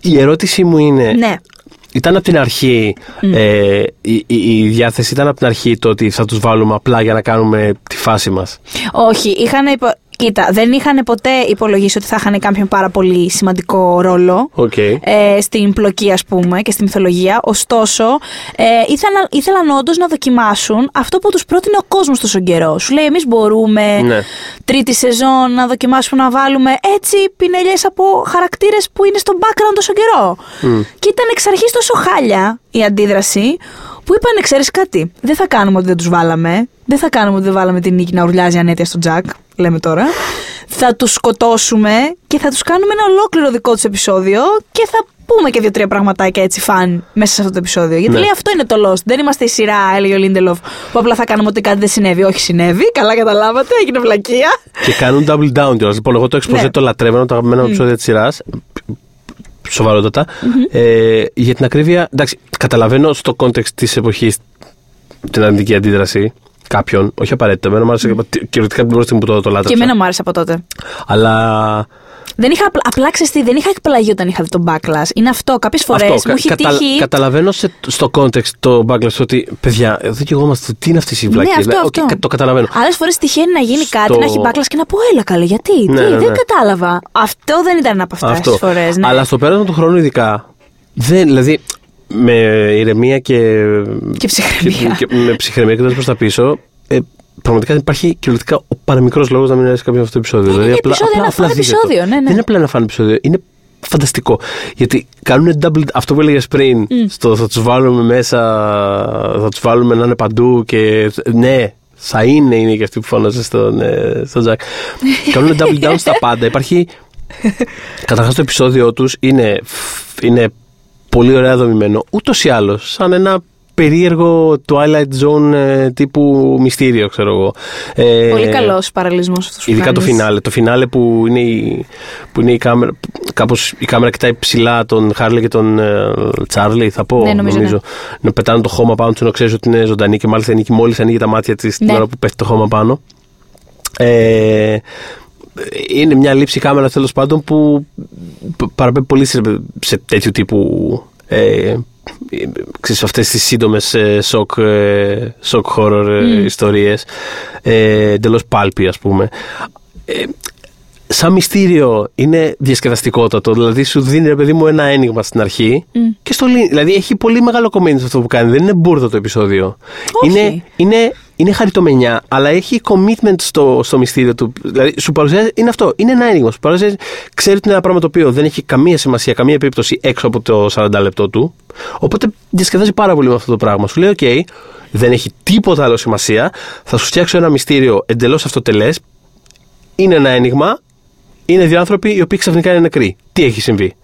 η ερώτησή μου είναι. ναι. Ήταν από την αρχή ε, η, η, η διάθεση, ήταν από την αρχή το ότι θα τους βάλουμε απλά για να κάνουμε τη φάση μας. Όχι, είχαν υπο... Κοίτα, δεν είχαν ποτέ υπολογίσει ότι θα είχαν κάποιον πάρα πολύ σημαντικό ρόλο Οκ. ε, στην πλοκή, ας πούμε, και στη μυθολογία. Ωστόσο, ε, ήθελαν, ήθελαν όντως να δοκιμάσουν αυτό που τους πρότεινε ο κόσμος τόσο καιρό. Σου λέει, εμείς μπορούμε Ναι. τρίτη σεζόν να δοκιμάσουμε να βάλουμε έτσι πινελιές από χαρακτήρες που είναι στο background τόσο καιρό. Και ήταν εξ αρχής τόσο χάλια η αντίδραση που είπαν, ξέρεις κάτι, δεν θα κάνουμε ότι δεν τους βάλαμε, δεν θα κάνουμε ότι δεν βάλαμε την νίκη να ουρλιάζει ανέτεια στο Τζακ, λέμε τώρα. Θα τους σκοτώσουμε και θα τους κάνουμε ένα ολόκληρο δικό τους επεισόδιο και θα πούμε και δύο-τρία πραγματάκια έτσι φαν μέσα σε αυτό το επεισόδιο. Γιατί Ναι. λέει αυτό είναι το Lost. Δεν είμαστε η σειρά, έλεγε ο Λίντελοφ, που απλά θα κάνουμε ότι κάτι δεν συνέβη. Όχι, συνέβη. Καλά καταλάβατε, έγινε βλακεία. Και κάνουν double down κιόλας. Λοιπόν, εγώ το εξποζέ Ναι. το λατρεύω, είναι το αγαπημένο μου επεισόδιο της σειράς. Σοβαρότατα. Ε, για την ακρίβεια, εντάξει, καταλαβαίνω στο context της εποχής την αρνητική αντίδραση κάποιων. Όχι απαραίτητα. Εμένα μου άρεσε κυριολεκτικά την πρώτη στιγμή που το, το Και λάτρεψα. εμένα μου άρεσε από τότε. Αλλά Δεν είχα, απλά- απλά ξέρεις τι, δεν είχα εκπλαγεί όταν είχα δει τον backlash. Είναι αυτό. Κάποιες φορές Αυτό, μου κα- έχει καταλα- τύχει. Καταλαβαίνω σε- στο context το backlash ότι παιδιά, εδώ και εγώ είμαστε. Τι είναι αυτή η βλακία. Ναι, αυτό, αυτό. το καταλαβαίνω. Άλλες φορές τυχαίνει να γίνει Στο- κάτι, να έχει backlash και να πω έλα καλέ, γιατί, Ναι, τι, ναι, δεν ναι. κατάλαβα. Αυτό δεν ήταν από αυτές Αυτό. τις φορές. Ναι. Αλλά στο πέρασμα του χρόνου, ειδικά. Δεν, δηλαδή, με ηρεμία και. Και ψυχραιμία. Και, και με ψυχραιμία και προς τα πίσω. Ε, πραγματικά δεν υπάρχει κυριολεκτικά ο παραμικρός λόγος να μην αρέσει κάποιο αυτό το επεισόδιο. είναι επεισόδιο, ένα φαν δείτε επεισόδιο, το. ναι, ναι. Δεν είναι απλά ένα φαν επεισόδιο. Είναι φανταστικό. Γιατί κάνουν double. Αυτό που έλεγες πριν, στο θα τους βάλουμε μέσα, θα τους βάλουμε να είναι παντού και. Ναι, θα είναι, είναι και αυτή που φώναζε στον, ε, στον Τζακ. [LAUGHS] κάνουν double down στα πάντα. Υπάρχει. Καταρχάς το επεισόδιο τους είναι, είναι πολύ ωραία δομημένο. Ούτως ή άλλως, σαν ένα περίεργο Twilight Zone ε, τύπου μυστήριο, ξέρω εγώ. Ε, Πολύ καλός παραλυσμό αυτός. Ειδικά το φινάλε. Το φινάλε που είναι η, που είναι η κάμερα. Κάπως η κάμερα κοιτάει ψηλά τον Χάρλι και τον ε, Τσάρλι, θα πω. Ναι, νομίζω, Να πετάνε το χώμα πάνω του, να ξέρεις ότι είναι ζωντανή και μάλιστα η Νίκη μόλις ανοίγει τα μάτια της την Ναι. ώρα που πέφτει το χώμα πάνω. Ε, είναι μια λήψη κάμερα τέλος πάντων που π- παραπέμπει πολύ σε, σε τέτοιου τύπου. Ε, ξέρεις, αυτές τις σύντομες ε, shock, ε, shock horror ε, ιστορίες. Ε, εντελώς πάλπι ας πούμε. Ε, σαν μυστήριο είναι διασκεδαστικότατο. Δηλαδή σου δίνει ρε παιδί μου ένα ένιγμα στην αρχή και στο λύνει δηλαδή έχει πολύ μεγάλο commitment σε αυτό που κάνει. Δεν είναι μπουρδο το επεισόδιο. Όχι. είναι, είναι, είναι χαριτομενιά, αλλά έχει commitment στο, στο μυστήριο του. Δηλαδή, σου παρουσιάζει, είναι αυτό, είναι ένα ένιγμα. Σου παρουσιάζει, ξέρει ότι είναι ένα πράγμα το οποίο δεν έχει καμία σημασία, καμία επίπτωση έξω από το 40 λεπτό του. Οπότε διασκεδάζει πάρα πολύ με αυτό το πράγμα. Σου λέει, OK, δεν έχει τίποτα άλλο σημασία. Θα σου φτιάξω ένα μυστήριο εντελώς αυτοτελές. Είναι ένα ένιγμα. Είναι δύο άνθρωποι οι οποίοι ξαφνικά είναι νεκροί. Τι έχει συμβεί;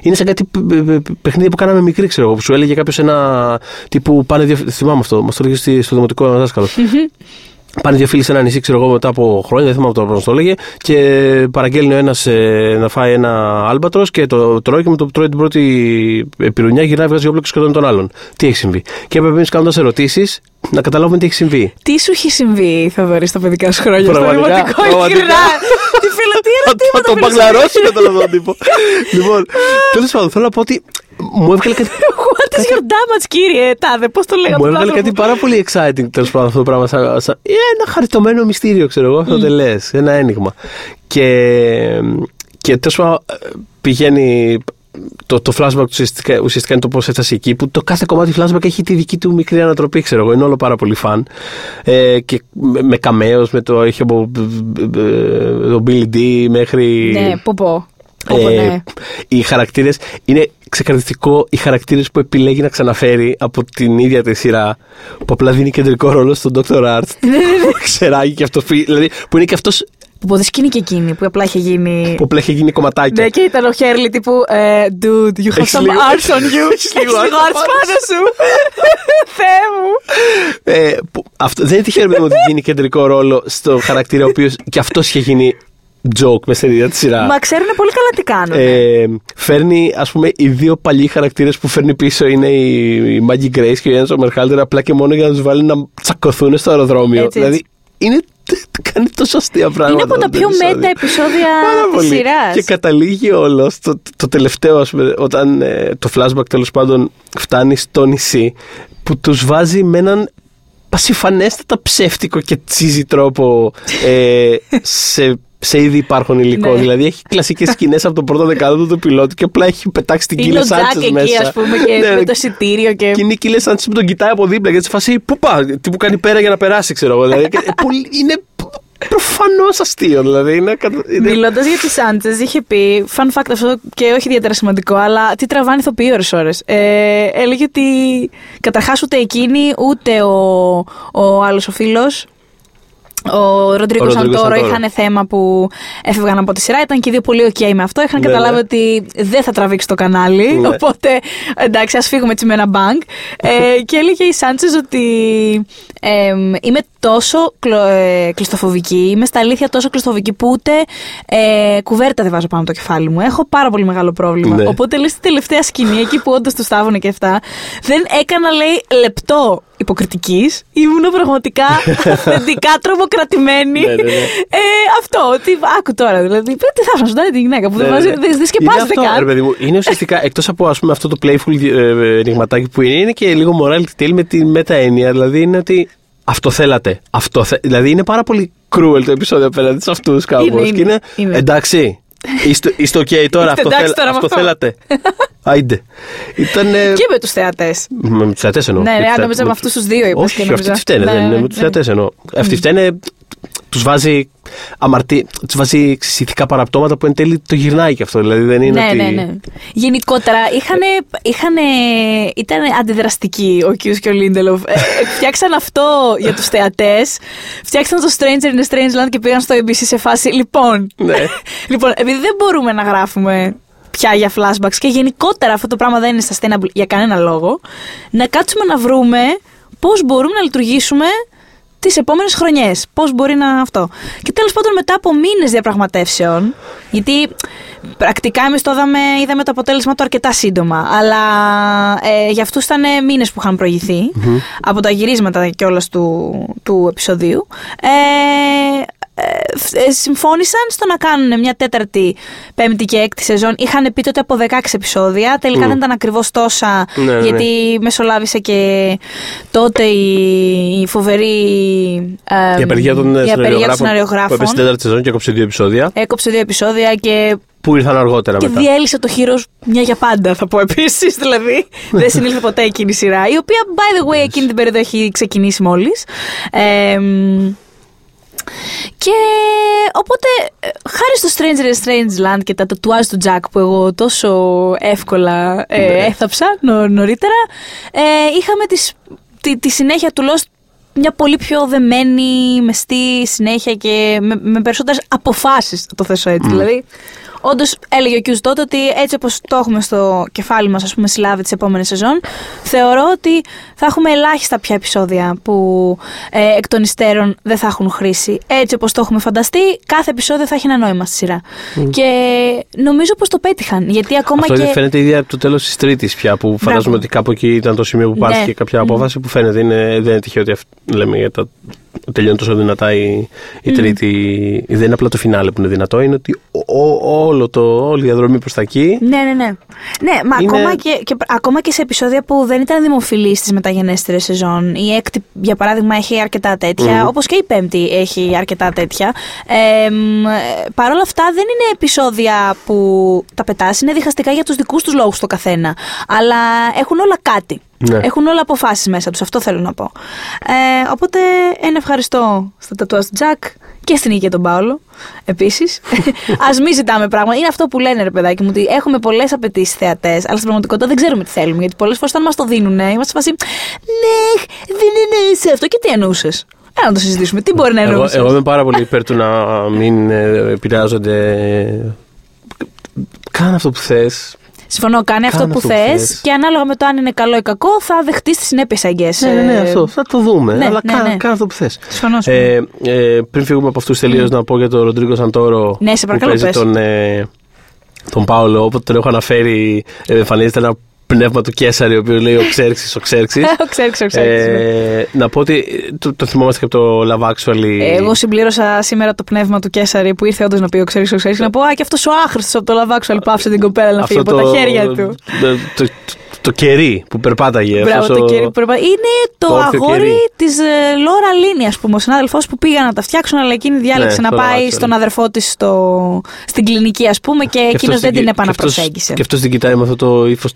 Είναι σαν κάτι π- π- π- παιχνίδι που κάναμε μικρή, ξέρω εγώ, που σου έλεγε κάποιος ένα τύπου πάνε δύο. Θυμάμαι αυτό, μας το έλεγε στη- στο δημοτικό ένα δάσκαλο. [LAUGHS] Πάνε δύο φίλοι σε ένα νησί, ξέρω εγώ, μετά από χρόνια, δεν θυμάμαι τώρα πώς το έλεγε, και παραγγέλνει ο ένας να φάει ένα άλμπατρος και το τρώει και με το που τρώει την πρώτη πυρουνιά γυρνάει, βγάζει όπλο και σκοτώνει τον άλλον. Τι έχει συμβεί; Και έπρεπε εμείς κάνοντα ερωτήσεις να καταλάβουμε τι έχει συμβεί. Τι σου έχει συμβεί, Θοδωρή, στα παιδικά σου χρόνια, στο Πραγματικά, δημοτικό, πραγματικά. ειλικρινά. [LAUGHS] Τι φίλο, τι Θα ερωτήματα τον φίλο, παγλαρώσουμε τον αυτόν τον τύπο. Λοιπόν, τέλος πάντων, θέλω να πω ότι μου έβγαλε κάτι [LAUGHS] What is your damage, κύριε; Τάδε, πώς το λέγατε Μου τον έβγαλε άνθρωπο; κάτι πάρα πολύ exciting τέλος πάντων αυτό το πράγμα. Σαν, σαν, ένα χαριτωμένο μυστήριο, ξέρω εγώ, αυτό δεν λες. Ένα ένιγμα. Και, και τέλος πάντων πηγαίνει. Το, το flashback ουσιαστικά, ουσιαστικά είναι το πώς έφτασε εκεί, που το κάθε κομμάτι flashback έχει τη δική του μικρή ανατροπή, ξέρω εγώ. Είναι όλο πάρα πολύ φαν. Ε, και με, με καμέως, με το έχει από ε, το Billy D μέχρι. Ναι, πω πω. Πω, πω, Ε, ναι. οι χαρακτήρες είναι ξεκαρδιστικό οι χαρακτήρες που επιλέγει να ξαναφέρει από την ίδια τη σειρά που απλά δίνει κεντρικό ρόλο στον Dr. Art Ναι, [LAUGHS] ξεράκι και αυτό φύ- δηλαδή που είναι και αυτός Που πω, δεν σκηνή και εκείνη που απλά είχε γίνει. που απλά έχει γίνει κομματάκια Ναι, και ήταν ο Χέρλι τύπου ε, Dude, you have Έχεις some λίγο- arts on you. Έχεις λίγο Έχεις λίγο arts arts πάνω πάνω σου. Θεέ μου. ε, που, αυτό, δεν είναι τυχαίο παιδί μου ότι δίνει κεντρικό ρόλο στο χαρακτήρα ο οποίος και αυτός είχε γίνει joke με στην ίδια της σειράς. Μα ξέρουν πολύ καλά τι κάνουν. Ε, φέρνει, ας πούμε, οι δύο παλιοί χαρακτήρες που φέρνει πίσω είναι η, η Maggie Grace και ο Ιάννη Ομερχάλτερ απλά και μόνο για να τους βάλει να τσακωθούν στο αεροδρόμιο. Έτσι, δηλαδή, είναι, κάνει τόσο αστεία πράγματα. Είναι από τα το πιο επεισόδιο. μέτα επεισόδια [LAUGHS] Πάρα της πολύ. σειράς. Και καταλήγει όλο το, το τελευταίο, ας πούμε, όταν ε, το flashback τέλος πάντων φτάνει στο νησί, που τους βάζει με έναν πασιφανέστατα ψεύτικο και τσίζι τρόπο ε, [LAUGHS] σε, σε ήδη υπάρχον υλικό. Ναι. Δηλαδή έχει κλασικές [LAUGHS] σκηνές από το πρώτο δεκάδο του πιλότου και απλά έχει πετάξει την Είναι Κίλε ο Τζακ Σάντσε εκεί, μέσα. ας πούμε, και Ναι, με ναι. το εισιτήριο και. Και είναι η Κίλε Σάντσε που τον κοιτάει από δίπλα γιατί σε φάση πού πάει, τι που κάνει πέρα για να περάσει, ξέρω εγώ. Δηλαδή, και, ε, [LAUGHS] πολύ- είναι προφανώς αστείο. Δηλαδή, είναι, κατα- είναι Μιλώντας για τις Σάντσε, είχε πει, fun fact αυτό και όχι ιδιαίτερα σημαντικό, αλλά τι τραβάνε ηθοποιοί ώρες-ώρες. Ε, έλεγε ότι καταρχάς ούτε εκείνη, ούτε ο, ο άλλος ο φίλος. Ο Ροντρίγκο Ο Ροντρίγκο Σαντόρο Σαντόρο. είχαν θέμα που έφευγαν από τη σειρά. Ήταν και οι δύο πολύ OK με αυτό. Είχαν Ναι, καταλάβει ναι. ότι δεν θα τραβήξει το κανάλι. Ναι. Οπότε εντάξει, ας φύγουμε έτσι με ένα μπανκ. Ε, και έλεγε η Σάντσες ότι εμ, είμαι τόσο κλω, ε, κλειστοφοβική, είμαι στα αλήθεια τόσο κλειστοφοβική που ούτε ε, κουβέρτα δεν βάζω πάνω από το κεφάλι μου. Έχω πάρα πολύ μεγάλο πρόβλημα. Ναι. Οπότε λέει στη τελευταία σκηνή, εκεί που όντως τους στάβουνε και αυτά, δεν έκανα, λέει, λεπτό υποκριτικής. Ήμουν πραγματικά [LAUGHS] αυθεντικά τρομοκρατημένη. Ναι, ναι, ναι. Ε, αυτό, ότι άκου τώρα. Δηλαδή, τι θα ήθελα να σου τη γυναίκα που δεν, Ναι, βάζει, ναι. δεν, δεν Είναι σκεπάζεται αυτό, καν. ρε παιδί μου. Είναι ουσιαστικά εκτός από ας πούμε, αυτό το playful ε, ενηγματάκι που είναι, είναι και λίγο morality tale με τη μετα έννοια. Δηλαδή είναι ότι αυτό θέλατε. Αυτό θε... Δηλαδή είναι πάρα πολύ cruel το επεισόδιο απέναντι σε αυτούς κάπως. Είναι, Και είναι, είναι, είναι. εντάξει. Είστε, είστε OK τώρα, Είστε αυτό, εντάξει θέλ- τώρα με αυτό αυτό. θέλατε. [LAUGHS] Άιντε. Ήταν. Και με τους θεατές. Με τους θεατές εννοώ. Ναι, Και ναι, τους νόμιζα με τους- αυτούς τους δύο είπες Όχι, και αυτοί νόμιζα. τι φταίνε. Ναι, δεν είναι ναι, με τους ναι. θεατές εννοώ. Αυτοί φταίνε. Τους βάζει αμαρτή, τους βάζει ηθικά παραπτώματα που εν τέλει το γυρνάει και αυτό. Δηλαδή δεν είναι Ναι, ότι... ναι, ναι. Γενικότερα είχανε, είχανε, ήταν αντιδραστικοί ο Κιούς και ο Λίντελοφ. Ε, ε, φτιάξαν αυτό για τους θεατές. Φτιάξαν το Stranger in a Strange Land και πήγαν στο ABC σε φάση. Λοιπόν, Ναι. [LAUGHS] λοιπόν επειδή δεν μπορούμε να γράφουμε πια για flashbacks και γενικότερα αυτό το πράγμα δεν είναι sustainable για κανένα λόγο, να κάτσουμε να βρούμε πώς μπορούμε να λειτουργήσουμε τις επόμενες χρονιές. Πώς μπορεί να αυτό. Και τέλος πάντων, μετά από μήνες διαπραγματεύσεων, γιατί πρακτικά εμείς το είδαμε, είδαμε το αποτέλεσμα του αρκετά σύντομα, αλλά ε, για αυτούς ήταν μήνες που είχαν προηγηθεί από τα γυρίσματα κιόλα του, του επεισοδίου. Ε, ε, ε, συμφώνησαν στο να κάνουν μια τέταρτη, πέμπτη και έκτη σεζόν. Είχαν πει τότε από 16 επεισόδια. Τελικά δεν ήταν ακριβώς τόσα, Ναι, ναι, ναι. γιατί μεσολάβησε και τότε η, η φοβερή. ε, Η απεργία των η απεργία σεναριογράφων που σεναριογράφων. έπεσε στην τέταρτη σεζόν και έκοψε δύο επεισόδια Έκοψε δύο επεισόδια και, που ήρθαν αργότερα και μετά. διέλυσε το χείρο μια για πάντα, θα πω επίσης. Δηλαδή, [LAUGHS] δεν συνήλθε ποτέ εκείνη η σειρά. Η οποία, by the way, εκείνη την περίοδο έχει ξεκινήσει μόλις. Και οπότε, ε, χάρη στο Stranger in Strange Land και τα τατουάζ του Jack που εγώ τόσο εύκολα ε, Ναι. έθαψα νω- νωρίτερα, ε, είχαμε τις, τη, τη συνέχεια του Lost μια πολύ πιο δεμένη, μεστή συνέχεια και με, με περισσότερες αποφάσεις, θα το θέσω έτσι. Δηλαδή, Όντως, έλεγε ο Κιούς τότε ότι έτσι όπως το έχουμε στο κεφάλι μας, ας πούμε, συλλάβει τις επόμενες σεζόν, θεωρώ ότι θα έχουμε ελάχιστα πια επεισόδια που ε, εκ των υστέρων δεν θα έχουν χρήση. Έτσι όπως το έχουμε φανταστεί, κάθε επεισόδιο θα έχει ένα νόημα στη σειρά. Και νομίζω πως το πέτυχαν. Γιατί ακόμα Αυτό και. ήδη φαίνεται ήδη από το τέλος της Τρίτης πια, που φαντάζομαι ότι κάπου εκεί ήταν το σημείο που Ναι. πάρθηκε κάποια απόφαση που φαίνεται. Είναι, δεν είναι τυχαίο ότι αυ- λέμε για τα. Τελειώνει τόσο δυνατά η, η Τρίτη. Δεν είναι απλά το φινάλε που είναι δυνατό, είναι ότι ο- ο- όλο το, όλη η διαδρομή προς τα εκεί. Ναι, ναι, ναι. Ναι, μα Είναι- ακόμα, και, και, ακόμα και σε επεισόδια που δεν ήταν δημοφιλή στις μεταγενέστερες σεζόν. Η έκτη, για παράδειγμα, έχει αρκετά τέτοια, όπως και η πέμπτη έχει αρκετά τέτοια. Ε, μ, ε, Παρ' όλα αυτά, δεν είναι επεισόδια που τα πετάς, είναι διχαστικά για τους δικούς τους λόγους το καθένα. Αλλά έχουν όλα κάτι. Ναι. Έχουν όλα αποφάσεις μέσα τους, αυτό θέλω να πω. Ε, οπότε, ένα ευχαριστώ στα τατουάζ του Τζακ και στην Ίκαια τον Πάολο, επίσης. [LAUGHS] Α μην ζητάμε πράγματα. Είναι αυτό που λένε, ρε παιδάκι μου, ότι έχουμε πολλές απαιτήσεις θεατές, αλλά στην πραγματικότητα δεν ξέρουμε τι θέλουμε. Γιατί πολλές φορές όταν μας το δίνουν, είμαστε σε φάση. Ναι, δεν εννοούσε αυτό. Και τι εννοούσες; Έλα να το συζητήσουμε. Τι μπορεί να Εγώ, εννοούσες; εγώ είμαι πάρα πολύ υπέρ του να μην ε, επηρεάζονται. [LAUGHS] Κάνε αυτό που θες. Συμφωνώ, κάνει αυτό Κάνε που αυτό που θες θες. και ανάλογα με το αν είναι καλό ή κακό θα δεχτείς τις συνέπειες, I guess. Ναι, ναι, ναι, Ε, αυτό. Θα το δούμε. ναι, αλλά ναι, κάνε, ναι. κάνε αυτό που θες. Συμφωνώ. συμφωνώ. Ε, ε, πριν φύγουμε από αυτούς τελείως, να πω για τον Ροντρίγκο Σαντόρο Ναι, σε που παρακαλώ, παίζει πες. τον, ε, τον Πάολο. Όποτε τον έχω αναφέρει, ε, εμφανίζεται ένα πνεύμα του Κέσσαρη, ο οποίος λέει ο Ξέρξης, ο Ξέρξης. ξέρω, ξέρω, ξέρω. ε, να πω ότι ε, το, το θυμόμαστε και από το Love Actually. Εγώ συμπλήρωσα σήμερα το πνεύμα του Κέσσαρη που ήρθε όντως να πει ο ξέρει, ο ξέρει. Να πω, Α, και αυτός ο άχρηστος από το λαβάξο που άφησε την κοπέλα να φύγει από τα χέρια του. Το, το, το, το κερί που περπάταγε. Μπράβο, αυτός το ο- κερί που περπα- Είναι το, το όρθιο αγόρι κερί. της Λόρα Λίνη, ας πούμε. Ο συνάδελφός που πήγαν να τα φτιάξουν, αλλά εκείνη διάλεξε Ναι, να στο πάει Love στον Actually. αδερφό της στο... στην κλινική, ας πούμε, και, Και εκείνος αυτός δεν την- την και επαναπροσέγγισε. αυτός- Και αυτός την κοιτάει με αυτό το ύφος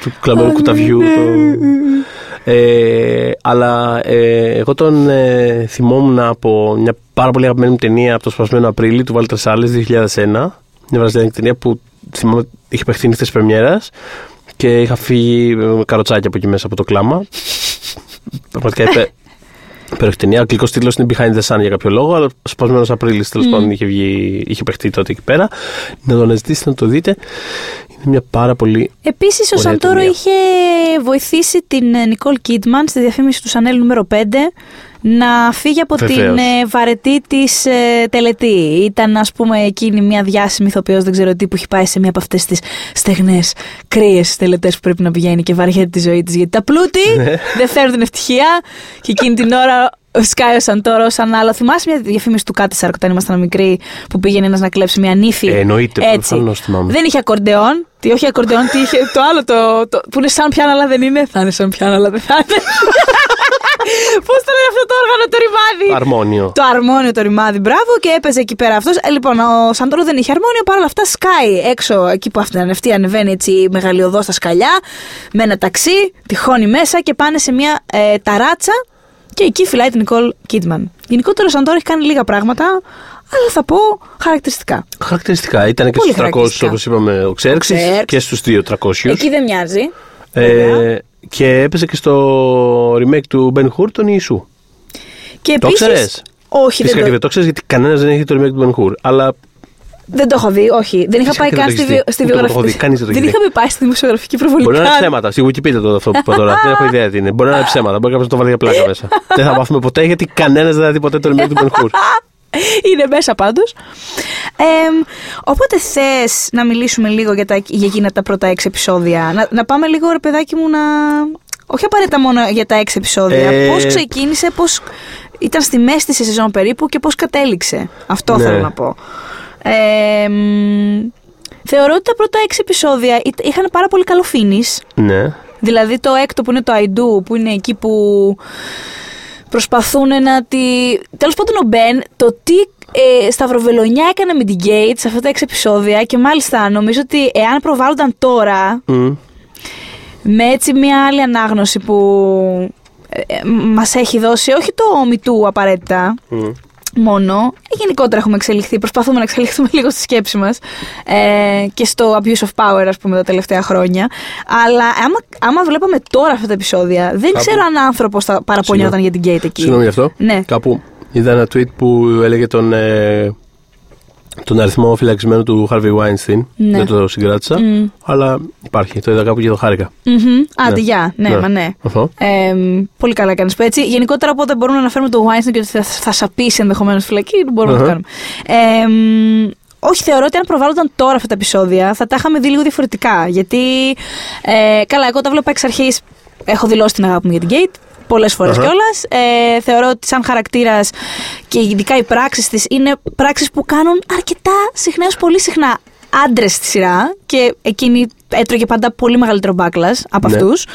του κλαμμένου κουταβιού. ναι. το- Ε, αλλά ε, εγώ τον ε, θυμόμουν από μια πάρα πολύ αγαπημένη μου ταινία από το σπασμένο Απρίλη του Βάλτερ Σάλε 2001. Μια βραζιλιάνικη ταινία που θυμάμαι είχε παιχτεί νύχτες Πρεμιέρας και είχα φύγει με καροτσάκια από εκεί μέσα από το κλάμα. Πραγματικά είπε. Υπέροχη ταινία. Ο αγγλικός τίτλος είναι Behind the Sun για κάποιο λόγο, αλλά ο σπασμένος Απρίλης τέλος πάντων είχε, βγει, είχε παιχτεί τότε εκεί πέρα. Να το αναζητήσετε, να το δείτε. Είναι μια πάρα πολύ. Επίσης, ο Ωραία Σαντόρο ταινία. είχε βοηθήσει την ε, Νικόλ Κίτμαν στη διαφήμιση του Σανέλ νούμερο 5 να φύγει από Βεβαίως. την ε, βαρετή της ε, τελετή. Ήταν, ας πούμε, εκείνη μια διάσημη ηθοποιός, δεν ξέρω τι, που έχει πάει σε μια από αυτές τις στεγνές, κρύες τελετές που πρέπει να πηγαίνει και βαριέται τη ζωή της. Γιατί τα πλούτη Ναι. δεν φέρνουν την ευτυχία και εκείνη την ώρα. Σκάει ο Σαντόρο σαν άλλο. Θυμάσαι μια διαφήμιση του Κάτισαρ όταν ήμασταν μικροί που πήγαινε ένας να κλέψει μια νύφη; Ε, εννοείται, Έτσι. προφανώς θυμάμαι. Δεν είχε ακορντεόν. Τι, όχι ακορντεόν, τι είχε. Το άλλο το, το, που είναι σαν πιάνο, αλλά δεν είναι. Θα είναι σαν πιάνο, αλλά δεν θα είναι. Πώς το λένε αυτό το όργανο, το ρημάδι; Αρμόνιο. Το αρμόνιο το ρημάδι, μπράβο, και έπαιζε εκεί πέρα αυτός. Ε, λοιπόν, ο Σαντόρο δεν είχε αρμόνιο, παρόλα αυτά σκάει έξω εκεί που αυτή αυτή ανεβαίνει έτσι μεγαλειωδώς στα σκαλιά, με ένα ταξί, τυχώνει μέσα και πάνε σε μια ε, ταράτσα και εκεί φυλάει την Νικόλ Κίτμαν. Γενικότερα ο Σαντόρο έχει κάνει λίγα πράγματα, αλλά θα πω χαρακτηριστικά. Χαρακτηριστικά. Ήταν και Πολύ στους 300 χαρακτηριστικά. όπως είπαμε ο Ξέρξης Ο Ξέρξ. και στους 2 300. Εκεί δεν μοιάζει. Ε, βέβαια. Και έπαιζε και στο remake του Ben Hur τον Ιησού. Και Το επίσης- ξέρεις; Όχι, Φυσικά δεν και το, δεν το ξέρεις γιατί κανένας δεν έχει το remake του Ben Hur. Αλλά δεν το έχω δει, όχι. Δεν είχα Φυσικά πάει και καν δεν το στη, έχεις βιο- δει. στη Ούτε εγώ το έχω βιογραφική. δει. Κανείς δεν το δεν έχει δει. είχα πάει στη δημοσιογραφική προβολή. Μπορεί να είναι καν. ψέματα. Στη Wikipedia το αυτό που είπα τώρα. δεν έχω ιδέα τι είναι. Μπορεί να είναι ψέματα. Μπορεί κάποιος να το βάλει για πλάκα μέσα. [LAUGHS] δεν θα μάθουμε ποτέ γιατί κανένας δεν θα δει ποτέ το remake του Ben Hur. Είναι μέσα πάντως. οπότε θες να μιλήσουμε λίγο για, τα, για εκείνα τα πρώτα έξι επεισόδια. Να, να πάμε λίγο, ρε παιδάκι μου, να. Όχι απαραίτητα μόνο για τα έξι επεισόδια. Ε, Πώς ξεκίνησε, πώς ήταν στη μέση της σεζόν περίπου και πώς κατέληξε. Αυτό Ναι. θέλω να πω. Ε, μ, θεωρώ ότι τα πρώτα έξι επεισόδια εί- είχαν πάρα πολύ καλό finish. ναι. Δηλαδή το έκτο που είναι το I do, που είναι εκεί που προσπαθούν να τη... Τέλος πάντων ο Μπεν, το τι ε, σταυροβελονιά έκανε με την Gate σε αυτά τα έξι επεισόδια και μάλιστα νομίζω ότι εάν προβάλλονταν τώρα Μμ. με έτσι μια άλλη ανάγνωση που ε, ε, μας έχει δώσει, όχι το μητού απαραίτητα, Μμ. Μόνο. Ε, Γενικότερα έχουμε εξελιχθεί. Προσπαθούμε να εξελιχθούμε λίγο στη σκέψη μας ε, και στο abuse of power, ας πούμε, τα τελευταία χρόνια. Αλλά άμα, άμα βλέπαμε τώρα αυτά τα επεισόδια, δεν Κάπου- ξέρω αν άνθρωπος θα παραπονιόταν για την Gate εκεί. Συγγνώμη γι' αυτό. Ναι. Κάπου είδα ένα tweet που έλεγε τον, ε, τον αριθμό φυλακισμένου του Harvey Weinstein. Ναι. Δεν το συγκράτησα. Μμ. Αλλά υπάρχει. Το είδα κάπου και το χάρηκα. Μμμ. Άντε, Ναι. γεια. Ναι, Ναι. μα ναι. Αυτό. Ε, πολύ καλά κάνεις που έτσι. Γενικότερα, οπότε μπορούμε να αναφέρουμε το Weinstein και ότι θα, θα σαπίσει ενδεχομένως στη φυλακή. Μπορούμε να το Αχα. κάνουμε. Ε, μ, όχι, θεωρώ ότι αν προβάλλονταν τώρα αυτά τα επεισόδια θα τα είχαμε δει λίγο διαφορετικά. Γιατί. Ε, καλά, εγώ τα βλέπω εξ αρχής. Έχω δηλώσει την αγάπη μου για την Gate. Πολλές φορές Αχα. κιόλας. Ε, θεωρώ ότι σαν χαρακτήρας και ειδικά οι πράξεις της είναι πράξεις που κάνουν αρκετά συχνά, έως πολύ συχνά άντρες στη σειρά και εκείνη έτρωγε πάντα πολύ μεγαλύτερο backlash από Ναι. αυτούς.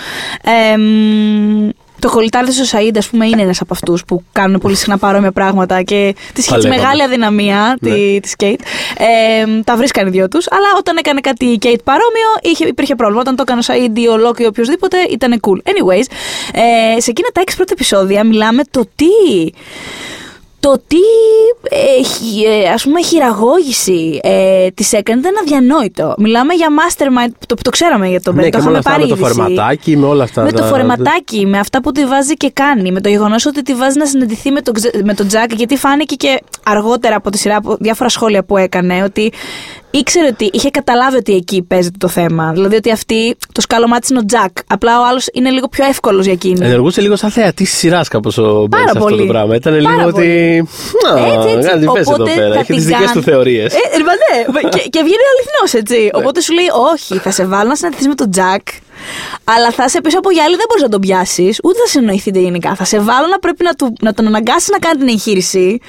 Ε, μ, το κολλητάρι του Σαΐντ, ας πούμε, είναι ένας από αυτούς που κάνουν πολύ συχνά παρόμοια πράγματα και τη έχει λέγαμε. μεγάλη αδυναμία Ναι. τη, της Kate. Ε, τα βρίσκαν οι δυο τους. Αλλά όταν έκανε κάτι η Kate παρόμοιο, είχε, υπήρχε πρόβλημα. Όταν το έκανε ο Σαΐντ ή ο Λόκ ή οποιοδήποτε, ήταν cool. Anyways, ε, σε εκείνα τα έξι πρώτα επεισόδια μιλάμε το τι το τι έχει, ε, ας πούμε χειραγώγηση ε, της έκανε ήταν αδιανόητο. Μιλάμε για mastermind, το, το ξέραμε για τον Ben, ναι, το και με όλα είχαμε αυτά, πάρει με το είδηση. φορεματάκι, με όλα αυτά. Με το τα- φορεματάκι, με αυτά που τη βάζει και κάνει, με το γεγονός ότι τη βάζει να συναντηθεί με τον, Ξε- με τον Τζακ, γιατί φάνηκε και αργότερα από τη σειρά, από διάφορα σχόλια που έκανε, ότι ήξερε ότι είχε καταλάβει ότι εκεί παίζεται το θέμα. Δηλαδή ότι αυτή το σκάλωμά της είναι ο Τζακ. Απλά ο άλλος είναι λίγο πιο εύκολος για εκείνη. Ενεργούσε λίγο σαν θεατής της σειράς κάπως ο Μπεν αυτό πολύ. το πράγμα. Ήταν Πάρα λίγο πολύ. ότι. Έτσι, έτσι. Κάτι πες εδώ Οπότε πέρα. θα Έχεις τις την δικές κάνω. του θεωρίες. Ε, ρε, μα ναι. και, και βγαίνει αληθινός, έτσι. Ναι. Οπότε σου λέει, Όχι, θα σε βάλω να συναντηθείς με τον Τζακ. Αλλά θα είσαι πίσω από γυάλι, δεν μπορείς να τον πιάσεις, ούτε θα συνοηθείτε γενικά. Θα σε βάλω να πρέπει να, του, να τον αναγκάσεις να κάνει την εγχείρηση.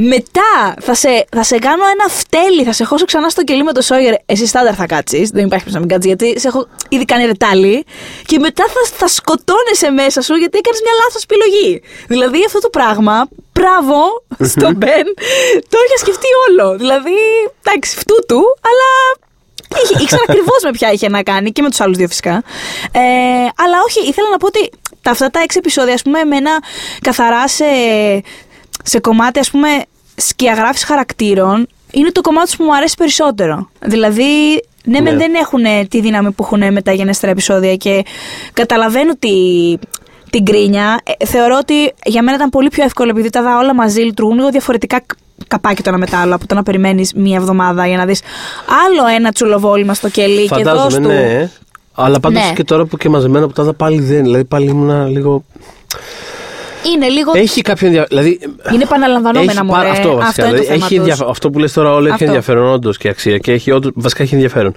Μετά θα σε, θα σε κάνω ένα φτέλι, θα σε χώσω ξανά στο κελί με το Σόγερ. Εσύ στάνταρ θα κάτσεις. Δεν υπάρχει περίπτωση να μην κάτσεις, γιατί σε έχω ήδη κάνει ρετάλι. Και μετά θα, θα σκοτώνεσαι μέσα σου γιατί έκανες μια λάθος επιλογή. Δηλαδή αυτό το πράγμα, μπράβο [LAUGHS] στον Μπεν, το είχε σκεφτεί όλο. Δηλαδή, εντάξει, φτού του, αλλά Είχε, ήξερα [LAUGHS] ακριβώς με ποια είχε να κάνει και με τους άλλους δύο φυσικά. Ε, αλλά όχι, ήθελα να πω ότι τα, αυτά τα έξι επεισόδια, ας πούμε, εμένα καθαρά σε, σε κομμάτι, ας πούμε, σκιαγράφηση χαρακτήρων, είναι το κομμάτι που μου αρέσει περισσότερο. Δηλαδή, ναι, μεν Ναι. δεν έχουν τη δύναμη που έχουν με τα γενέστερα επεισόδια και καταλαβαίνω τη, την κρίνια. Ε, θεωρώ ότι για μένα ήταν πολύ πιο εύκολο επειδή τα δα όλα μαζί λειτουργούν λίγο διαφορετικά κ- καπάκι το ένα με το άλλο από το να περιμένεις μία εβδομάδα για να δεις άλλο ένα τσουλοβόλημα στο κελί και δώσ' Φαντάζομαι, του. ναι. Αλλά πάντως Ναι. και τώρα που και μαζεμένα που τα είδα πάλι δεν. Δηλαδή πάλι ήμουνα λίγο. Είναι λίγο. Έχει κάποιο ενδιαφέρον. Δηλαδή, Είναι επαναλαμβανόμενα έχει μου. πάρα- αυτό βασικά. είναι το δηλαδή, θέμα έχει τους. ενδιαφε- αυτό που λες τώρα όλο έχει Αυτό. ενδιαφέρον όντως και αξία. Και έχει, όντως, βασικά έχει ενδιαφέρον.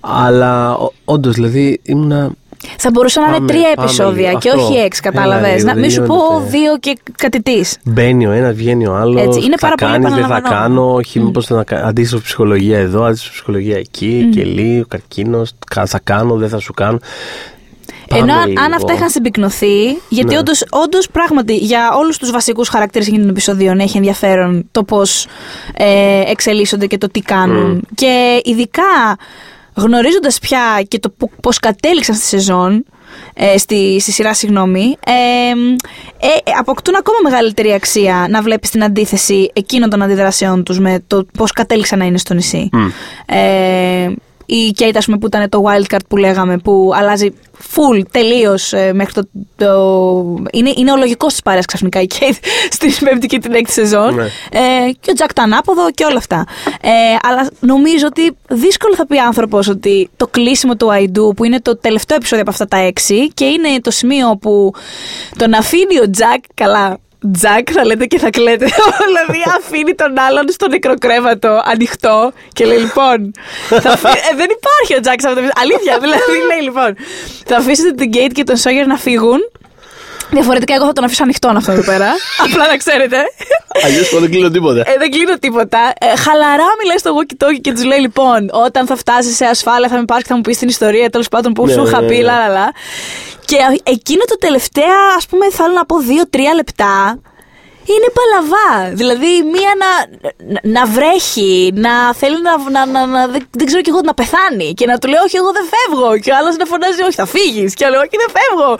Αλλά όντως, δηλαδή ήμουνα. Θα μπορούσαν να είναι Πάμε, τρία πάμε επεισόδια λίγο. και Αυτό. όχι έξι, Έλα, κατάλαβες. λίγο, Να μην δεν σου πω γίνεται. δύο και κάτι της. Μπαίνει ο ένας, βγαίνει ο άλλος. Έτσι, είναι πάρα θα πολύ κάνεις, δεν θα επαναλαμβανόμενο. κάνω. Όχι, μήπως θα κα- αντίστοιχο ψυχολογία εδώ, αντίστοιχο ψυχολογία εκεί. Και λίγο, καρκίνος. Θα κάνω, δεν θα σου κάνω. Ενώ Πάμε αν, αν λίγο. αυτά είχαν συμπυκνωθεί, γιατί Ναι. όντως, όντως πράγματι για όλους τους βασικούς χαρακτήρες εκείνων των επεισοδίων έχει ενδιαφέρον το πώς ε, εξελίσσονται και το τι κάνουν. Και ειδικά γνωρίζοντας πια και το πώς κατέληξαν στη σεζόν, ε, στη, στη σειρά, συγγνώμη, ε, ε, αποκτούν ακόμα μεγαλύτερη αξία να βλέπεις την αντίθεση εκείνων των αντιδράσεών τους με το πώς κατέληξαν να είναι στο νησί. Ε, η Kate, ας πούμε, που ήταν το wildcard που λέγαμε, που αλλάζει full, τελείως μέχρι το. το... Είναι, είναι ο λογικός της παρέας ξαφνικά η Kate [LAUGHS] στην πέμπτη και την έκτη σεζόν. Ναι. Ε, και ο Τζακ το ανάποδο και όλα αυτά. Ε, αλλά νομίζω ότι δύσκολο θα πει άνθρωπος ότι το κλείσιμο του I do, που είναι το τελευταίο επεισόδιο από αυτά τα έξι και είναι το σημείο που τον αφήνει ο Τζακ. Καλά, Τζακ θα λέτε και θα κλαίτε. [LAUGHS] δηλαδή αφήνει τον άλλον στο νεκροκρέβατο ανοιχτό και λέει λοιπόν. Θα αφή- ε, δεν υπάρχει ο Τζακ σε αυτό το επεισόδιο. Αλήθεια, δηλαδή λέει λοιπόν. Θα αφήσετε την Γκέιτ και τον Σόγερ να φύγουν. Διαφορετικά, εγώ θα τον αφήσω ανοιχτό αυτό εδώ πέρα. [LAUGHS] Απλά να ξέρετε. Αλλιώς δεν κλείνω τίποτα. Ε, δεν κλείνω τίποτα. Ε, χαλαρά μιλάει στο walkie talkie και τους λέει λοιπόν: Όταν θα φτάσεις σε ασφάλεια, θα με πάρεις και θα μου πεις την ιστορία τέλος πάντων που Ναι, σου είχα ναι, πει, ναι. λα, λα, λα. Και εκείνο το τελευταία, ας πούμε, θέλω να πω δύο-τρία λεπτά. Είναι παλαβά. Δηλαδή, μία να, να, να βρέχει, να θέλει να. να, να, να δεν, δεν ξέρω κι εγώ να πεθάνει. Και να του λέει: Όχι, εγώ δεν φεύγω. Και ο άλλος να φωνάζει: Όχι, θα φύγεις. Και άλλος: Όχι, δεν φεύγω.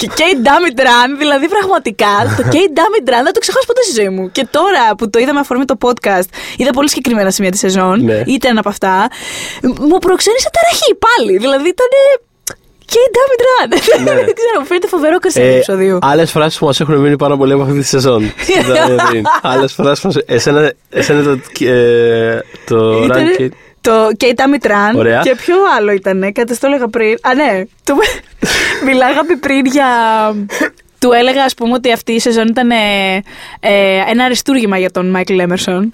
Και Kate Damn It Run, δηλαδή πραγματικά το [LAUGHS] Kate Damn It Run δεν το ξεχάσω ποτέ στη ζωή μου. Και τώρα που το είδαμε αφορμή το podcast, είδα πολύ συγκεκριμένα σημεία της σεζόν. Ναι. Ήταν ένα από αυτά. Μου προξένησε ταραχή πάλι. Δηλαδή ήταν. Kate Damn It Run. Ναι. [LAUGHS] δεν ξέρω, μου φαίνεται φοβερό κασέτ Ε, επεισοδίου. Άλλες φράσεις που μας έχουν μείνει πάρα πολύ από αυτή τη σεζόν. [LAUGHS] Άλλες φράσεις που μας- Εσένα, εσένα το. Ε, το Ήτανε rank. Το Kate Amitran. Ωραία. Και ποιο άλλο ήταν, κάτι το έλεγα πριν. Α, ναι. Το... [LAUGHS] Μιλάγαμε πριν για. Του έλεγα, ας πούμε, ότι αυτή η σεζόν ήταν ε, ε, ένα αριστούργημα για τον Μάικλ Έμερσον.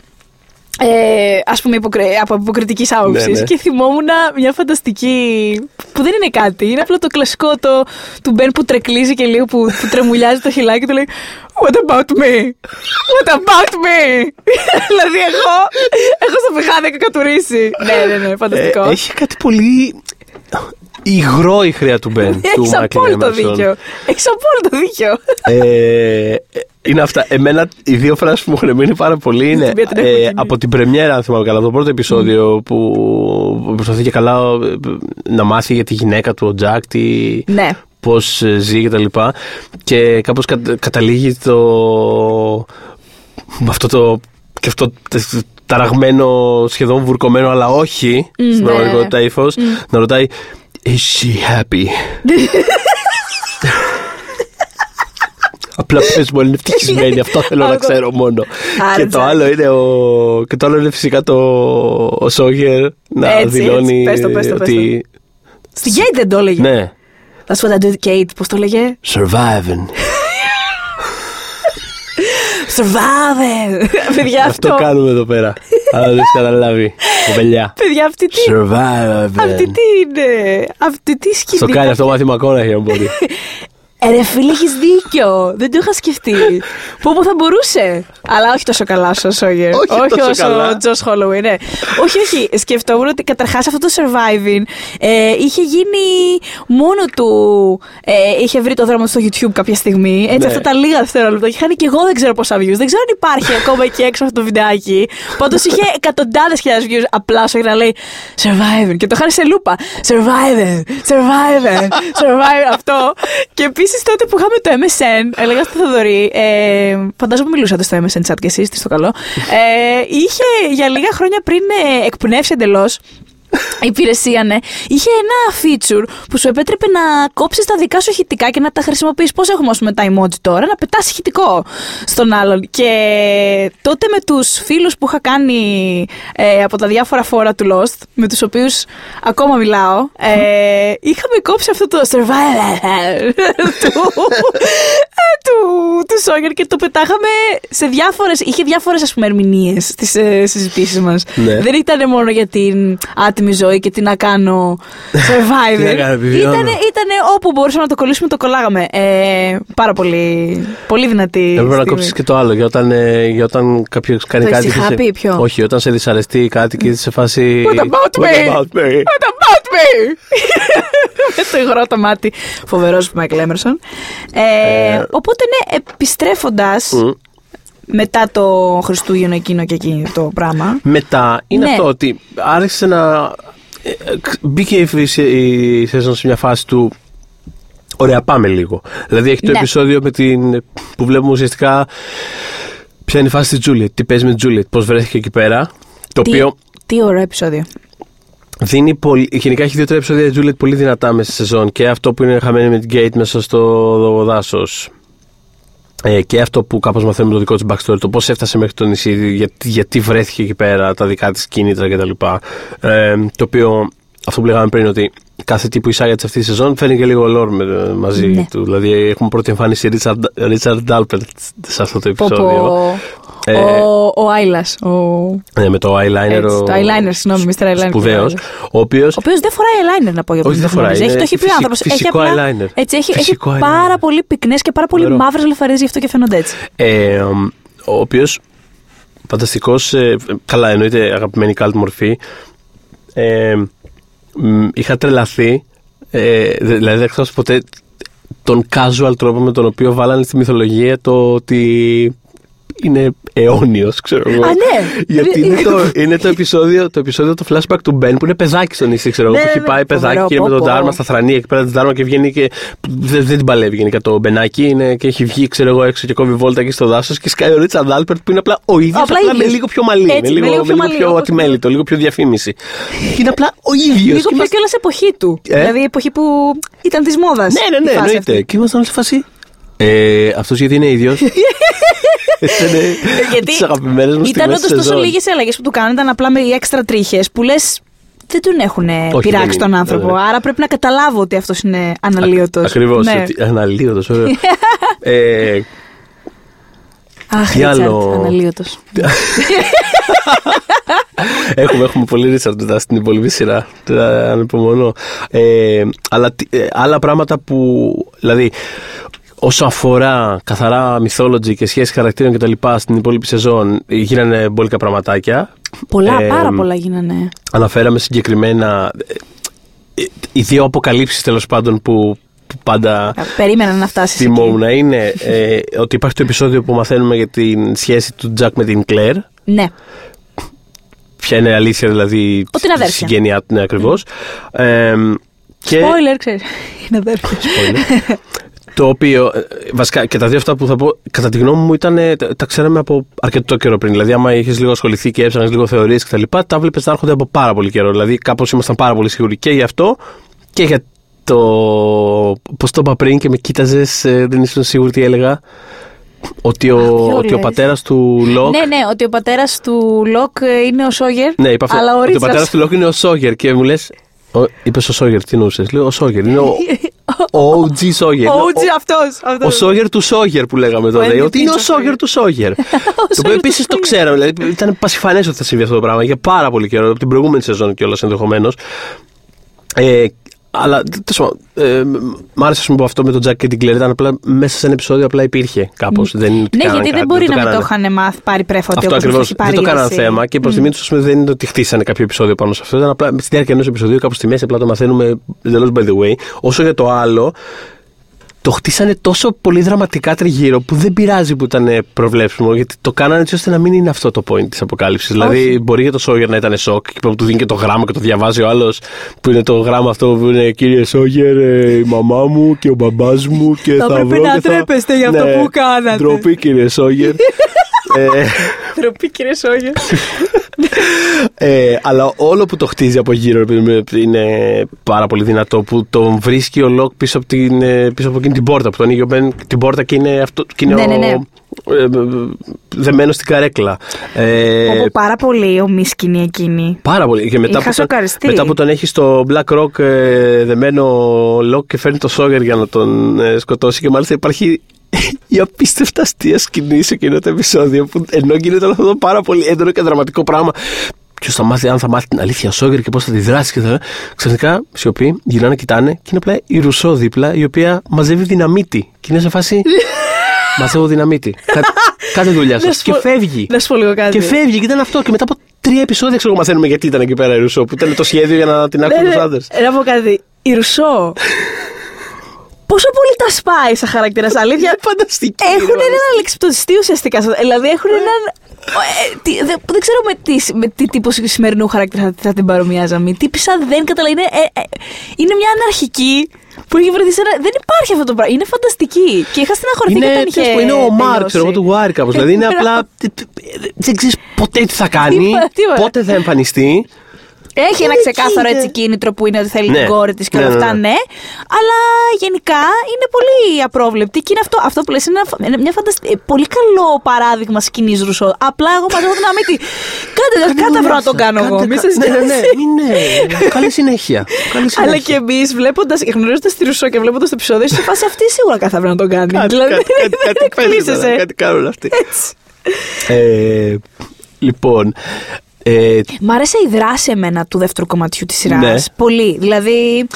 Ε, ας πούμε υποκρι... από υποκριτική άποψης. Ναι, ναι. Και θυμόμουν μια φανταστική. που δεν είναι κάτι. Είναι απλό το κλασικό το... του Μπεν που τρεκλίζει και λίγο που, που τρεμουλιάζει το χιλάκι του λέει What about me? What about me? [LAUGHS] δηλαδή εγώ έχω στο πηγάδι κατουρίσει. ναι, ναι, ναι, φανταστικό. Ε, έχει κάτι πολύ υγρό η χρειά του Μπεν. του Έχει Michael απόλυτο Emerson. δίκιο. Έχεις απόλυτο δίκιο. Ε, είναι αυτά. Εμένα οι δύο φράσεις που μου έχουν μείνει πάρα πολύ είναι Την οποία την έχουμε ε, κοινή. από την πρεμιέρα, αν θυμάμαι καλά, από το πρώτο επεισόδιο που προσπαθεί και καλά ε, να μάθει για τη γυναίκα του ο Τζακ, τι, Ναι. πώς ε, ζει και τα λοιπά και κάπως κατα- καταλήγει το με αυτό το και αυτό το ταραγμένο σχεδόν βουρκωμένο αλλά όχι Μμ, στην ναι. πραγματικότητα ύφος να ρωτάει Is she happy? Απλά πες μου, είναι ευτυχισμένη. Αυτό [LAUGHS] θέλω να ξέρω μόνο. Και το άλλο είναι, ο... και το άλλο είναι φυσικά το ο Σόγερ να Έτσι, δηλώνει έτσι. Πες το, πες το, πες το. ότι. Στην Kate δεν το έλεγε. Ναι. That's what I do, Kate. Πώς το έλεγε; Surviving. Survivor! [LAUGHS] Παιδιά, Αυτό αυτό. κάνουμε εδώ πέρα. Αν δεν έχεις καταλάβει. Κοπελιά. Παιδιά, αυτή τι. Surviving. Αυτή τι είναι; Αυτή τι σκηνή. Στο κάνει αυτό μάθημα ακόμα αν μπορεί. Ε, ρε φίλε, έχεις δίκιο. Δεν το είχα σκεφτεί. Πω πω θα μπορούσε. Αλλά όχι τόσο καλά όσο ο Σόγερ. Όχι τόσο όσο καλά. ο Τζος Χόλοουι, ναι. όχι, όχι. Σκεφτόμουν ότι καταρχάς αυτό το surviving ε, είχε γίνει μόνο του. Ε, είχε βρει το δρόμο του στο YouTube κάποια στιγμή. Έτσι, Ναι. αυτά τα λίγα δευτερόλεπτα. Και είχαν και εγώ δεν ξέρω πόσα views. Δεν ξέρω αν υπάρχει ακόμα εκεί έξω αυτό το βιντεάκι. Πάντως είχε εκατοντάδες χιλιάδες views απλά στο να λέει surviving. Και το χάρη σε λούπα. Surviving, surviving, surviving. αυτό. Και επίσης τότε που είχαμε το MSN, έλεγα στο Θοδωρή, ε, φαντάζομαι μιλούσατε στο MSN chat κι εσείς, τι στο καλό. Ε, είχε για λίγα χρόνια πριν ε, εκπνεύσει εντελώς. Η [LAUGHS] υπηρεσία, ναι. Είχε ένα feature που σου επέτρεπε να κόψεις τα δικά σου ηχητικά και να τα χρησιμοποιείς. Πώς έχουμε, ας πούμε, τα emoji τώρα, να πετάς ηχητικό στον άλλον. Και τότε με τους φίλους που είχα κάνει ε, από τα διάφορα φόρα του Lost, με τους οποίους ακόμα μιλάω, ε, είχαμε κόψει αυτό το survival [LAUGHS] του, ε, του, του Sawyer και το πετάγαμε σε διάφορες. είχε διάφορες, ας πούμε, ερμηνείες στις ε, συζητήσεις μας. Ναι. Δεν ήταν μόνο για την άτιμη ζωή και τι να κάνω survivor. Τι να κάνω, επιβιώνω. ήτανε, ήτανε όπου μπορούσαμε να το κολλήσουμε, το κολλάγαμε. Ε, πάρα πολύ, πολύ δυνατή. Έπρεπε να στιγμή. κόψεις και το άλλο. Για όταν, ε, για όταν κάποιος κάνει Το κάτι. και σε- ησυχάπη, ποιο; Όχι, όταν σε δυσαρεστεί κάτι και είσαι σε φάση. What about me? What about me? What about me? Με το υγρό το μάτι. Φοβερός Μάικλ Έμερσον. Ε, Ε, οπότε ναι, επιστρέφοντας Μμ. Μετά το Χριστούγεννο εκείνο και εκείνο το πράγμα. Μετά είναι Ναι. αυτό ότι άρχισε να. ε, ε, Μπήκε η, η σεζόν σε μια φάση του. Ωραία, πάμε λίγο. Δηλαδή έχει το Ναι. επεισόδιο με την, που βλέπουμε ουσιαστικά ποια είναι η φάση της Τζούλιετ, τι παίζει με τη Τζούλιετ, πώς βρέθηκε εκεί πέρα. Το Τι, οποίο τι ωραίο επεισόδιο. δίνει πολύ. Γενικά έχει δύο-τρία επεισόδια της Τζούλιετ πολύ δυνατά μέσα στη σεζόν. Και αυτό που είναι χαμένη με την Γκέιτ μέσα στο δάσος. Ε, και αυτό που κάπως μαθαίνουμε το δικό της backstory, το πώς έφτασε μέχρι το νησί, γιατί, γιατί βρέθηκε εκεί πέρα, τα δικά της κίνητρα κτλ. Ε, το οποίο, αυτό που λέγαμε πριν, ότι κάθε τι που εισάγεται σε αυτή τη σεζόν φέρνει και λίγο lore με, μαζί Ναι. του. Δηλαδή έχουμε πρώτη εμφάνιση Richard, Richard Dalpert σε αυτό το Πω, επεισόδιο. πω. Ε, ο, ο Άιλας, ο, ο Ναι, με το eyeliner. Έτσι, ο, το eyeliner, συγγνώμη, Mr. Eyeliner. Σπουδαίος, ο οποίος οποίος δεν φοράει eyeliner να πω για Όχι, τον δεν φοράει, Έχει, είναι το έχει πει ο φυσι- άνθρωπος. Έχει φυσικό απλά- eyeliner. Έτσι, έχει, έχει Φυσικό eyeliner. πάρα πολύ πυκνές και πάρα πολύ Φοβερό. μαύρες λεφαρίες, γι' αυτό και φαίνονται έτσι. Ε, ο οποίος φανταστικός. καλά, εννοείται αγαπημένη cult μορφή. Ε, μ, είχα τρελαθεί. Ε, δε- δηλαδή, δεν ξέρω ποτέ τον casual τρόπο με τον οποίο βάλανε στη μυθολογία το ότι είναι αιώνιος, ξέρω εγώ. Α, ναι. Γιατί είναι το, είναι το επεισόδιο, το επεισόδιο το flashback του Μπεν που είναι παιδάκι στο νησί, ξέρω εγώ. Ναι, που ναι, έχει ναι. πάει παιδάκι Φοβερό, και είναι με πω, τον πω. Ντάρμα στα θρανία εκεί πέρα τη Ντάρμα και βγαίνει και. Δεν, δεν την παλεύει γενικά το Μπενάκι είναι, και έχει βγει, ξέρω εγώ, έξω και κόβει βόλτα εκεί στο δάσος και σκάει ο Ρίτσαρντ Άλπερτ που είναι απλά ο ίδιος, Απλά απλά, με ίδιος. λίγο πιο μαλλί. Έτσι, με με λίγο, λίγο πιο με λίγο μαλλί, πιο όπως- ατιμέλητο, λίγο πιο διαφήμιση. Και είναι απλά ο ίδιος. Λίγο πιο κιόλας εποχή του. Ε; Δηλαδή η εποχή που ήταν της μόδας. Ναι, ναι, η ναι, φάση εννοείται. αυτή. Και ήμασταν όλοι σε φάση. Ε, Αυτός γιατί είναι ίδιος. [LAUGHS] Ήταν Ε, Γιατί τις αγαπημένες μου ήταν όντως τόσο λίγες αλλαγές που του κάνουν, ήταν απλά με οι έξτρα τρίχες που λες. Δεν τον έχουν δεν πειράξει είναι, τον άνθρωπο. ναι, ναι. Άρα πρέπει να καταλάβω ότι αυτός είναι αναλύωτος. Ακριβώς. Ναι. Αναλύωτος, ωραίο. [LAUGHS] ε, Αχ, Τι Ρίτσαρντ, άλλο; αναλύωτος. [LAUGHS] έχουμε, έχουμε πολύ Ρίτσαρντ μετά στην υπόλοιπη σειρά. Τώρα ανυπομονώ. Ε, αλλά τι- ε, άλλα πράγματα που. Δηλαδή, όσο αφορά καθαρά mythology και σχέση χαρακτήρων κτλ. στην υπόλοιπη σεζόν, γίνανε μπόλικα πραγματάκια. Πολλά, Ε, πάρα πολλά γίνανε. Αναφέραμε συγκεκριμένα. ε, ε, οι δύο αποκαλύψεις τέλος πάντων που, που πάντα Περίμενα να φτάσεις. θυμόμουν είναι ε, ότι υπάρχει το επεισόδιο που μαθαίνουμε για την σχέση του Τζακ με την Κλέρ. Ναι. Ποια είναι η αλήθεια δηλαδή Ότι είναι της αδέρφια. συγγένειά του, ναι, ακριβώς. Ε, και Spoiler, ξέρεις. Είναι αδέρφια. [LAUGHS] spoiler. το οποίο, ε, βασικά και τα δύο αυτά που θα πω, κατά τη γνώμη μου ήταν, ε, τα, τα ξέραμε από αρκετό καιρό πριν. Δηλαδή, άμα είχες λίγο ασχοληθεί και έψανε λίγο θεωρίες κτλ., τα, τα βλέπεις να έρχονται από πάρα πολύ καιρό. Δηλαδή, κάπως ήμασταν πάρα πολύ σίγουροι και γι' αυτό και για το. Πώς το είπα πριν και με κοίταζες, δεν ήσουν σίγουρη τι έλεγα. Ότι ο, ποιο ότι ο λες; πατέρας του Λοκ. Ναι, ναι, ότι ο πατέρας του Λοκ ε, είναι ο Σόγερ. Ναι, είπα αυτό. Αλλά ο ότι ο Ρίτσαρτς- πατέρας του Λοκ είναι ο Σόγερ και μου λες. Είπες ο Σόγερ, τι νοούσε. Λέω ο Σόγερ. Είναι ο, [LAUGHS] ο OG Σόγερ. Ο Είναι Ούτζι αυτός. Ο αυτός. Σόγερ του Σόγερ που λέγαμε τότε. Andy Ότι είναι ο Pizza Σόγερ Sawyer. του Σόγερ. [LAUGHS] το οποίο Σόγερ του επίσης το Sawyer. ξέραμε. Δηλαδή ήταν πασιφανές ότι θα συμβεί αυτό το πράγμα για πάρα πολύ καιρό. Από την προηγούμενη σεζόν κιόλας ενδεχομένως. Ε, αλλά τέλος πάντων, ε, μ' άρεσε ας πούμε, που αυτό με τον Τζακ και την Κλέρ. Ήταν απλά μέσα σε ένα επεισόδιο απλά υπήρχε κάπως. Δεν είναι ότι Ναι, κάνανε γιατί δεν κάτι, μπορεί το να μην το κάνανε. είχαν μάθει πάρει πρέφα ότι Αυτό ο ακριβώς. κόσμος έχει Δεν το πάρει κάνανε είδηση. θέμα και προς τιμή τους ας πούμε, δεν είναι ότι χτίσανε κάποιο επεισόδιο πάνω σε αυτό. Ήταν απλά στη διάρκεια ενός επεισοδίου, κάπου στη μέση, απλά το μαθαίνουμε εντελώς by the way. Όσο για το άλλο, το χτίσανε τόσο πολύ δραματικά τριγύρω που δεν πειράζει που ήταν ε, προβλέψιμο, γιατί το κάνανε έτσι ώστε να μην είναι αυτό το point της αποκάλυψης. Δηλαδή, μπορεί για το Σόγερ να ήταν σοκ και που του δίνει και το γράμμα και το διαβάζει ο άλλος, που είναι το γράμμα αυτό που είναι Κύριε Σόγερ, ε, η μαμά μου και ο μπαμπάς μου και Θα θα, πρέπει βρω να και θα- ντρέπεστε για αυτό Ναι, που κάνατε. Ντροπή, κύριε Σόγερ. [LAUGHS] ε, Ντροπή, κύριε Σόγερ. ε, αλλά όλο που το χτίζει από γύρω είναι- είναι πάρα πολύ δυνατό. Που τον βρίσκει ο Λοκ πίσω από, την, ε, πίσω από εκείνη την πόρτα. Που τον ανοίγει ο Μπεν την πόρτα και είναι, αυτό, και είναι Ναι, ο, ναι, ναι. ε, ε, δεμένο στην καρέκλα. Ε, Πω, πω, πάρα πολύ ωμή σκηνή εκείνη. Πάρα πολύ. Και μετά, Είχα που τον, σοκαριστεί. μετά που τον έχει στο Black Rock ε, δεμένο Λοκ και φέρνει το Σόγερ για να τον ε, σκοτώσει. Και μάλιστα υπάρχει η απίστευτα αστεία σκηνή σε εκείνο το επεισόδιο που ενώ γίνεται όλο αυτό το πάρα πολύ έντονο και δραματικό πράγμα. Ποιος θα μάθει, αν θα μάθει την αλήθεια ο Σόγερ και πώς θα αντιδράσει και θα. Ξαφνικά σιωπή, γυρνάνε, κοιτάνε και είναι απλά η Ρουσό δίπλα η οποία μαζεύει δυναμίτη. Και είναι σε φάση. [LAUGHS] Μαζεύω δυναμίτη. Κα, κάντε δουλειά σας. Να σου Και πω- φεύγει. Να σου πω λίγο κάτι. Και φεύγει και ήταν αυτό. Και μετά από τρία επεισόδια ξέρω εγώ μαθαίνουμε γιατί ήταν εκεί πέρα η Ρουσό. Που ήταν το σχέδιο για να την Ναι, άκουσαν ναι. του άντρε. Να πω κάτι. Η Ρουσό. [LAUGHS] Πόσο πολύ τα σπάει σαν χαρακτήρας, αλήθεια; [LAUGHS] Φανταστική. Έχουν έναν αλεξιπτοστή ουσιαστικά. στο- Δηλαδή έχουν έναν. ε, τι- δεν, δεν ξέρω με τι, με τι τύπο σημερινού χαρακτήρα θα, θα την παρομοιάζαμε. Η τύπησα δεν καταλαβαίνει. Είναι, ε, ε, είναι μια αναρχική που έχει βρεθεί σε ένα. Δεν υπάρχει αυτό το πράγμα. Είναι φανταστική. Και είχα στεναχωρηθεί Είναι, και όταν είχε. τέλος πάντων, είναι ο Μάρ, τελειώσει. ξέρω εγώ, του Βάρη κάπως. Δηλαδή είναι [LAUGHS] απλά. Δεν ξέρεις ποτέ τι θα κάνει, Τίποτα, τίποτα. πότε θα εμφανιστεί. Έχει ένα Είναι ξεκάθαρο εκεί, έτσι ναι. κίνητρο που είναι ότι θέλει Ναι. την κόρη της και Ναι, όλα ναι, αυτά, ναι. ναι. Αλλά γενικά είναι πολύ απρόβλεπτη και είναι αυτό, αυτό που λες είναι ένα, φα- είναι μια φανταστη... ε, πολύ καλό παράδειγμα σκηνής Ρουσό. Απλά εγώ μαζεύω την αμύτη. [LAUGHS] Κάντε, κάντε βρω να το κάνω εγώ. Μη σας Ναι, ναι, ναι. νοιάζει. Μην, ναι. Καλή συνέχεια. Καλή Αλλά συνέχεια. και εμείς βλέποντα, γνωρίζοντας τη Ρουσό και βλέποντας το επεισόδιο, είσαι σε φάση αυτή σίγουρα κάθε αύριο να το κάνει. Κάτι, δηλαδή κάτι, κάτι, δεν κάτι παίζει εκπλήσεσαι. τώρα, κάτι κάνουν αυτοί. Έτσι. Ε, λοιπόν, ε, Μ' άρεσε η δράση εμένα του δεύτερου κομματιού της σειράς. Ναι. Πολύ. Δηλαδή,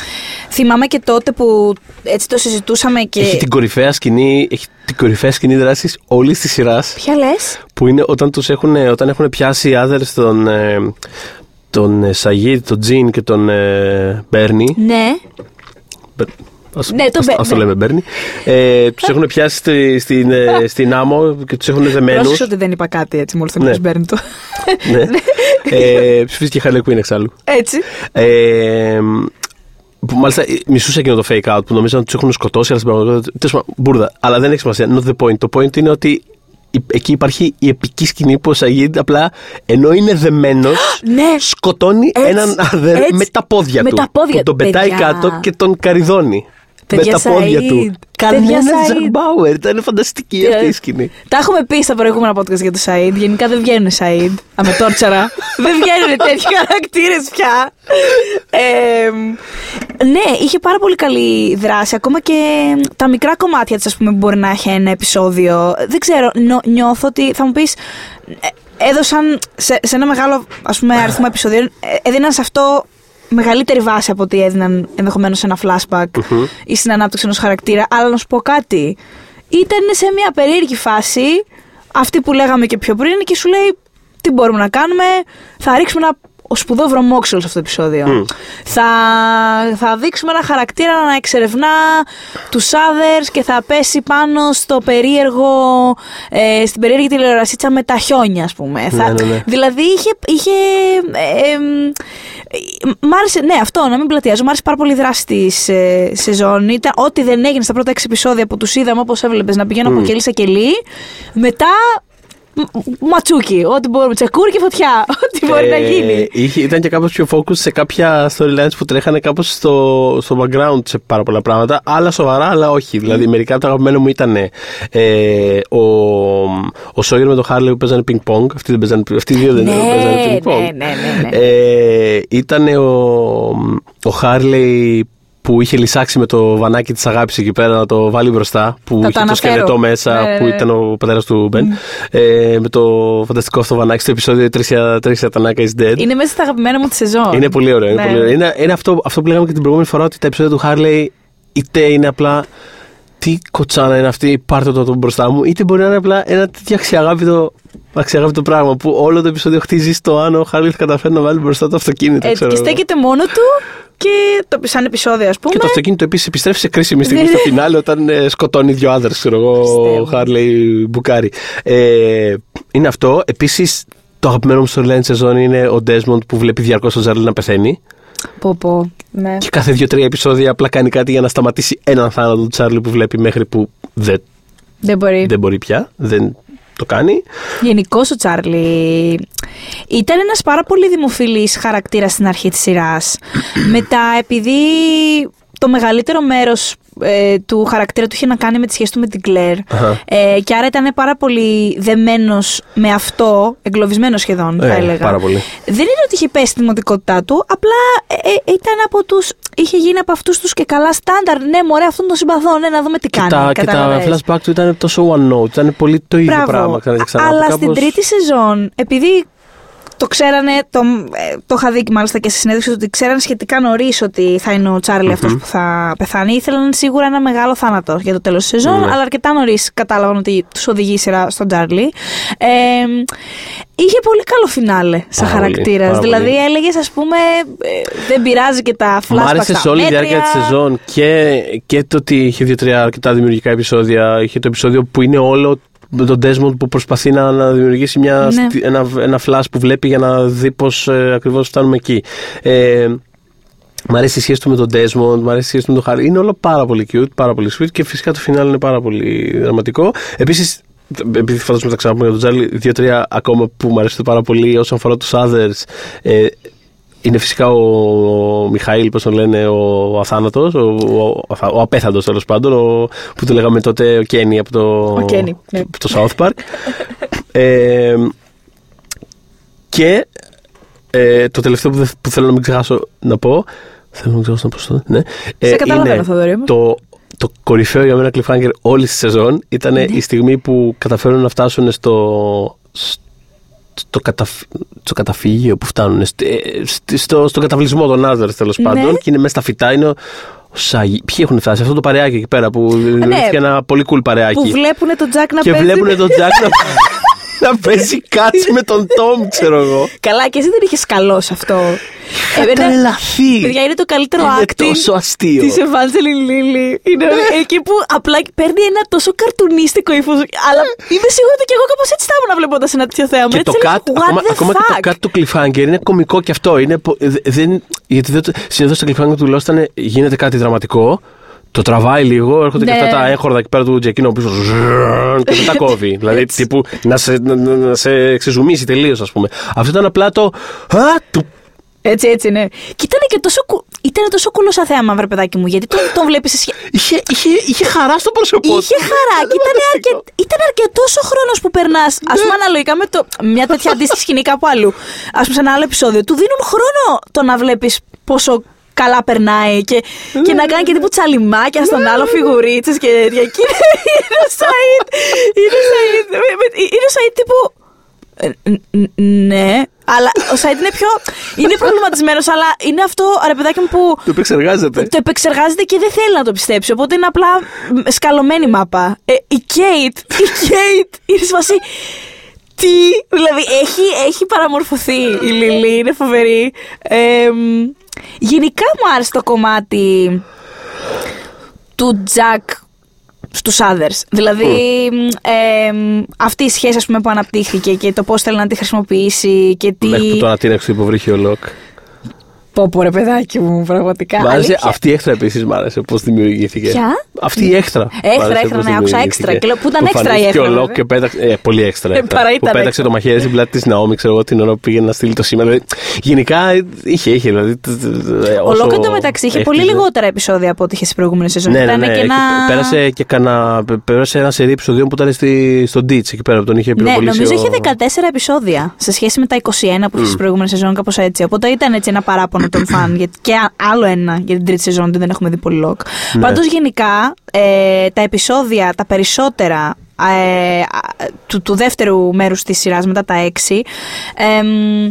θυμάμαι και τότε που έτσι το συζητούσαμε και... έχει την κορυφαία σκηνή, έχει την κορυφαία σκηνή δράσης όλης της σειράς. Ποια λες; Που είναι όταν, τους έχουν, όταν έχουν πιάσει οι άδερ τον, ε, τον ε, Σαγίδ, τον Τζιν και τον ε, Μπέρνι. Ναι. Μπε- Ας, Ναι, το ας- Μπε- ας το ναι. λέμε Μπέρνι. Ε, τους έχουν πιάσει στη- στην, ε, [LAUGHS] στην άμμο και τους έχουν δεμένους. Πρόσεξε ότι δεν είπα κάτι έτσι μόλις το Ναι. ναι. παίρνει το. ναι. ε, ψηφίστηκε η Harley Quinn εξάλλου. Έτσι. Ε, που μάλιστα ε, μισούσα εκείνο το fake out που νομίζαν ότι τους έχουν σκοτώσει, αλλά στην πραγματικότητα. τέλος πάντων, Μπούρδα. Αλλά δεν έχει σημασία. Not the point. Το point είναι ότι η- εκεί υπάρχει η επική σκηνή που ο Σαγίδ απλά ενώ είναι δεμένος, [GASPS] Ναι. σκοτώνει Έτσι, έναν άδερ έτσι. με τα πόδια Με του. τα πόδια που τον του, πετάει παιδιά. κάτω και τον καριδώνει. Παιδιά, με τα πόδια Σαΐντ. του. Παιδιά, Κανένας Σαΐντ. Ζακ Μπάουερ. Ήταν φανταστική αυτή η σκηνή. Τα έχουμε πει στα προηγούμενα podcast για το Σαΐντ. Γενικά δεν βγαίνουν Σαΐντ. Αμετόρτσαρα. [LAUGHS] δεν βγαίνουν τέτοιοι χαρακτήρες πια. Ε, ναι, είχε πάρα πολύ καλή δράση. Ακόμα και τα μικρά κομμάτια της, ας πούμε, που μπορεί να έχει ένα επεισόδιο. Δεν ξέρω, νιώ- νιώθω ότι θα μου πεις. Έδωσαν σε, σε ένα μεγάλο ας πούμε, αριθμό [LAUGHS] επεισοδίων, ε, έδιναν σε αυτό μεγαλύτερη βάση από ότι έδιναν ενδεχομένως σε ένα flashback ή στην ανάπτυξη ενός χαρακτήρα. Αλλά να σου πω κάτι. Ήταν σε μια περίεργη φάση, αυτή που λέγαμε και πιο πριν, και σου λέει τι μπορούμε να κάνουμε; Θα ρίξουμε ένα ο σπουδαίο βρωμόξυλος σε αυτό το επεισόδιο. Θα, θα δείξουμε ένα χαρακτήρα να εξερευνά τους others και θα πέσει πάνω στο περίεργο, ε, στην περίεργη τηλεορασίτσα με τα χιόνια, ας πούμε. θα, ναι, ναι. Δηλαδή είχε. είχε ε, εμ, ε, μ' άρεσε, ναι, αυτό, να μην πλατιάζω. Μ' άρεσε πάρα πολύ η δράση της ε, σεζόν. Ήταν ό,τι δεν έγινε στα πρώτα έξι επεισόδια που τους είδαμε όπως έβλεπες να πηγαίνουν από κελί σε κελί. Μετά μ- ματσούκι. Ό,τι μπορούμε. Τσεκούρ και φωτιά. [LAUGHS] Ό,τι μπορεί να Ε, γίνει. είχε- ήταν και κάπως πιο focus σε κάποια storylines που τρέχανε κάπως στο, στο background σε πάρα πολλά πράγματα. Άλλα σοβαρά, αλλά όχι. Δηλαδή, μερικά από τα αγαπημένα μου ήταν ε, ο, ο Σόγερ με τον Χέρλι που παίζανε ping-pong. Αυτοί, δεν παίζανε, αυτοί οι δύο δεν Ναι, παίζανε ping-pong. ναι, ναι, ναι, ναι. Ε, ήταν ο, ο Χέρλι που είχε λυσάξει με το βανάκι της αγάπης εκεί πέρα να το βάλει μπροστά. Που Θα το είχε το αναφέρω. σκελετό μέσα, Ναι, ναι, που ναι. ήταν ο πατέρας του Μπεν. Ε, με το φανταστικό αυτό βανάκι στο επεισόδιο Tricia, Tricia Tanaka is dead. Είναι μέσα στα αγαπημένα μου τη σεζόν. Είναι πολύ ωραίο. Είναι, Ναι. πολύ ωραίο. είναι, είναι αυτό, αυτό που λέγαμε και την προηγούμενη φορά ότι τα επεισόδια του Χέρλι είτε είναι απλά τι κοτσάνα είναι αυτή, πάρτε το από μπροστά μου, είτε μπορεί να είναι απλά ένα τέτοιο αξιαγάπητο, αξιαγάπητο πράγμα που όλο το επεισόδιο χτίζει στο αν ο Χέρλι θα καταφέρει να βάλει μπροστά το αυτοκίνητο. Έτσι, ξέρω κι εγώ. στέκεται μόνο του και το, σαν επεισόδιο, ας πούμε. Και το αυτοκίνητο επίσης επιστρέφει σε κρίσιμη στιγμή Ναι, στο ναι. φινάλε όταν ε, σκοτώνει δύο άντρες, ξέρω εγώ, Πιστεύω. ο Χέρλι μπουκάρει. Ε, είναι αυτό. Επίσης, το αγαπημένο μου storyline σεζόν είναι ο Ντέσμοντ που βλέπει διαρκώς τον Τσάρλι να πεθαίνει. Πω, πω. Ναι. Και κάθε δύο-τρία επεισόδια απλά κάνει κάτι για να σταματήσει έναν θάνατο του Τσάρλι που βλέπει μέχρι που δεν, Δεν μπορεί. δεν μπορεί πια. Δεν το κάνει. Γενικώ ο Τσάρλι ήταν ένας πάρα πολύ δημοφιλής χαρακτήρας στην αρχή της σειράς. Μετά επειδή το μεγαλύτερο μέρος ε, του χαρακτήρα του είχε να κάνει με τη σχέση του με την Κλέρ Αχα. ε, και άρα ήταν πάρα πολύ δεμένος με αυτό, εγκλωβισμένος σχεδόν θα Ε, έλεγα. πάρα πολύ. Δεν είναι ότι είχε πέσει τη δημοτικότητά του, απλά ε, ε, ήταν από τους, είχε γίνει από αυτούς τους και καλά στάνταρ. Ναι, μωρέ, αυτόν τον συμπαθώ, ναι, να δούμε τι Και κάνει. τα, και τα κατάλαβες. flashback του ήταν τόσο one note. Ήταν πολύ το ίδιο Μπράβο. πράγμα ξανά και ξανά. Αλλά που στην κάπως- τρίτη σεζόν, επειδή το ξέρανε, το, ε, το είχα δει και μάλιστα και στη συνέντευξη ότι ξέρανε σχετικά νωρίς ότι θα είναι ο Τσάρλι αυτός που θα πεθάνει. Ήθελαν σίγουρα ένα μεγάλο θάνατο για το τέλος της σεζόν, Ναι. αλλά αρκετά νωρίς κατάλαβαν ότι τους οδηγεί η σειρά στον Τσάρλι. Ε, είχε πολύ καλό φινάλε σαν Πάρα πολύ, χαρακτήρας. πάρα Δηλαδή πολύ. έλεγες, ας πούμε, ε, δεν πειράζει και τα Μ' flashbacks. άρεσε τα σε όλη τη διάρκεια μέτρια. της σεζόν και, και το ότι είχε δύο-τρία αρκετά δημιουργικά επεισόδια. Είχε το επεισόδιο που είναι όλο με τον Desmond που προσπαθεί να, να δημιουργήσει μια, Ναι. στι- ένα, ένα flash που βλέπει για να δει πώς ε, ακριβώς φτάνουμε εκεί. Ε, Μ' αρέσει η σχέση του με τον Desmond, μ' αρέσει η σχέση του με τον Harry. Είναι όλο πάρα πολύ cute, πάρα πολύ sweet και φυσικά το φινάλ είναι πάρα πολύ δραματικό. Επίσης, επειδή φαντάζομαι τα ξαναπούμε για τον Τζάρλι, δύο-τρία ακόμα που μου αρέσει πάρα πολύ όσον αφορά τους others. Ε, είναι φυσικά ο, ο Μιχαήλ, πώς τον λένε, ο αθάνατος, ο, ο, ο, ο απέθαντος τέλος πάντων, ο, που το λέγαμε τότε ο Κένι από το, Ο Κένι, ναι. από το South Park. ε, και ε, το τελευταίο που, δεν- που θέλω να μην ξεχάσω να πω. Θέλω να μην ξεχάσω να πω στο. Ναι, Σε καταλαβαίνω, είναι Θοδωρή μου. το, το κορυφαίο για μένα cliffhanger όλη τη σεζόν ήταν Ναι. η στιγμή που καταφέρουν να φτάσουν στο, στο, καταφ, στο καταφύγιο που φτάνουν, στη- στη- στο, στο καταβλισμό των Άδερ τέλος Ναι. πάντων και είναι μέσα στα φυτά. Είναι ο, ο Σαγί. Ποιοι έχουν φτάσει, αυτό το παρεάκι εκεί πέρα που δημιουργήθηκε ένα πολύ cool παρεάκι. Που βλέπουν τον Τζακ να και παίζει. βλέπουν τον Τζακ να, [LAUGHS] να παίζει κάτσι με τον Τόμ, ξέρω εγώ. Καλά, και εσύ δεν είχες καλός σε αυτό. Είχα τρελαθεί. Παιδιά, είναι το καλύτερο Είναι acting τόσο αστείο. της Evangeline Lilly. Είναι εκεί που απλά παίρνει ένα τόσο καρτουνίστικο ύφος. Αλλά είμαι σίγουρη ότι και εγώ κάπως έτσι θα ήμουν βλέποντας ένα τέτοιο θέαμα. Και το Έτσι έλεγα, cut, What ακόμα, the ακόμα και το fuck? cut του cliffhanger είναι κωμικό και αυτό. Είναι, πο- δε- δεν, γιατί δεν, συνήθως το cliffhanger του Lost ήταν γίνεται κάτι δραματικό, το τραβάει λίγο, έρχονται και Ναι. αυτά τα έγχορδα εκεί πέρα του Τζεκίνο πίσω ζζζζ, και μετά κόβει. δηλαδή τύπου να σε, να, να- να σε ξεζουμίσει τελείως, ας πούμε. Αυτό ήταν απλά το. Α, του, Έτσι, έτσι, ναι. Και ήταν και τόσο, κου- ήταν τόσο κουλός σαν θέαμα, βρε παιδάκι μου, γιατί τον, τον βλέπεις σε σχέση. είχε, είχε, είχε χαρά στο πρόσωπό του. Είχε χαρά και ήταν, αρκε... ήταν αρκετός ο χρόνος που περνάς. Α πούμε, αναλογικά με το... μια τέτοια αντίστοιχη σκηνή κάπου αλλού. Α πούμε, σε ένα άλλο επεισόδιο. Του δίνουν χρόνο το να βλέπεις πόσο καλά περνάει και, και να κάνει και τύπου τσαλιμάκια στον άλλο φιγουρίτσε και τέτοια. Και είναι- είναι ο Σαΐντ. Είναι ο Σαΐντ. με- με- Είναι ο Σαΐντ τύπου. ε, ν- ν- Ναι, αλλά ο Σαΐντ είναι πιο. Είναι προβληματισμένος, αλλά είναι αυτό, ρε παιδάκι μου, που Το επεξεργάζεται. το επεξεργάζεται και δεν θέλει να το πιστέψει. Οπότε είναι απλά μ, σκαλωμένη μάπα. Ε, η Κέιτ, η Κέιτ είναι σε φάση. Τι, δηλαδή έχει, έχει παραμορφωθεί η Λιλή, είναι φοβερή. Ε, μ, γενικά μου άρεσε το κομμάτι του Τζακ στους others. Δηλαδή μ, ε, μ, αυτή η σχέση ας πούμε, που αναπτύχθηκε και το πώς θέλει να τη χρησιμοποιήσει και τι... Μέχρι που το ανατείναξε το υποβρύχιο Λοκ. Πω πω ρε παιδάκι μου, πραγματικά. Μ' άρεσε Αλήθεια. αυτή η έξτρα επίσης, μ' άρεσε πώς δημιουργήθηκε. Ποια; Αυτή η έξτρα. Έξτρα, Μ' άρεσε έξτρα, πώς ναι, άκουσα δημιουργήθηκε. έξτρα. Και λέω, πού ήταν έξτρα η εμφανίστηκε έξτρα, ο Λοκ βέβαια. και πέταξε. Ε, πολύ έξτρα. [LAUGHS] Ε, έξτρα. παρά που ήταν πέταξε έξτρα. το μαχαίρι στην πλάτη της Ναόμι, ξέρω εγώ, την ώρα που πήγε να στείλει το σήμα. Δηλαδή, γενικά είχε, είχε. Δηλαδή, τ- τ- τ- Ο όσο Λόκ εντωμεταξύ είχε πολύ έχτιζε. λιγότερα επεισόδια από ό,τι είχε στι προηγούμενε σεζόν. Ναι, ναι, Ήταν ναι. και Εκεί ένα... Πέρασε και κανα, πέρασε ένα σερί επεισοδίων που ήταν στη, στο Ditch εκεί πέρα που τον είχε Ναι, πυροβολήσει. νομίζω ο- είχε 14 επεισόδια σε σχέση με τα 21 που είχε στι προηγούμενε σεζόν, κάπως έτσι. Οπότε ήταν έτσι ένα παράπονο των φαν. [CLEARS THROAT] γιατί- Και α- άλλο ένα για την τρίτη σεζόν, ότι δεν έχουμε δει πολύ Λοκ. Ναι. Πάντως γενικά ε, τα επεισόδια, τα περισσότερα ε, α, του, του δεύτερου μέρους της σειράς, μετά τα 6, εμ,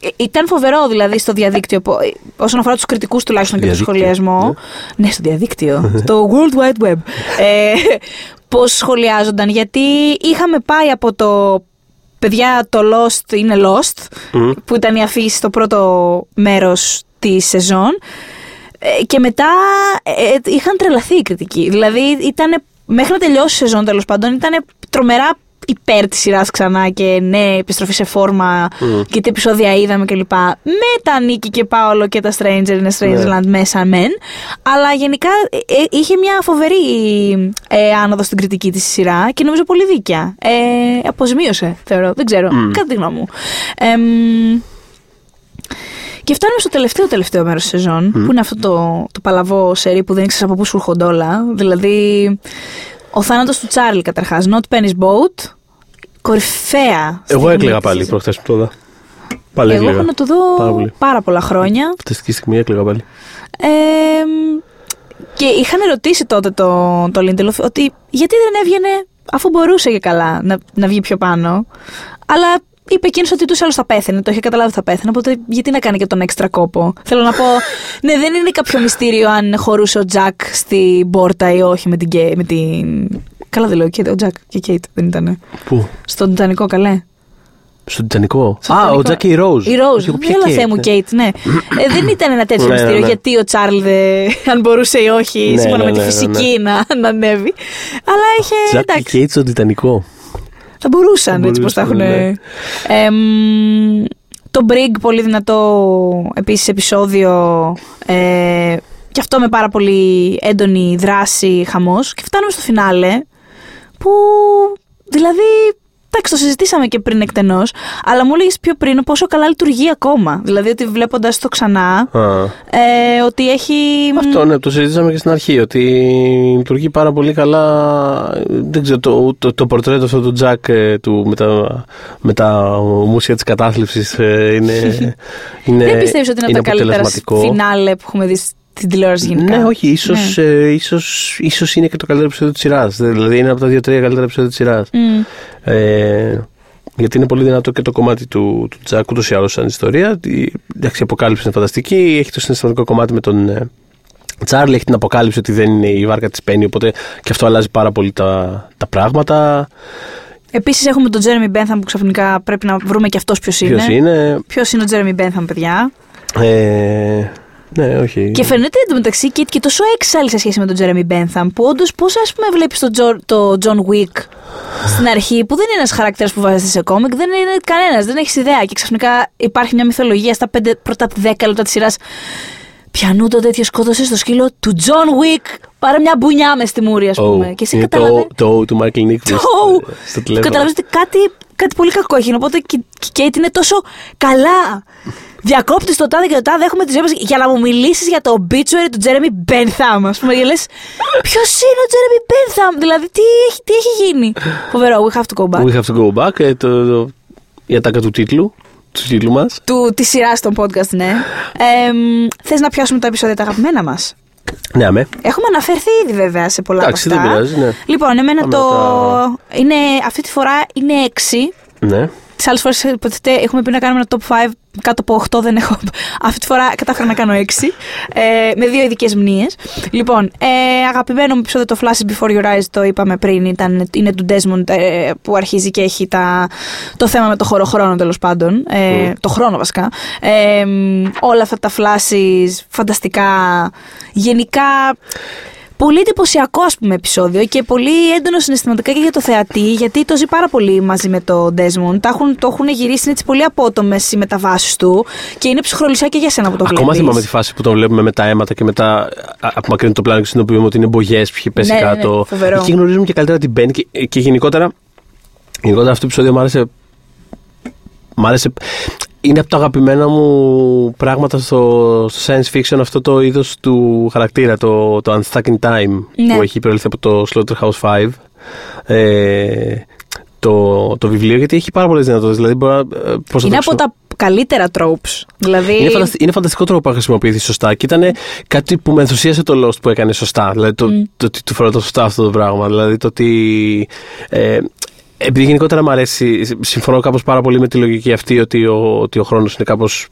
ε, ήταν φοβερό δηλαδή στο διαδίκτυο πο- ε, όσον αφορά τους κριτικούς τουλάχιστον και τον Διαδίκτυο, σχολιασμό. Ναι, στο διαδίκτυο. στο World Wide Web. Ε, [LAUGHS] Πώς σχολιάζονταν, γιατί είχαμε πάει από το. Παιδιά, το Lost είναι Lost, Μμ. που ήταν η αφήση στο πρώτο μέρος της σεζόν. Ε, Και μετά ε, ε, είχαν τρελαθεί οι κριτικοί. Δηλαδή, ήταν, μέχρι να τελειώσει η σεζόν τέλος πάντων, ήταν τρομερά υπέρ της σειράς ξανά και ναι, επιστροφή σε φόρμα και τι επεισόδια είδαμε κλπ. Με τα Νίκη και Πάολο και τα Stranger in a Strange Land μέσα μεν. Αλλά γενικά ε, ε, είχε μια φοβερή ε, άνοδο στην κριτική της σειρά και νομίζω πολύ δίκαια. Ε, αποζημίωσε, θεωρώ. Δεν ξέρω. Κατά τη γνώμη μου. Εμ, και φτάνουμε στο τελευταίο τελευταίο μέρος της σεζόν, που είναι αυτό το, το παλαβό σερί που δεν ήξερες από πού σου έρχονται όλα. Δηλαδή, ο θάνατος του Τσάρλι καταρχάς. Not Penny's Boat. Κορυφαία. Εγώ στιγμή έκλαιγα της πάλι σεζόν. προχθές που το είδα. Πάλι Εγώ έκλαιγα. έχω να το δω Πάρα πολύ. πάρα πολλά χρόνια. Φανταστική στιγμή έκλαιγα πάλι. Ε, και είχαν ρωτήσει τότε το, το Lindelof ότι γιατί δεν έβγαινε αφού μπορούσε και καλά να, να βγει πιο πάνω. Αλλά είπε εκείνος ότι τους άλλους θα πέθαινε. Το είχε καταλάβει ότι θα πέθαινε. Οπότε γιατί να κάνει και τον έξτρα κόπο. Θέλω να πω, ναι, δεν είναι κάποιο μυστήριο αν χωρούσε ο Τζακ στην πόρτα ή όχι με την. Κέ- Με την... Καλά δεν λέω, και ο Τζακ και η Κέιτ δεν ήταν. Πού; Στον Τιτανικό, καλέ. Στον Τιτανικό. Στο Α, ο Τιτανικό. Τζάκι Ρόζ. Η Ροζ. Εγώ, ποια Έλα Kate, θέ μου, ναι. Κέιτ, ναι. ε, δεν ήταν ένα τέτοιο Ναι, ναι, μυστήριο ναι. γιατί ο Τσάρλ, δεν- αν μπορούσε ή όχι, Ναι, σύμφωνα ναι, με τη ναι, ναι, φυσική να, να ανέβει. Αλλά είχε. Τζάκι εντάξει, Κέιτ στον Τιτανικό. Θα μπορούσαν Θα έτσι πώ τα έχουν. μπορούσαν, ναι. Εμ, το Brig, πολύ δυνατό επίσης επεισόδιο. Ε, και αυτό με πάρα πολύ έντονη δράση, χαμός. Και φτάνουμε στο φινάλε που δηλαδή. Εντάξει, το συζητήσαμε και πριν εκτενώς, αλλά μου έλεγες πιο πριν πόσο καλά λειτουργεί ακόμα. Δηλαδή ότι βλέποντας το ξανά, Α. ε, ότι έχει. Αυτό ναι, το συζητήσαμε και στην αρχή. Ότι λειτουργεί πάρα πολύ καλά. Δεν ξέρω, το, το, το πορτρέτο αυτό του Τζακ ε, του, με, τα, με τα μουσια της κατάθλιψης είναι, [LAUGHS] είναι. Δεν πιστεύεις ότι είναι, από τα καλύτερα αποτελεσματικό. φινάλε που έχουμε δει στην τηλεόραση γενικά. Ναι, όχι, ίσως, Ναι. ε, ίσως, ίσως είναι και το καλύτερο επεισόδιο της σειράς. Δηλαδή είναι από τα δύο-τρία καλύτερα επεισόδια της σειράς. Μμ. Ε, γιατί είναι πολύ δυνατό και το κομμάτι του, του Τζακ ούτως ή άλλως σαν ιστορία. Η, εντάξει, η αποκάλυψη είναι φανταστική. Έχει το συναισθηματικό κομμάτι με τον ε, Τσάρλι. Έχει την αποκάλυψη ότι δεν είναι η βάρκα της Πέννη. Οπότε και αυτό αλλάζει πάρα πολύ τα, τα πράγματα. Επίσης έχουμε τον Τζέρεμι Μπένθαμ που ξαφνικά πρέπει να βρούμε και αυτός ποιος είναι. Ποιος είναι. Ποιος είναι ο Τζέρεμι Μπένθαμ, παιδιά; Ε, ναι, όχι. Και φαίνεται εντωμεταξύ και, και τόσο έξαλλη σε σχέση με τον Τζέρεμι Μπένθαμ που όντως πώς ας πούμε βλέπεις τον Τζο, το John Wick στην αρχή που δεν είναι ένας χαρακτήρας που βάζεται σε κόμικ, δεν είναι κανένας, δεν έχεις ιδέα. Και ξαφνικά υπάρχει μια μυθολογία στα πέντε, πρώτα 10 λεπτά της σειράς. Πιανού το τέτοιο σκότωσε στο σκύλο του John Wick. Πάρε μια μπουνιά μες στη μούρη, ας Oh, πούμε. και εσύ είναι καταλαβαίνει. το, το O του Michael Nichols Το ε, στο τηλέφωνο. Καταλαβαίνετε ότι κάτι, κάτι πολύ κακό έχει. Οπότε και και η Κέιτ είναι τόσο καλά. Διακόπτη το τάδε και το τάδε. Έχουμε τις ζωέ για να μου μιλήσεις για το obituary του Τζέρεμι Μπένθαμ. Α πούμε, και λες, Ποιος είναι ο Τζέρεμι Μπένθαμ, Δηλαδή, τι έχει, τι έχει γίνει; Φοβερό, we have to go back. We have to go back. Ε, το, το, η ατάκα του τίτλου. Του τίτλου μας. Του, τη σειρά των podcast, ναι. Ε, Θες να πιάσουμε τα επεισόδια τα αγαπημένα μας; Ναι, αμέ. Έχουμε αναφερθεί ήδη βέβαια σε πολλά Εντάξει, από αυτά. δεν πειράζει, ναι. Λοιπόν, εμένα Πάμε το. τα- Είναι, αυτή τη φορά είναι 6. Ναι. Τις άλλες φορές υποτίθεται έχουμε πει να κάνουμε ένα top 5. Κάτω από 8 δεν έχω. Αυτή τη φορά κατάφερα να κάνω 6. Ε, με δύο ειδικές μνήες. Λοιπόν, ε, αγαπημένο μου επεισόδιο το Flashes Before Your Eyes, το είπαμε πριν, ήταν, είναι του Desmond ε, που αρχίζει και έχει τα, το θέμα με το χωροχρόνο τέλος πάντων. Ε, Το χρόνο βασικά. Ε, μ, όλα αυτά τα flashes, φανταστικά. Γενικά πολύ εντυπωσιακό ας πούμε επεισόδιο και πολύ έντονο συναισθηματικά και για το θεατή γιατί το ζει πάρα πολύ μαζί με το Desmond. Τα έχουν, το έχουν γυρίσει έτσι πολύ απότομες οι μεταβάσεις του και είναι ψυχρολισιά και για σένα που το βλέπεις. Ακόμα θυμάμαι τη φάση που τον βλέπουμε με τα αίματα και μετά απομακρύνει το πλάνο και συνειδητοποιούμε ότι είναι μπογιές που έχει πέσει Ναι, ναι, ναι, κάτω. φοβερό. Εκεί γνωρίζουμε και καλύτερα την Μπεν και, και γενικότερα, γενικότερα αυτό το επεισόδιο μου άρεσε. Μ' άρεσε. Είναι από τα αγαπημένα μου πράγματα στο, στο science fiction αυτό το είδος του χαρακτήρα, το, το Unstuck in Time Ναι. που έχει προέλθει από το Slaughterhouse 5. Ε, το, το βιβλίο γιατί έχει πάρα πολλές δυνατότητες. Δηλαδή, μπορεί να, ε, πώς να Είναι το από τα καλύτερα tropes. Δηλαδή. είναι, φανταστι- είναι φανταστικό τρόπο να χρησιμοποιηθεί σωστά και ήταν κάτι που με ενθουσίασε το Lost που έκανε σωστά. Δηλαδή το, το ότι του φέρω σωστά αυτό το πράγμα. Δηλαδή το ότι. Ε, επειδή γενικότερα μου αρέσει, συμφωνώ κάπως πάρα πολύ με τη λογική αυτή ότι ο, ότι ο χρόνος είναι κάπως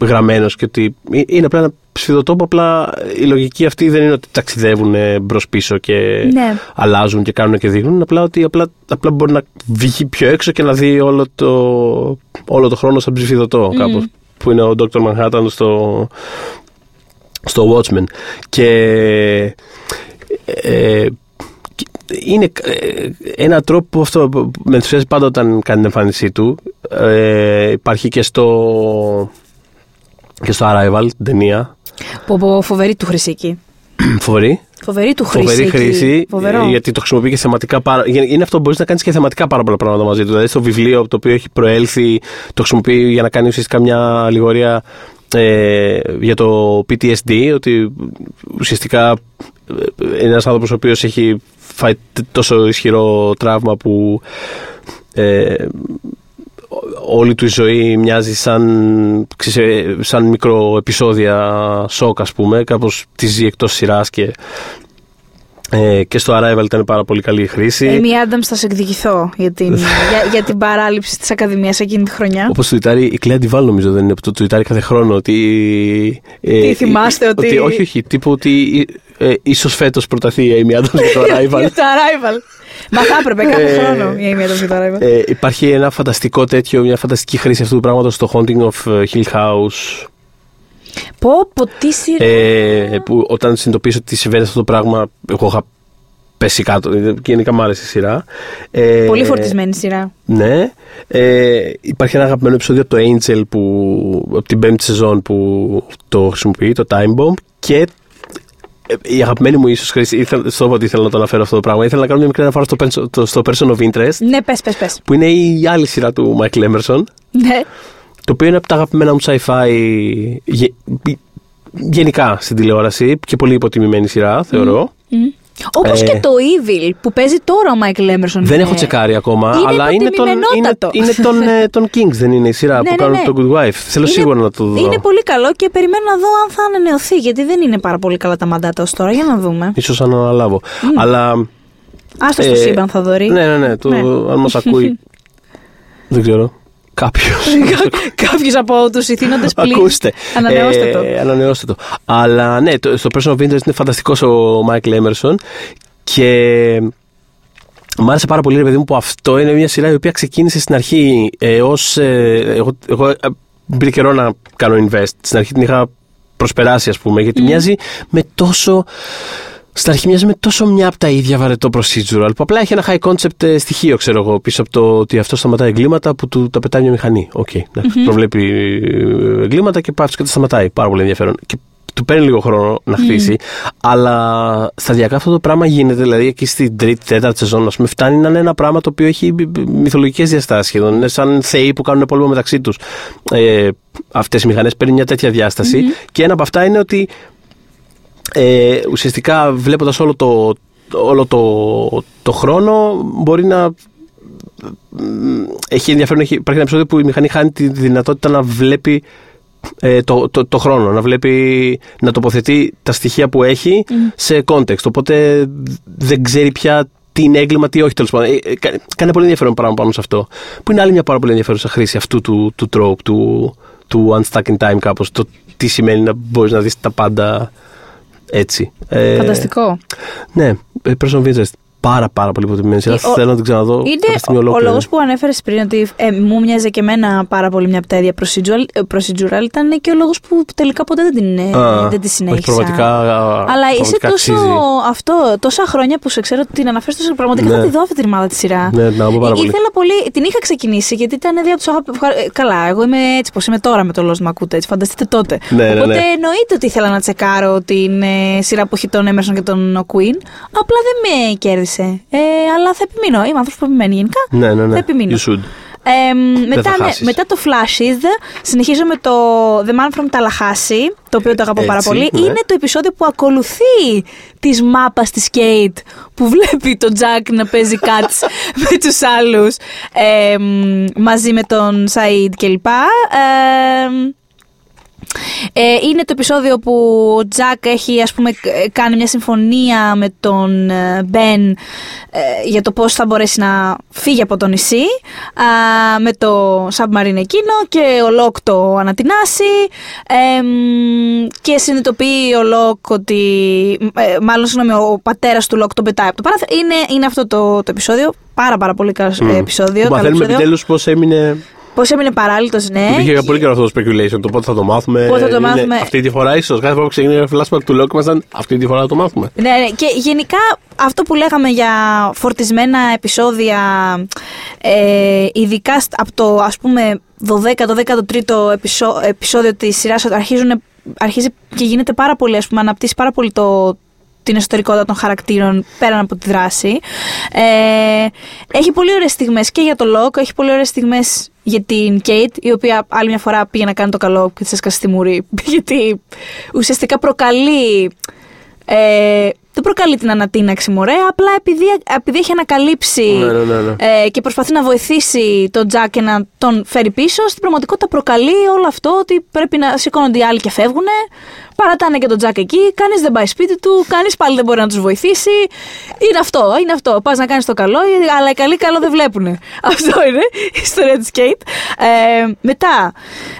γραμμένος και ότι είναι απλά ένα ψηφιδωτό που απλά η λογική αυτή δεν είναι ότι ταξιδεύουν μπρος πίσω και Ναι. αλλάζουν και κάνουν και δείχνουν. Απλά ότι απλά, απλά μπορεί να βγει πιο έξω και να δει όλο το, όλο το χρόνο σαν ψηφιδωτό κάπως. Που είναι ο Dr. Manhattan στο, στο Watchmen. Και ε, και είναι ε, ένα τρόπο που αυτό που με ενθουσιάζει πάντα όταν κάνει την εμφάνισή του. Ε, υπάρχει και στο, και στο Arrival, την ταινία. Πω, πω, φοβερή του χρυσίκη. Φοβερή. Φοβερή του χρυσίκη. Φοβερή χρήση. Φοβερό. ε, Γιατί το χρησιμοποιεί και θεματικά πάρα. γε- Είναι αυτό που μπορείς να κάνεις και θεματικά πάρα πολλά πράγματα μαζί του. Δηλαδή στο βιβλίο το οποίο έχει προέλθει, το χρησιμοποιεί για να κάνει ουσιαστικά μια αλληγορία ε, για το PTSD. Ότι ουσιαστικά ε, είναι ένας άνθρωπος ο οποίος έχει φάει τ- τόσο ισχυρό τραύμα που. Ε, όλη του η ζωή μοιάζει σαν, ξέρεις, ε, σαν μικρό επεισόδια σοκ ας πούμε κάπως τη ζει εκτός σειράς και, ε, και στο Arrival ήταν πάρα πολύ καλή η χρήση Amy Adams θα σε εκδικηθώ για την, [LAUGHS] για, για την παράληψη της Ακαδημίας εκείνη τη χρονιά. Όπως τουιτάρει η Κλέα Ντιβάλ νομίζω δεν είναι που το τουιτάρει κάθε χρόνο ότι... ε, Τι θυμάστε ότι- Όχι, όχι, τύπου ότι ε, ίσως φέτος προταθεί η Amy Adams [LAUGHS] για το Arrival. για το Arrival. Μα θα έπρεπε κάθε Ε, χρόνο η Amy Adams για το Arrival. Ε, υπάρχει ένα φανταστικό τέτοιο, μια φανταστική χρήση αυτού του πράγματος στο Haunting of ε, Hill House Πω, πω, τι σειρά. Ε, που όταν συνειδητοποίησα ότι συμβαίνει αυτό το πράγμα, εγώ είχα πέσει κάτω. Ε, Γενικά μου άρεσε η σειρά. Ε, Πολύ φορτισμένη σειρά. Ναι. Ε, υπάρχει ένα αγαπημένο επεισόδιο από το Angel που, από την πέμπτη σεζόν που το χρησιμοποιεί, το Time Bomb. Και ε, η αγαπημένη μου ίσω χρήση, ήθελα, στο είπα ότι ήθελα να το αναφέρω αυτό το πράγμα, ήθελα να κάνω μια μικρή αναφορά στο, Person- το- στο Person of Interest, Ναι, πες, πες, πες. που είναι η άλλη σειρά του Michael Emerson. Ναι. Το οποίο είναι από τα αγαπημένα μου sci-fi γε- γενικά στην τηλεόραση και πολύ υποτιμημένη σειρά, θεωρώ. Όπως Ε, και το Evil που παίζει τώρα ο Μάικλ Έμερσον. Δεν έχω τσεκάρει ακόμα, Είναι αλλά είναι τον, είναι, υποτιμημενότατο. είναι τον, ε, τον Kings, δεν είναι η σειρά [LAUGHS] Ναι, που ναι, κάνουν ναι. το Good Wife. Θέλω Είναι- σίγουρα να το δω. Είναι πολύ καλό και περιμένω να δω αν θα ανανεωθεί, γιατί δεν είναι πάρα πολύ καλά τα μαντάτα ως τώρα. Για να δούμε. Ίσως αν αναλάβω. Αλλά. Άστος στο ε, σύμπαν θα δωρεί. Ναι, ναι, ναι. Το, Ναι. Αν μας [LAUGHS] ακούει. δεν ξέρω. Κάποιος. [LAUGHS] Κάποιος από τους ηθήνοντες πλήρω. Ακούστε. Ανανεώστε το. Ε, ανανεώστε το. Αλλά ναι, το, στο Person of Interest είναι φανταστικός ο Μάικλ Έμερσον και μου άρεσε πάρα πολύ, ρε παιδί μου, που αυτό είναι μια σειρά η οποία ξεκίνησε στην αρχή ε, ως, ε, εγώ, εγώ ε, πήρε καιρό να κάνω invest. Στην αρχή την είχα προσπεράσει, ας πούμε, γιατί μοιάζει με τόσο... Στην αρχή μοιάζει με τόσο μια από τα ίδια βαρετό procedural που απλά έχει ένα high concept ε, στοιχείο, ξέρω εγώ, πίσω από το ότι αυτός σταματάει εγκλήματα που του τα πετάει μια μηχανή. Οκ, εντάξει, προβλέπει ε, εγκλήματα και πάει και τα σταματάει. Πάρα πολύ ενδιαφέρον. Και του παίρνει λίγο χρόνο να χτίσει, αλλά σταδιακά αυτό το πράγμα γίνεται. Δηλαδή, εκεί στην τρίτη, τέταρτη σεζόν, ας πούμε, φτάνει να είναι ένα πράγμα το οποίο έχει μυθολογικές διαστάσεις σχεδόν. Είναι σαν θεοί που κάνουν πόλεμο μεταξύ τους. Ε, Αυτές οι μηχανές παίρνουν μια τέτοια διάσταση. Και ένα από αυτά είναι ότι ε, ουσιαστικά βλέποντας όλο το, όλο το, το χρόνο μπορεί να μ, έχει ενδιαφέρον, έχει, υπάρχει ένα επεισόδιο που η μηχανή χάνει τη δυνατότητα να βλέπει ε, το, το, το χρόνο, να βλέπει, να τοποθετεί τα στοιχεία που έχει σε context. Οπότε δεν ξέρει πια τι είναι έγκλημα, τι όχι τέλος πάντων. Ε, ε, κα- Κάνει πολύ ενδιαφέρον πράγμα πάνω σε αυτό. Που είναι άλλη μια πάρα πολύ ενδιαφέρουσα χρήση αυτού του, του trope, του, του unstuck in time κάπως. Το τι σημαίνει να μπορείς να δεις τα πάντα έτσι. Ε, Φανταστικό. ναι, ε, Person of Interest. Πάρα πάρα πολύ υποτιμημένη σειρά. Ο- Θέλω να την ξαναδώ Είναι κάποια στιγμή ο, ο ολόκληρη. λόγος που ανέφερες πριν ότι ε, μου μοιάζε και εμένα πάρα πολύ μια από τα ίδια procedural, ε, procedural ήταν και ο λόγος που τελικά ποτέ δεν την, ε, Α, δεν τη όχι, συνέχισα. πραγματικά, Αλλά είσαι πραγματικά τόσο. αξίζει. Αυτό, τόσα χρόνια που σε ξέρω ότι την αναφέρεις τόσο πραγματικά Ναι. θα τη δω αυτή τη ρημάδα τη σειρά. Ναι, να πω πάρα Ε, πολύ. Ήθελα πολύ. Την είχα ξεκινήσει γιατί ήταν δύο από τους αγαπη... ευχα- ε, Καλά, εγώ είμαι έτσι πώ είμαι τώρα με το Lost Μακούτε. Έτσι, φανταστείτε τότε. Ναι, ναι, Οπότε ναι. εννοείται ότι ήθελα να τσεκάρω την ε, σειρά που έχει τον Emerson και τον Queen. Απλά δεν με κέρδισε. Ε, αλλά θα επιμείνω. Είμαι άνθρωπος που επιμένει γενικά. Ναι, ναι, ναι. Θα επιμείνω. You should. Ε, μετά, θα ναι, χάσεις. μετά το Flashes συνεχίζω με το The Man from Tallahassee, το οποίο το αγαπώ πάρα Έτσι, πολύ. ναι. Είναι το επεισόδιο που ακολουθεί τη μάπας της Kate που βλέπει τον Jack να παίζει cuts [LAUGHS] με τους άλλους ε, μ, μαζί με τον Said κλπ. Ε, ε, είναι το επεισόδιο που ο Τζακ έχει ας πούμε ક- κάνει μια συμφωνία με τον ε, Μπεν ε, για το πώς θα μπορέσει να φύγει από το νησί α, με το submarine εκείνο και ο Λοκ το ανατινάζει ε, μ, και συνειδητοποιεί ο Λοκ ότι ε, μάλλον συγγνώμη ο πατέρας του Λοκ τον πετάει από το παράθυρο είναι, είναι αυτό το, το επεισόδιο πάρα πάρα πολύ καλό ε, επεισόδιο, Που καλό Μαθαίνουμε επεισόδιο. επιτέλους πώς έμεινε. Πώς έμεινε παράλυτος ναι Υπήρχε για πολύ καιρό αυτό το speculation. Το πότε θα το μάθουμε. Πότε θα το Είναι μάθουμε. Αυτή τη φορά, ίσως. Κάθε φορά που ξεκινάει ένα flashback του Λόκ, ήμασταν αυτή τη φορά θα το μάθουμε. Ναι, ναι, και γενικά αυτό που λέγαμε για φορτισμένα επεισόδια, ε, ειδικά στ- από το ας πούμε 12ο, 13ο επεισό- επεισόδιο της σειράς, αρχίζουν, αρχίζει και γίνεται πάρα πολύ, ας πούμε, αναπτύσσει πάρα πολύ το, την εσωτερικότητα των χαρακτήρων πέραν από τη δράση. Ε, έχει πολύ ωραίες στιγμές και για το Λόκ, έχει πολύ ωραίες στιγμές για την Κέιτ, η οποία άλλη μια φορά πήγε να κάνει το καλό και της έσκασε στη μουρή, [LAUGHS] γιατί ουσιαστικά προκαλεί ε, δεν προκαλεί την ανατείναξη μωρέ, απλά επειδή, επειδή έχει ανακαλύψει Ναι, ναι, ναι, ναι. ε, και προσπαθεί να βοηθήσει τον Τζακ και να τον φέρει πίσω, στην πραγματικότητα προκαλεί όλο αυτό ότι πρέπει να σηκώνονται οι άλλοι και φεύγουν. Παρατάνε και τον Τζακ εκεί, κανείς δεν πάει σπίτι του, κανείς πάλι δεν μπορεί να τους βοηθήσει. Είναι αυτό, είναι αυτό. Πας να κάνεις το καλό, αλλά οι καλοί καλό δεν βλέπουν. [LAUGHS] Αυτό είναι η ιστορία της Κέιτ. Ε, μετά,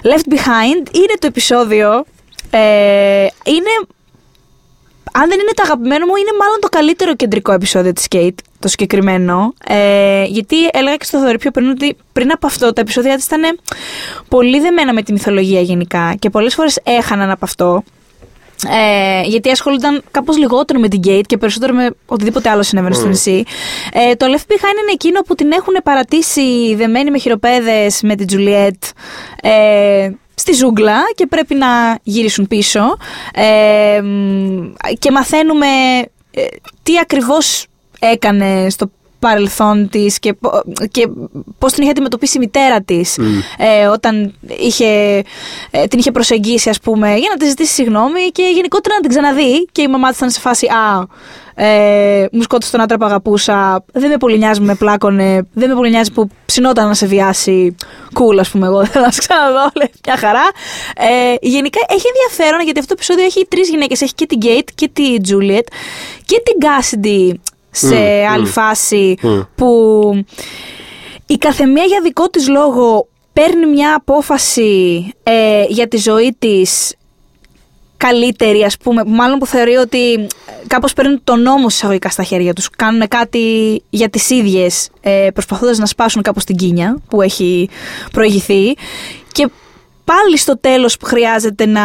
Left Behind είναι το επεισόδιο. Ε, είναι αν δεν είναι το αγαπημένο μου, είναι μάλλον το καλύτερο κεντρικό επεισόδιο της Kate, το συγκεκριμένο. Ε, γιατί έλεγα και στο Θοδωρή πιο πριν ότι πριν από αυτό τα επεισόδια της ήταν πολύ δεμένα με τη μυθολογία γενικά και πολλές φορές έχαναν από αυτό. Ε, γιατί ασχολούνταν κάπως λιγότερο με την Kate και περισσότερο με οτιδήποτε άλλο συνέβαινε στο νησί. Ε, το Left Behind είναι εκείνο που την έχουν παρατήσει δεμένη με χειροπέδες με την Juliet ε, στη ζούγκλα και πρέπει να γυρίσουν πίσω. Ε, μ, και μαθαίνουμε ε, τι ακριβώς έκανε στο παρελθόν της και, πο- και πώς την είχε αντιμετωπίσει η μητέρα της ε, όταν είχε, ε, την είχε προσεγγίσει ας πούμε για να της ζητήσει συγγνώμη και γενικότερα να την ξαναδεί και η μαμά της ήταν σε φάση «Α, ε, μου σκότωσε τον άντρα που αγαπούσα, δεν με πολύ νοιάζει που με πλάκωνε, δεν με πολύ νοιάζει που ψινόταν να σε βιάσει, cool ας πούμε εγώ, [LAUGHS] δεν θα σε ξαναδώ, λέει, μια χαρά». Ε, γενικά έχει ενδιαφέρον γιατί αυτό το επεισόδιο έχει τρεις γυναίκες, έχει και την Kate και τη Juliet και την Cassidy σε Μμ, άλλη μμ. φάση Μμ. που η καθεμία για δικό της λόγο παίρνει μια απόφαση ε, για τη ζωή της καλύτερη ας πούμε, μάλλον που θεωρεί ότι κάπως παίρνουν τον νόμο εισαγωγικά στα χέρια τους, κάνουν κάτι για τις ίδιες ε, προσπαθώντας να σπάσουν κάπως την κίνια που έχει προηγηθεί και πάλι στο τέλος που χρειάζεται να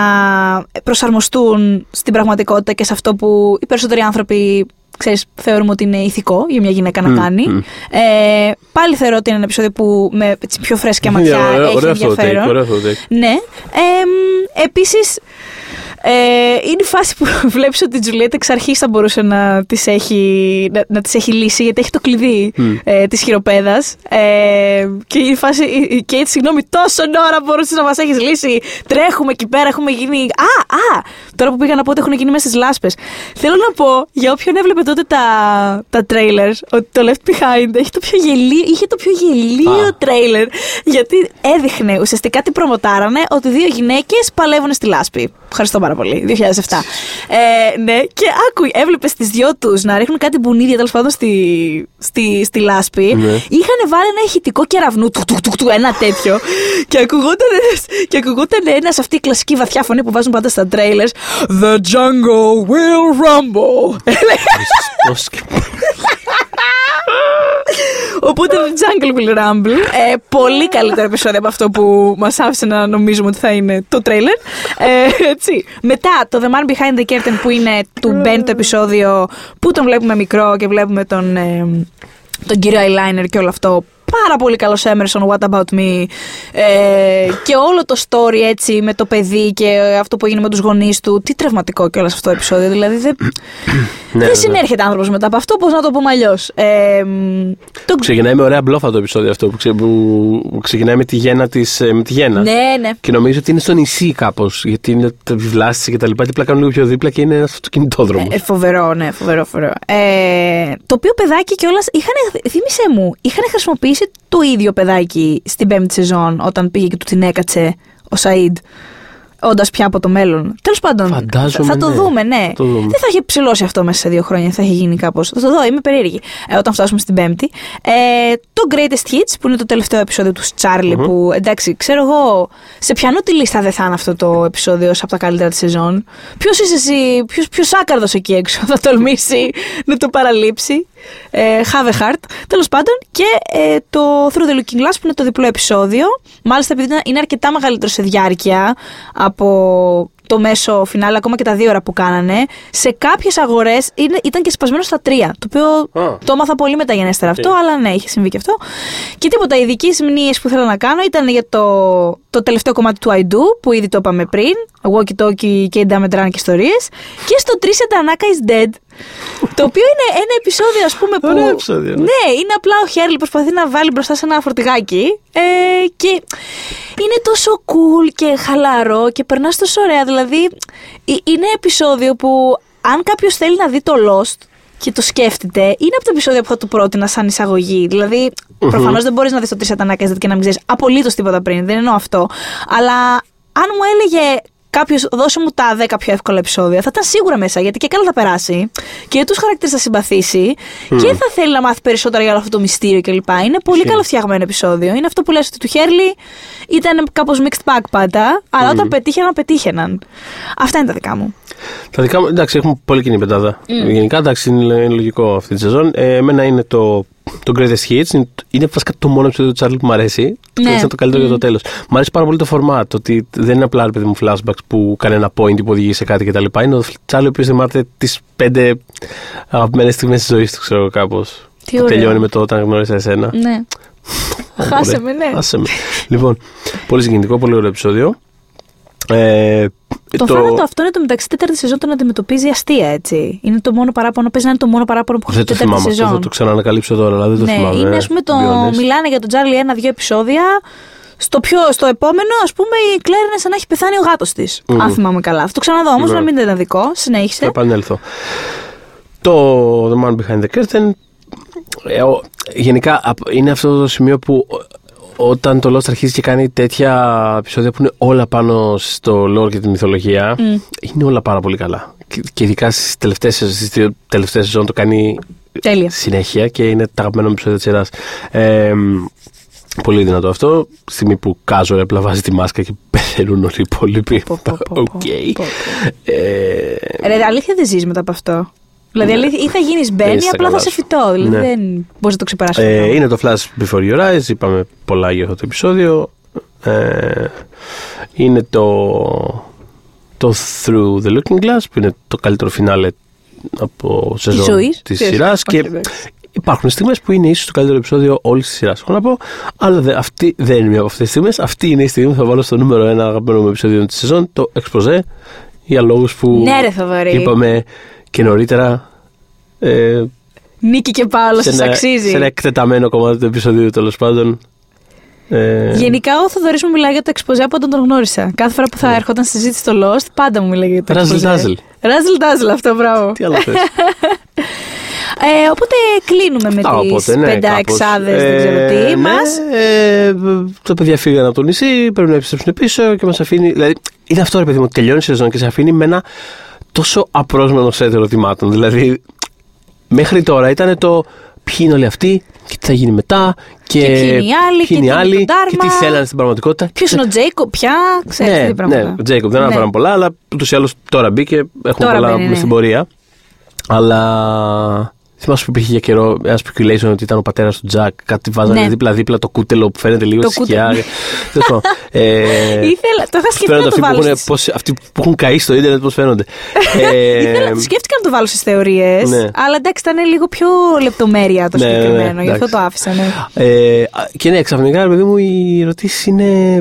προσαρμοστούν στην πραγματικότητα και σε αυτό που οι περισσότεροι άνθρωποι ξέρεις, θεωρούμε ότι είναι ηθικό για μια γυναίκα να Μμ, κάνει. μμ. Ε, πάλι θεωρώ ότι είναι ένα επεισόδιο που με έτσι, πιο φρέσκια ματιά Ναι, ωραίο- έχει ωραίο αυτό το ενδιαφέρον. take, ωραίο αυτό το take. Ναι. Ε, μ, επίσης, ε, είναι η φάση που [LAUGHS] βλέπεις ότι η Τζουλιέτα εξ αρχής θα μπορούσε να τις έχει, να, να τις έχει λύσει γιατί έχει το κλειδί Μμ. ε, της χειροπέδας ε, και η φάση, η- η Κέιτ συγγνώμη τόσο ώρα μπορούσες να μας έχεις λύσει τρέχουμε εκεί πέρα έχουμε γίνει α, α, τώρα που πήγα να πω ότι έχουν γίνει μέσα στις λάσπες θέλω να πω για όποιον έβλεπε τότε τα, τα trailers ότι το Left Behind έχει το πιο γελίο, είχε το πιο γελίο Α. τρέιλερ γιατί έδειχνε ουσιαστικά τι προμοτάρανε ότι δύο γυναίκες παλεύουν στη λάσπη. Ευχαριστώ πάρα πολύ. 2007. Ε, ναι, και άκου, έβλεπες τις δυο τους να ρίχνουν κάτι μπουνίδια τέλος πάντων στη, στη, στη λάσπη. Ναι. Είχαν βάλει ένα ηχητικό κεραυνού, του, του, του, του, ένα τέτοιο. και ακουγόταν ένας, και ακουγόταν ένας αυτή η κλασική βαθιά φωνή που βάζουν πάντα στα trailers. The jungle will rumble. [LAUGHS] Πώς και- Οπότε το Jungle Will Rumble. Ε, πολύ καλύτερο επεισόδιο από αυτό που μας άφησε να νομίζουμε ότι θα είναι το τρέιλερ. Ε, έτσι. Μετά το The Man Behind the Curtain που είναι του Ben το επεισόδιο που τον βλέπουμε μικρό και βλέπουμε τον, ε, τον κύριο Eyeliner και όλο αυτό πάρα πολύ καλός Emerson, What About Me. Ε, και όλο το story έτσι με το παιδί και αυτό που έγινε με τους γονείς του. Τι τραυματικό και αυτό το επεισόδιο. Δηλαδή δεν, ναι, δεν συνέρχεται άνθρωπος μετά από αυτό, πώς να το πούμε αλλιώς. Ε, το... Ξεκινάει με ωραία μπλόφα το επεισόδιο αυτό που, ξε, που ξεκινάει με τη γέννα της, ε, με τη γέννα. Ναι, ναι. Και νομίζω ότι είναι στο νησί κάπως. Γιατί είναι τα βιβλάσει και τα λοιπά. Και πλάκα λίγο πιο δίπλα και είναι ένας αυτοκινητόδρομος. Ε, φοβερό, ναι, φοβερό, φοβερό. Ε, το οποίο παιδάκι κιόλας. Θύμησε μου, είχαν χρησιμοποιήσει το ίδιο παιδάκι στην πέμπτη σεζόν όταν πήγε και του την έκατσε ο Σαΐντ όντας πια από το μέλλον. Τέλος πάντων. Φαντάζομαι, θα το ναι. δούμε, ναι. Το δούμε. Δεν θα έχει ψηλώσει αυτό μέσα σε δύο χρόνια, θα έχει γίνει κάπως. Θα το δω, είμαι περίεργη. Ε, όταν φτάσουμε στην Πέμπτη. Ε, το Greatest Hits, που είναι το τελευταίο επεισόδιο του Charlie, που εντάξει, ξέρω εγώ, σε ποιανού τη λίστα δεν θα είναι αυτό το επεισόδιο από τα καλύτερα τη σεζόν. Ποιος είσαι εσύ, ποιος άκαρδος εκεί έξω θα τολμήσει να το παραλείψει; Ε, have a heart. Τέλος πάντων, και ε, το Through the Looking Glass, που είναι το διπλό επεισόδιο. Μάλιστα, επειδή είναι αρκετά μεγαλύτερο σε διάρκεια από το μέσο φινάλε, ακόμα και τα δύο ώρα που κάνανε, σε κάποιες αγορές ήταν και σπασμένο στα τρία. Το οποίο Α. το έμαθα πολύ μεταγενέστερα αυτό, αλλά ναι, είχε συμβεί και αυτό. Και τίποτα, οι ειδικέ μνήες που ήθελα να κάνω ήταν για το, το τελευταίο κομμάτι του I Do, που ήδη το είπαμε πριν. Walkie Talkie και Dumb and και ιστορίες. Και στο 3 Tanaka is Dead. Το οποίο είναι ένα επεισόδιο, ας πούμε, που. Ωραίο επεισόδιο, ναι. ναι, είναι απλά ο Χέρλι προσπαθεί να βάλει μπροστά σε ένα φορτηγάκι. Ε, και είναι τόσο cool και χαλαρό και περνάς τόσο ωραία. Δηλαδή, ε, είναι επεισόδιο που αν κάποιος θέλει να δει το Lost και το σκέφτεται, είναι από τα επεισόδια που θα του πρότεινα σαν εισαγωγή. Δηλαδή, προφανώς δεν μπορείς να δεις το τρει ατανάκια και να μην ξέρεις απολύτως τίποτα πριν. Δεν εννοώ αυτό. Αλλά αν μου έλεγε κάποιος, δώσε μου τα 10 πιο εύκολα επεισόδια, θα ήταν σίγουρα μέσα γιατί και καλά θα περάσει και τους χαρακτήρες θα συμπαθήσει και θα θέλει να μάθει περισσότερα για όλο αυτό το μυστήριο κλπ. Είναι πολύ Ισχύει. καλοφτιαγμένο επεισόδιο. Είναι αυτό που λες ότι του Χέρλι ήταν κάπως mixed bag πάντα, αλλά όταν πετύχαιναν, πετύχαιναν. Αυτά είναι τα δικά μου. Τα δικά μου, εντάξει, έχουμε πολύ κοινή πεντάδα. Γενικά, εντάξει, είναι, είναι λογικό αυτή τη σεζόν. Ε, εμένα είναι το, το Greatest Hits. Είναι, είναι βασικά το μόνο επεισόδιο του Τσάρλι που μου αρέσει. Ναι. Είναι το καλύτερο για το τέλος. Μ' αρέσει πάρα πολύ το format. Ότι δεν είναι απλά ρε παιδί μου flashbacks που κάνει ένα point που οδηγεί σε κάτι κτλ. Είναι ο Τσάρλι ο οποίος θυμάται τις πέντε αγαπημένες στιγμές της ζωής του, ξέρω κάπως. Τι Που ωραίο. τελειώνει με το όταν γνώρισα εσένα. Ναι. Χάσε με, ναι. Άσε με. λοιπόν, πολύ συγκινητικό, πολύ ωραίο επεισόδιο. Ε, Το, θάνατο αυτό είναι το μεταξύ τέταρτη σεζόν τον αντιμετωπίζει αστεία, έτσι. Είναι το μόνο παράπονο, παίζει να είναι το μόνο παράπονο που έχει δεν το τέταρτη θυμάμαι αυτό, σεζόν. θα το ξανανακαλύψω τώρα, αλλά δεν το ναι, θυμάμαι. είναι ας πούμε το. to be honest. Μιλάνε για τον Τζάρλι ένα-δύο επεισόδια. Στο, πιο, στο επόμενο, ας πούμε, η Κλέρ είναι σαν να έχει πεθάνει ο γάτος της. Αν θυμάμαι καλά. Θα το ξαναδώ όμως, Ναι. να μην είναι δικό. Θα Συνέχισε. επανέλθω. Το The Man Behind the Curtain ε, ο- γενικά απ- είναι αυτό το σημείο που ο- όταν το Lost αρχίζει και κάνει τέτοια επεισόδια που είναι όλα πάνω στο lore και τη μυθολογία είναι όλα πάρα πολύ καλά. Και, και ειδικά στις τελευταίες, στις δύο τελευταίες σεζόν το κάνει Τέλεια. συνέχεια και είναι τα αγαπημένα μου επεισόδια της σειράς. Ε, πολύ δυνατό αυτό. Στη στιγμή που casual ρε, απλά βάζει τη μάσκα και πεθαίνουν όλοι οι υπόλοιποι. Πω, πω, πω, [LAUGHS] πω, Οκ. πω, πω. Ε, Ρε, αλήθεια δεν ζεις μετά από αυτό. Δηλαδή, αλήθεια, ή θα γίνεις Μπεν ή Είσαι απλά θα καλά σε σου. φυτό. Δηλαδή, Ναι. δεν μπορείς να το ξεπεράσει. Ε, αυτό. είναι το Flash Before Your Eyes, είπαμε πολλά για αυτό το επεισόδιο. Ε, είναι το, το Through the Looking Glass, που είναι το καλύτερο φινάλε από σεζόν ζωής. της Της. σειράς Όχι, και εντάξει. υπάρχουν στιγμές που είναι ίσως το καλύτερο επεισόδιο όλης της σειράς. Έχω να πω, αλλά δε, αυτή δεν είναι μία από αυτές τις στιγμές. Αυτή είναι η στιγμή που θα βάλω στο νούμερο ένα αγαπημένο μου επεισόδιο της σεζόν, το Exposé, για λόγους που Ναι, ρε, Θοδωρή. είπαμε και νωρίτερα. Ε, Νίκη και Παύλο, σε σας ένα, αξίζει. σε ένα εκτεταμένο κομμάτι του επεισοδίου τέλος πάντων. Ε, Γενικά, ο Θοδωρής μου μιλάει για το εξποζέ από όταν τον γνώρισα. Κάθε φορά που θα έρχονταν στη συζήτηση στο Lost, πάντα μου μιλάει για το Razzle εξποζέ. dazzle. Ράζιλ Ντάζελ, αυτό, μπράβο. Τι άλλο θες. [LAUGHS] Ε, οπότε κλείνουμε με Α, τις οπότε, ναι, πέντα κάπως. εξάδε, δεν Ε, ξέρω τι ναι, μας. ε, τα παιδιά φύγαν από το νησί, πρέπει να επιστρέψουν πίσω και μας αφήνει. Δηλαδή, είναι αυτό ρε παιδί μου, τελειώνει η σεζόν και σε αφήνει με ένα τόσο απρόσμενος σετ ερωτημάτων. Δηλαδή, μέχρι τώρα ήταν το ποιοι είναι όλοι αυτοί και τι θα γίνει μετά και, Και ποιοι είναι οι άλλοι, ποιοι και είναι οι τι είναι άλλοι το και Dharma. τι θέλανε στην πραγματικότητα. Ποιος είναι ο Τζέικο, πια, ξέρεις ναι, τι πράγματα. Ναι, ο Τζέικοπ δεν Ναι. αναφέραμε πολλά, αλλά ούτως ή άλλως τώρα μπήκε. Έχουμε Τώρα πολλά να μπαίνει, πούμε ναι. στην πορεία. Αλλά Θυμάσαι που υπήρχε για καιρό ένα speculation ότι ήταν ο πατέρας του Τζακ. Κάτι βάζανε Ναι. δίπλα-δίπλα το κούτελο που φαίνεται λίγο Το στη σκιά. κούτελο. [LAUGHS] Τέλος πάντων. Ε, Ήθελα, το είχα σκεφτεί φαίνονται να το αυτοί, που βάλω. έχουν, στις- πώς, αυτοί που έχουν καεί στο ίντερνετ, πώς φαίνονται. Ήθελα, ε, το σκέφτηκα να το βάλω στις θεωρίες. Ναι. Αλλά εντάξει, ήταν λίγο πιο λεπτομέρεια το Ναι, ναι, ναι, συγκεκριμένο. Γι' αυτό εντάξει. το άφησα, ναι. ε, και ναι, ξαφνικά, ρε παιδί μου, οι ερωτήσεις είναι.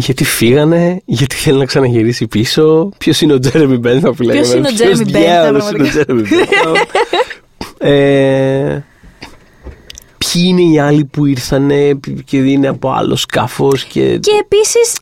Γιατί φύγανε, γιατί θέλει να ξαναγυρίσει πίσω, ποιος είναι ο Τζέρεμι Μπένθαμ που λέγαμε. Ποιος είναι ο ποιος Jeremy [LAUGHS] ε, ποιοι είναι οι άλλοι που ήρθανε και είναι από άλλο σκάφος και. Και επίσης.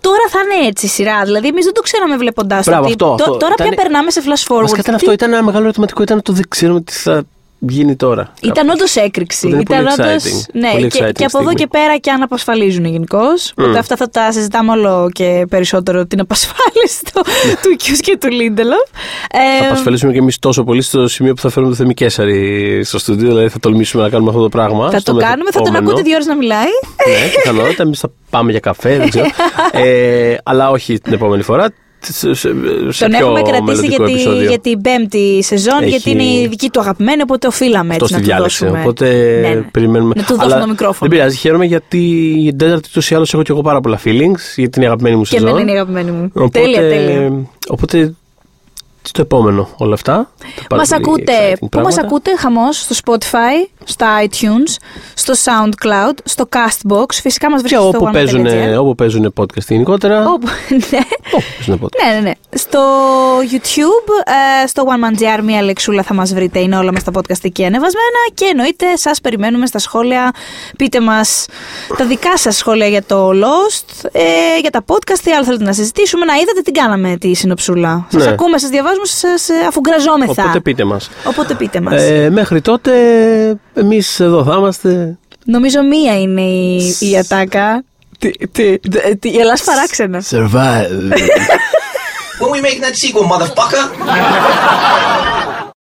Τώρα θα είναι έτσι η σειρά. Δηλαδή, εμείς δεν το ξέραμε βλέποντάς το. Μπράβο, ότι αυτό, τω- αυτό. Τώρα πια Ήτανε- περνάμε σε flash forward. Βασικά ήταν Τι- αυτό, ήταν ένα μεγάλο ερωτηματικό, ήταν το δεν ξέρουμε τι θα γίνει τώρα. Ήταν όντως έκρηξη. Αυτό είναι Ήταν πολύ όντως- exciting. Ναι, Πολύ και, exciting και από εδώ στιγμή. και πέρα και αν απασφαλίζουν γενικώ. Οπότε αυτά θα τα συζητάμε όλο και περισσότερο την απασφάλιση του, του Κιούς και του Λίντελοφ. Ε, Θα απασφαλίσουμε και εμείς τόσο πολύ στο σημείο που θα φέρουμε το Θεμη Κέσσαρη στο στούντιο. Δηλαδή θα τολμήσουμε να κάνουμε αυτό το πράγμα. θα στο το κάνουμε, θα τον μεθεπόμενο. ακούτε δύο ώρες να μιλάει. Ναι, πιθανότητα. Εμείς θα πάμε για καφέ, δεν ξέρω. [LAUGHS] ε, αλλά όχι την επόμενη φορά. Σε, σε, σε Τον πιο έχουμε κρατήσει μελλοντικό για, τη, επεισόδιο. για την πέμπτη σεζόν, Έχει- γιατί είναι η δική του αγαπημένη, οπότε οφείλαμε Αυτό έτσι στη να του διάλεξη. δώσουμε. Οπότε Ναι, ναι. περιμένουμε. Να του δώσουμε Αλλά το μικρόφωνο. Δεν πειράζει, χαίρομαι γιατί για την τέταρτη ούτω ή άλλως έχω και εγώ πάρα πολλά feelings γιατί είναι η αγαπημένη μου Και σεζόν. εμένα είναι η αγαπημένη μου. Οπότε, Τέλεια, τέλεια. Οπότε στο επόμενο όλα αυτά. τα πάρα Μας πολύ ακούτε, exciting πού πράγματα. μας ακούτε; Χαμός, στο Spotify, στο iTunes, στο SoundCloud, στο Castbox, φυσικά μας Και βρίσκεται όπου στο παίζουν, one.gr. όπου παίζουν podcast γενικότερα. Όπου, [LAUGHS] ναι. Όπου παίζουν podcast. Ναι, ναι, ναι. Στο YouTube, ε, στο One Man GR, μία λεξούλα θα μας βρείτε. Είναι όλα μας τα podcast εκεί ανεβασμένα. Και εννοείται, σας περιμένουμε στα σχόλια. Πείτε μας τα δικά σας σχόλια για το Lost, ε, για τα podcast, τι άλλο θέλετε να συζητήσουμε. Να είδατε τι κάναμε τη συνοψούλα. Σας Ναι. ακούμε, σας διαβάζουμε, σας ε, αφουγκραζόμεθα. Οπότε πείτε μας. Οπότε πείτε μας. Ε, μέχρι τότε εμείς εδώ θα είμαστε. Νομίζω μία είναι η, η ατάκα. Τι, τι, τι, γελάς παράξενα. Survive. When we making that sequel, motherfucker?